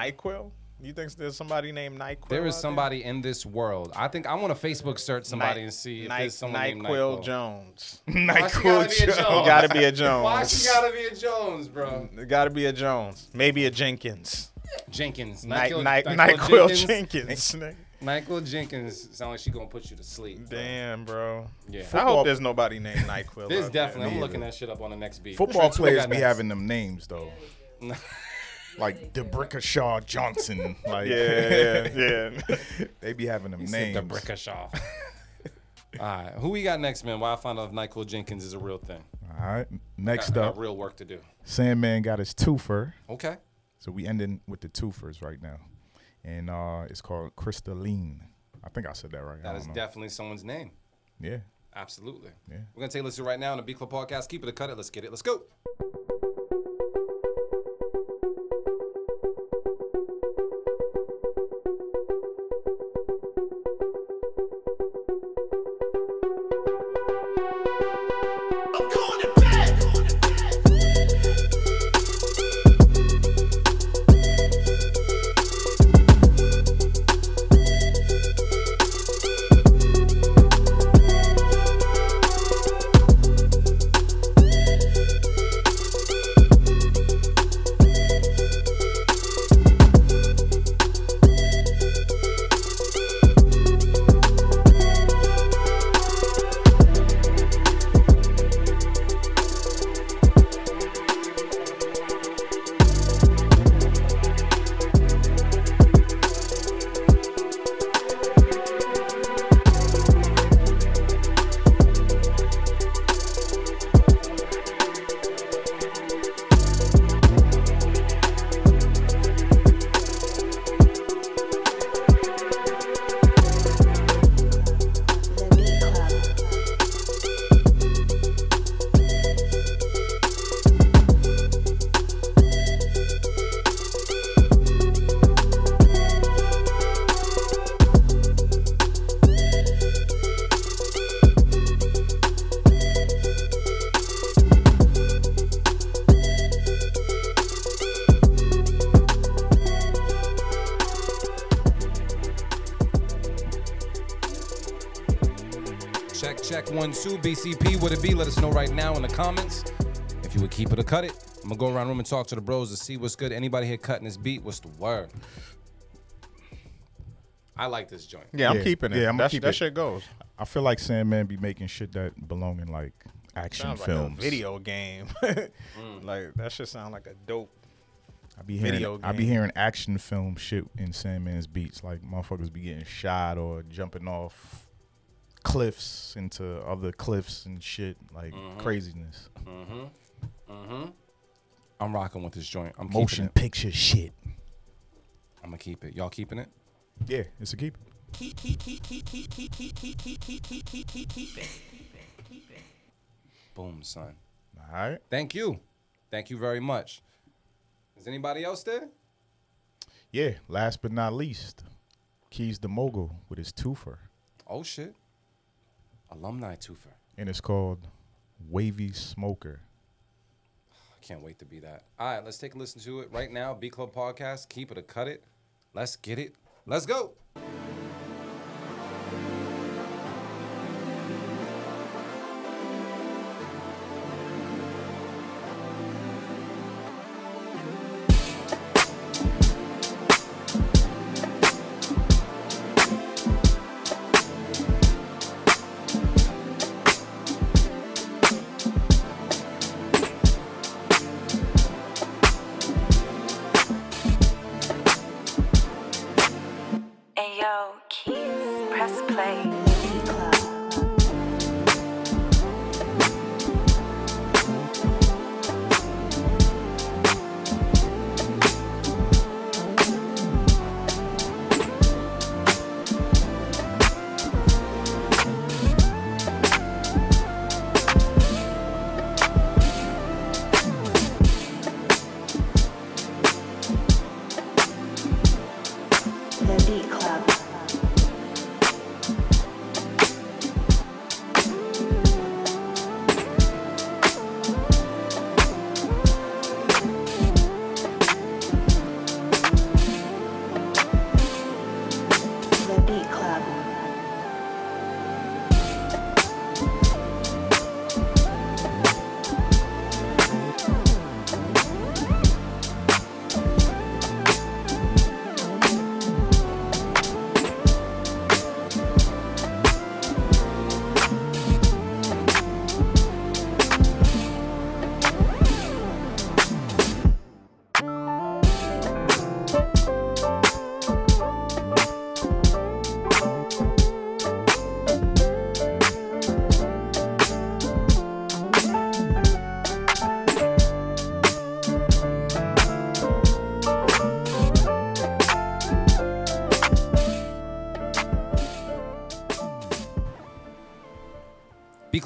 Nyquil? You think there's somebody named Nyquil? There is out somebody in this world. I think I want to Facebook search somebody Ny- and see if Ny- there's someone named Nyquil Nyquil. Jones. Why she gotta be a Jones? Gotta be a Jones. Why she gotta be a Jones, bro? It gotta be a Jones. Maybe a Jenkins. Jenkins. Nyquil, Ny- Nyquil Nyquil Jenkins. Jenkins. Nyquil Jenkins sound like she gonna put you to sleep. bro. Damn, bro. Yeah. I hope there's nobody named Nyquil. There's out there. definitely. I'm looking that shit up on the next beat. Football Trent, what we players be next? having them names though, like D'Brickashaw Johnson. Like Yeah, yeah, yeah. they be having them He said names. D'Brickashaw. All right, who we got next, man? While I find out if Nyquil Jenkins is a real thing. All right. Next I got, I up, got real work to do. Sandman got his twofer. Okay. So we ending with the twofers right now, and uh, it's called Crystalline. I think I said that right. I That don't is know. definitely someone's name. Yeah. Absolutely. Yeah. We're gonna take a listen right now on the Beat Club Podcast. Keep it a cut it. Let's get it. Let's go. 612 BCP. Would it be? Let us know right now in the comments. If you would keep it or cut it. I'm gonna go around the room and talk to the bros to see what's good. Anybody here cutting this beat? What's the word? I like this joint. Yeah, I'm keeping it. Yeah, I'm gonna That- keep that it. shit goes. I feel like Sandman be making shit that belong in like action Sounds films. like a video game. Mm. Like that shit sound like a dope. I be hearing video I be game. hearing action film shit in Sandman's beats. Like motherfuckers be getting shot or jumping off cliffs into other cliffs and shit. Like Mhm. craziness. Mm-hmm. Mm-hmm. I'm rocking with this joint. I'm Motion keeping it. picture shit. I'm gonna keep it. Y'all keeping it? Yeah, it's a keep. Keep, keep, keep, keep, keep, keep, keep, keep, keep, keep, keep, keep, keep, it, keep it. Boom, son. All right. Thank you. Thank you very much. Is anybody else there? Yeah, last but not least, Keys the Mogul with his twofer. Oh shit. Alumni twofer. And it's called Wavy Smoker. I can't wait to be that. All right, let's take a listen to it right now. Beat Club Podcast. Keep it a cut it. Let's get it. Let's go.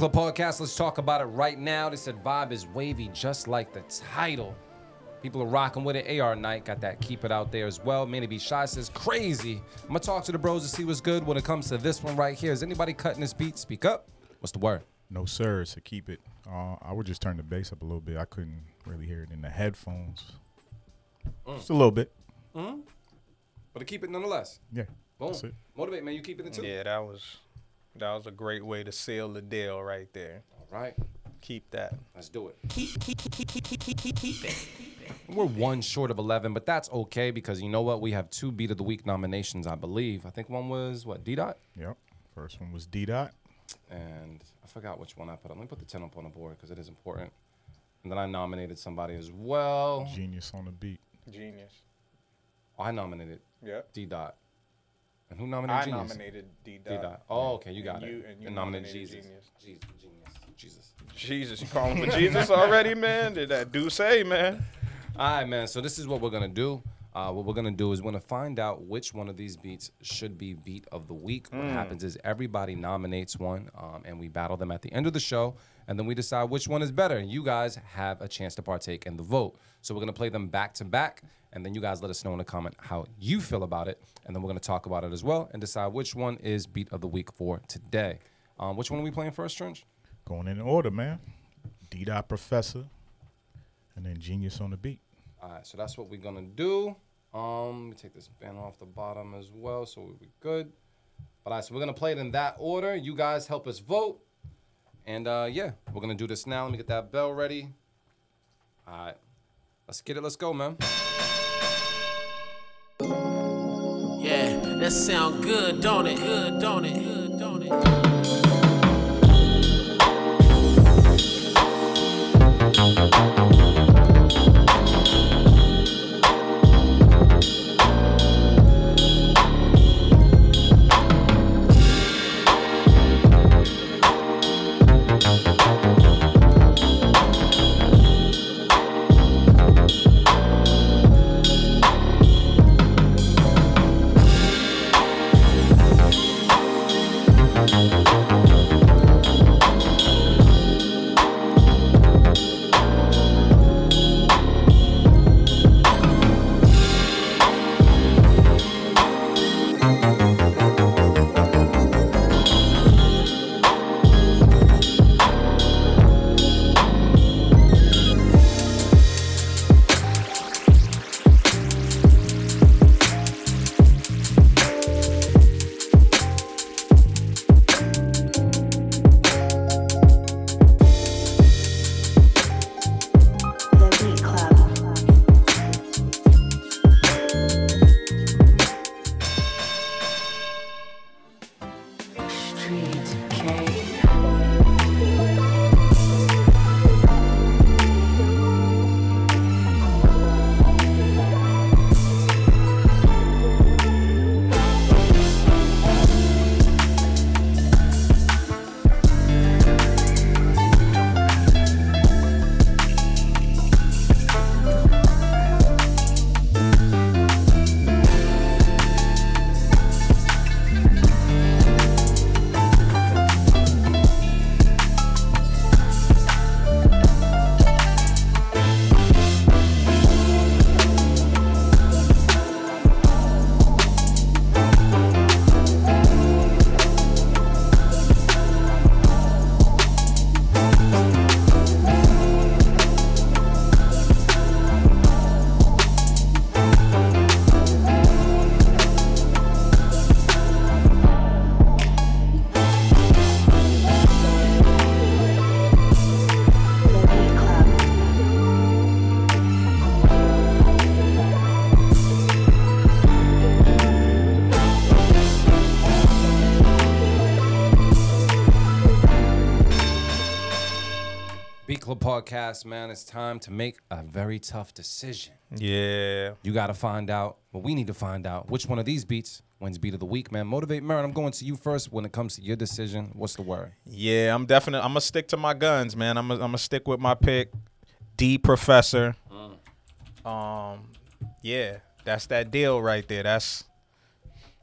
Club Podcast, let's talk about it right now. They said vibe is wavy, just like the title. People are rocking with it. AR Knight got that keep it out there as well. Manny B Shy says crazy. I'm gonna talk to the bros to see what's good when it comes to this one right here. Is anybody cutting this beat? Speak up. What's the word? No sir, to keep it. Uh, I would just turn the bass up a little bit. I couldn't really hear it in the headphones. Mm. Just a little bit. Mm-hmm. But to keep it nonetheless. Yeah. Boom. that's it. Motivate, man. You keeping it too? Yeah, that was that was a great way to seal the deal right there. All right. Keep that. Let's do it. Keep, keep, keep, keep, keep, keep, keep, keep it. We're one short of 11, but that's okay because you know what? We have two Beat of the Week nominations, I believe. I think one was, what, D Dot? Yep. First one was D Dot. And I forgot which one I put up. Let me put the 10 up on the board because it is important. And then I nominated somebody as well. Genius on the beat. Genius. Oh, I nominated Yep. D Dot. And who nominated I Genius? nominated D D Dot. Dot. Oh, okay, you got And it. you- and you nominated nominated Jesus. Genius. Jesus. Genius. Jesus. Jesus, you calling for Jesus already, man? Did that do say, man? All right, man. So this is what we're gonna do. Uh, what we're gonna do is we're gonna find out which one of these beats should be beat of the week. What Mm. happens is everybody nominates one, um, and we battle them at the end of the show, and then we decide which one is better. And you guys have a chance to partake in the vote. So we're gonna play them back to back, and then you guys let us know in the comment how you feel about it, and then we're gonna talk about it as well and decide which one is beat of the week for today. Um, which one are we playing first, Trench? Going in order, man. D Dot Professor. And then Genius on the beat. All right, so that's what we're gonna do. Um, let me take this band off the bottom as well, so we'll be good. But all right, so we're gonna play it in that order. You guys help us vote. And uh, yeah, we're gonna do this now. Let me get that bell ready. All right, let's get it. Let's go, man. That sound good, don't it? Good, don't it? Good, don't it? Podcast, man. It's time to make a very tough decision. Yeah. You got to find out. Well, we need to find out which one of these beats wins beat of the week, man. Motivate Marin. I'm going to you first when it comes to your decision. What's the word? Yeah, I'm definitely. I'm gonna stick to my guns, man. I'm gonna, I'm gonna stick with my pick, D Professor. Um, yeah, that's that deal right there. That's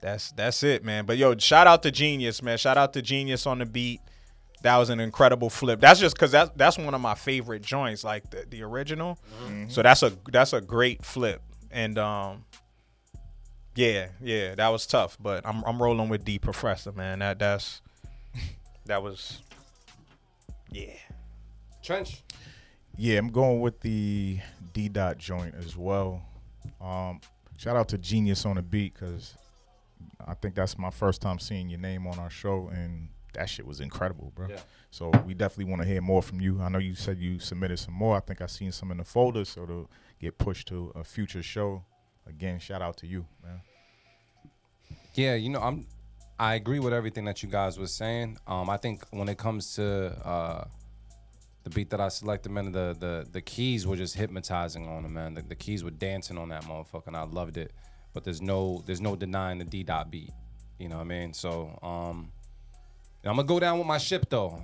that's that's it, man. But yo, shout out to Genius, man. Shout out to Genius on the beat. That was an incredible flip. That's just because that's that's one of my favorite joints, like the, the original. So that's a that's a great flip. And um, yeah, yeah, that was tough. But I'm I'm rolling with D Professor, man. That that's that was yeah. Trench. Yeah, I'm going with the D dot joint as well. Um, shout out to Genius on the beat because I think that's my first time seeing your name on our show, and that shit was incredible, bro. Yeah. So we definitely want to hear more from you. I know you said you submitted some more. I think I seen some in the folder, so to get pushed to a future show. Again, shout out to you, man. Yeah, you know, I'm I agree with everything that you guys was saying. Um, I think when it comes to uh, the beat that I selected, man, the the the keys were just hypnotizing on them, man. The, the keys were dancing on that motherfucker, and I loved it. But there's no there's no denying the D dot beat. You know what I mean? So um, and I'm gonna go down with my ship though.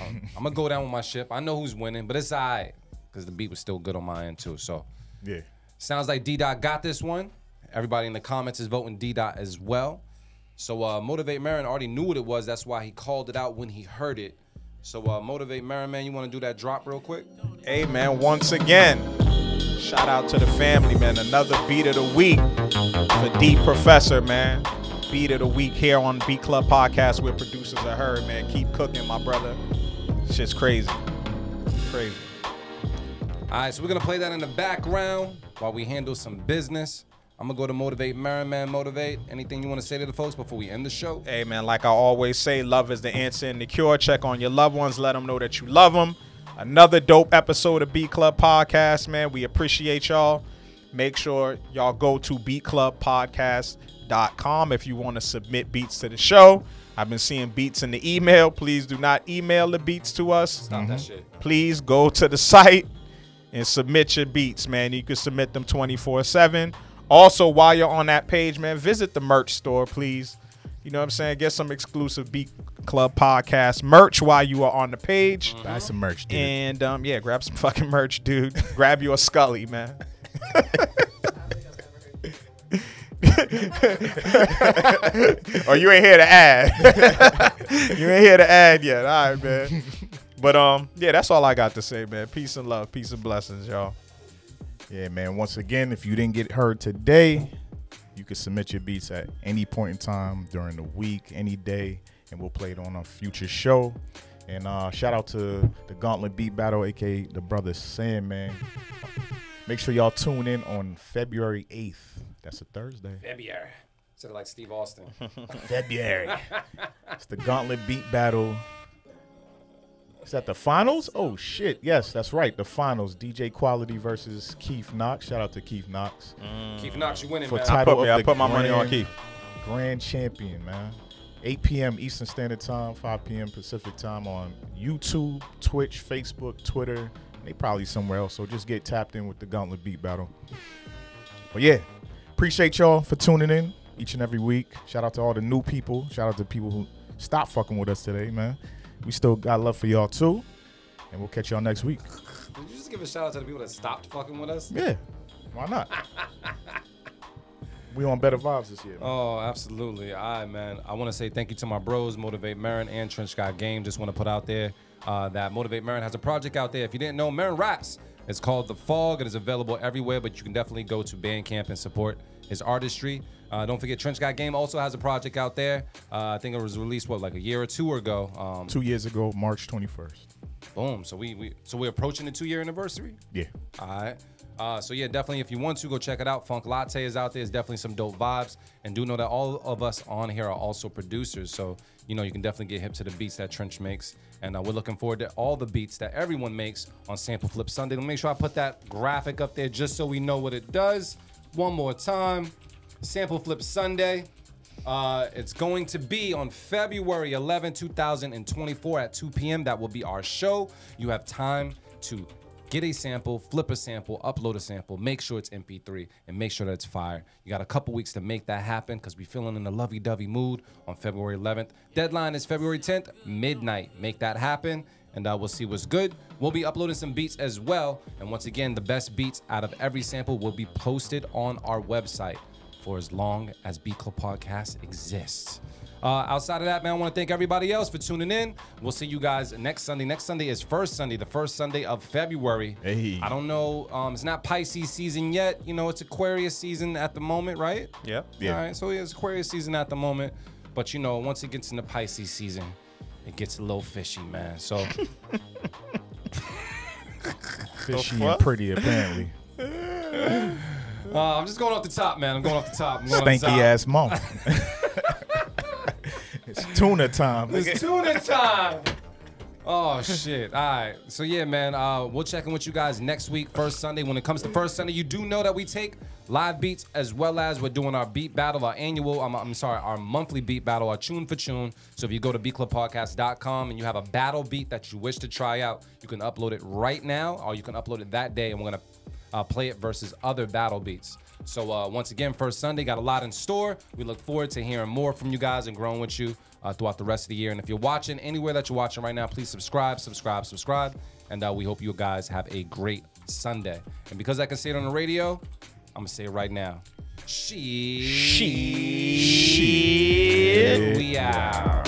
Um, I'm gonna go down with my ship. I know who's winning, but it's alright because the beat was still good on my end too. So Yeah. Sounds like D Dot got this one. Everybody in the comments is voting D Dot as well. So uh, Motivate Marin already knew what it was. That's why he called it out when he heard it. So uh, Motivate Marin, man, you want to do that drop real quick? Hey man, once again, shout out to the family, man. Another beat of the week for D Professor, man. Beat of the week here on Beat Club Podcast where producers are heard, man. Keep cooking, my brother. Shit's crazy. Crazy. All right, so we're gonna play that in the background while we handle some business. I'm gonna go to motivate Marin Man. Motivate. Anything you want to say to the folks before we end the show? Hey man, like I always say, love is the answer and the cure. Check on your loved ones, let them know that you love them. Another dope episode of Beat Club Podcast, man. We appreciate y'all. Make sure y'all go to beatclubpodcast.com if you want to submit beats to the show. I've been seeing beats in the email. Please do not email the beats to us. Stop that shit. Please go to the site and submit your beats, man. You can submit them 24 7. Also, while you're on that page, man, visit the merch store, please. You know what I'm saying? Get some exclusive Beat Club podcast merch while you are on the page. Buy some merch, dude. And um, yeah, grab some fucking merch, dude. grab you a Scully, man. oh, you ain't here to add. you ain't here to add yet. All right, man. But um, yeah, that's all I got to say, man. Peace and love, peace and blessings, y'all. Yeah, man. Once again, if you didn't get heard today, you can submit your beats at any point in time during the week, any day, and we'll play it on a future show. And uh, shout out to the Gauntlet Beat Battle, aka the brother Sam, man. Make sure y'all tune in on February 8th. That's a Thursday. February. Said of like Steve Austin. February. it's the Gauntlet Beat Battle. Is that the finals? Oh shit! Yes, that's right. The finals. DJ Quality versus Keith Knox. Shout out to Keith Knox mm. Keith Knox, you winning, for man. title I put- of yeah, I put my money on Keith. Grand champion, man. 8 p.m. Eastern Standard Time, 5 p.m. Pacific Time on YouTube, Twitch, Facebook, Twitter. They probably somewhere else. So just get tapped in with the Gauntlet Beat Battle. But yeah, appreciate y'all for tuning in each and every week. Shout out to all the new people. Shout out to people who stopped fucking with us today, man. We still got love for y'all too. And we'll catch y'all next week. Did you just give a shout out to the people that stopped fucking with us? Yeah. Why not? we on better vibes this year. Man. Oh, absolutely. All right, man. I want to say thank you to my bros, Motivate Marin and Trench Guy Game. Just want to put out there uh, that Motivate Marin has a project out there. If you didn't know, Marin raps. It's called The Fog. It is available everywhere, but you can definitely go to Bandcamp and support his artistry. Uh, don't forget, Trench Guy Game also has a project out there. Uh, I think it was released what, like a year or two ago. Um, Two years ago, March 21st. Boom. So we, we so we're approaching the two year anniversary. Yeah. All right. Uh, so yeah, definitely if you want to go check it out, Funk Latte is out there. It's definitely some dope vibes. And do know that all of us on here are also producers. So you know you can definitely get hip to the beats that Trench makes. And uh, we're looking forward to all the beats that everyone makes on Sample Flip Sunday. Let me make sure I put that graphic up there just so we know what it does. One more time. Sample Flip Sunday. Uh, it's going to be on February 11, 2024 at 2 p.m. That will be our show. You have time to get a sample, flip a sample, upload a sample, make sure it's MP3, and make sure that it's fire. You got a couple weeks to make that happen because we're feeling in a lovey-dovey mood on February 11th. Deadline is February 10th, midnight. Make that happen, and uh, we'll see what's good. We'll be uploading some beats as well, and once again, the best beats out of every sample will be posted on our website for as long as Beat Club Podcast exists. Uh, outside of that, man, I want to thank everybody else for tuning in. We'll see you guys next Sunday. Next Sunday is first Sunday, the first Sunday of February. Hey. I don't know. Um, it's not Pisces season yet. You know, it's Aquarius season at the moment, right? Yeah. Yeah. All right. So it's Aquarius season at the moment. But you know, once it gets into Pisces season, it gets a little fishy, man. So Fishy and pretty, apparently. uh, I'm just going off the top, man. I'm going off the top. I'm going off the Stanky top. ass month. it's tuna time. It's tuna time. Oh shit! All right, so yeah, man, uh, we'll check in with you guys next week, first Sunday. When it comes to first Sunday, you do know that we take live beats as well as we're doing our beat battle, our annual. I'm, I'm sorry, our monthly beat battle, our tune for tune. So if you go to beatclubpodcast.com and you have a battle beat that you wish to try out, you can upload it right now, or you can upload it that day, and we're gonna uh, play it versus other battle beats. So uh, once again, first Sunday got a lot in store. We look forward to hearing more from you guys and growing with you uh, throughout the rest of the year. And if you're watching anywhere that you're watching right now, please subscribe, subscribe, subscribe. And uh, we hope you guys have a great Sunday. And because I can say it on the radio, I'm going to say it right now. She. She. She. We are.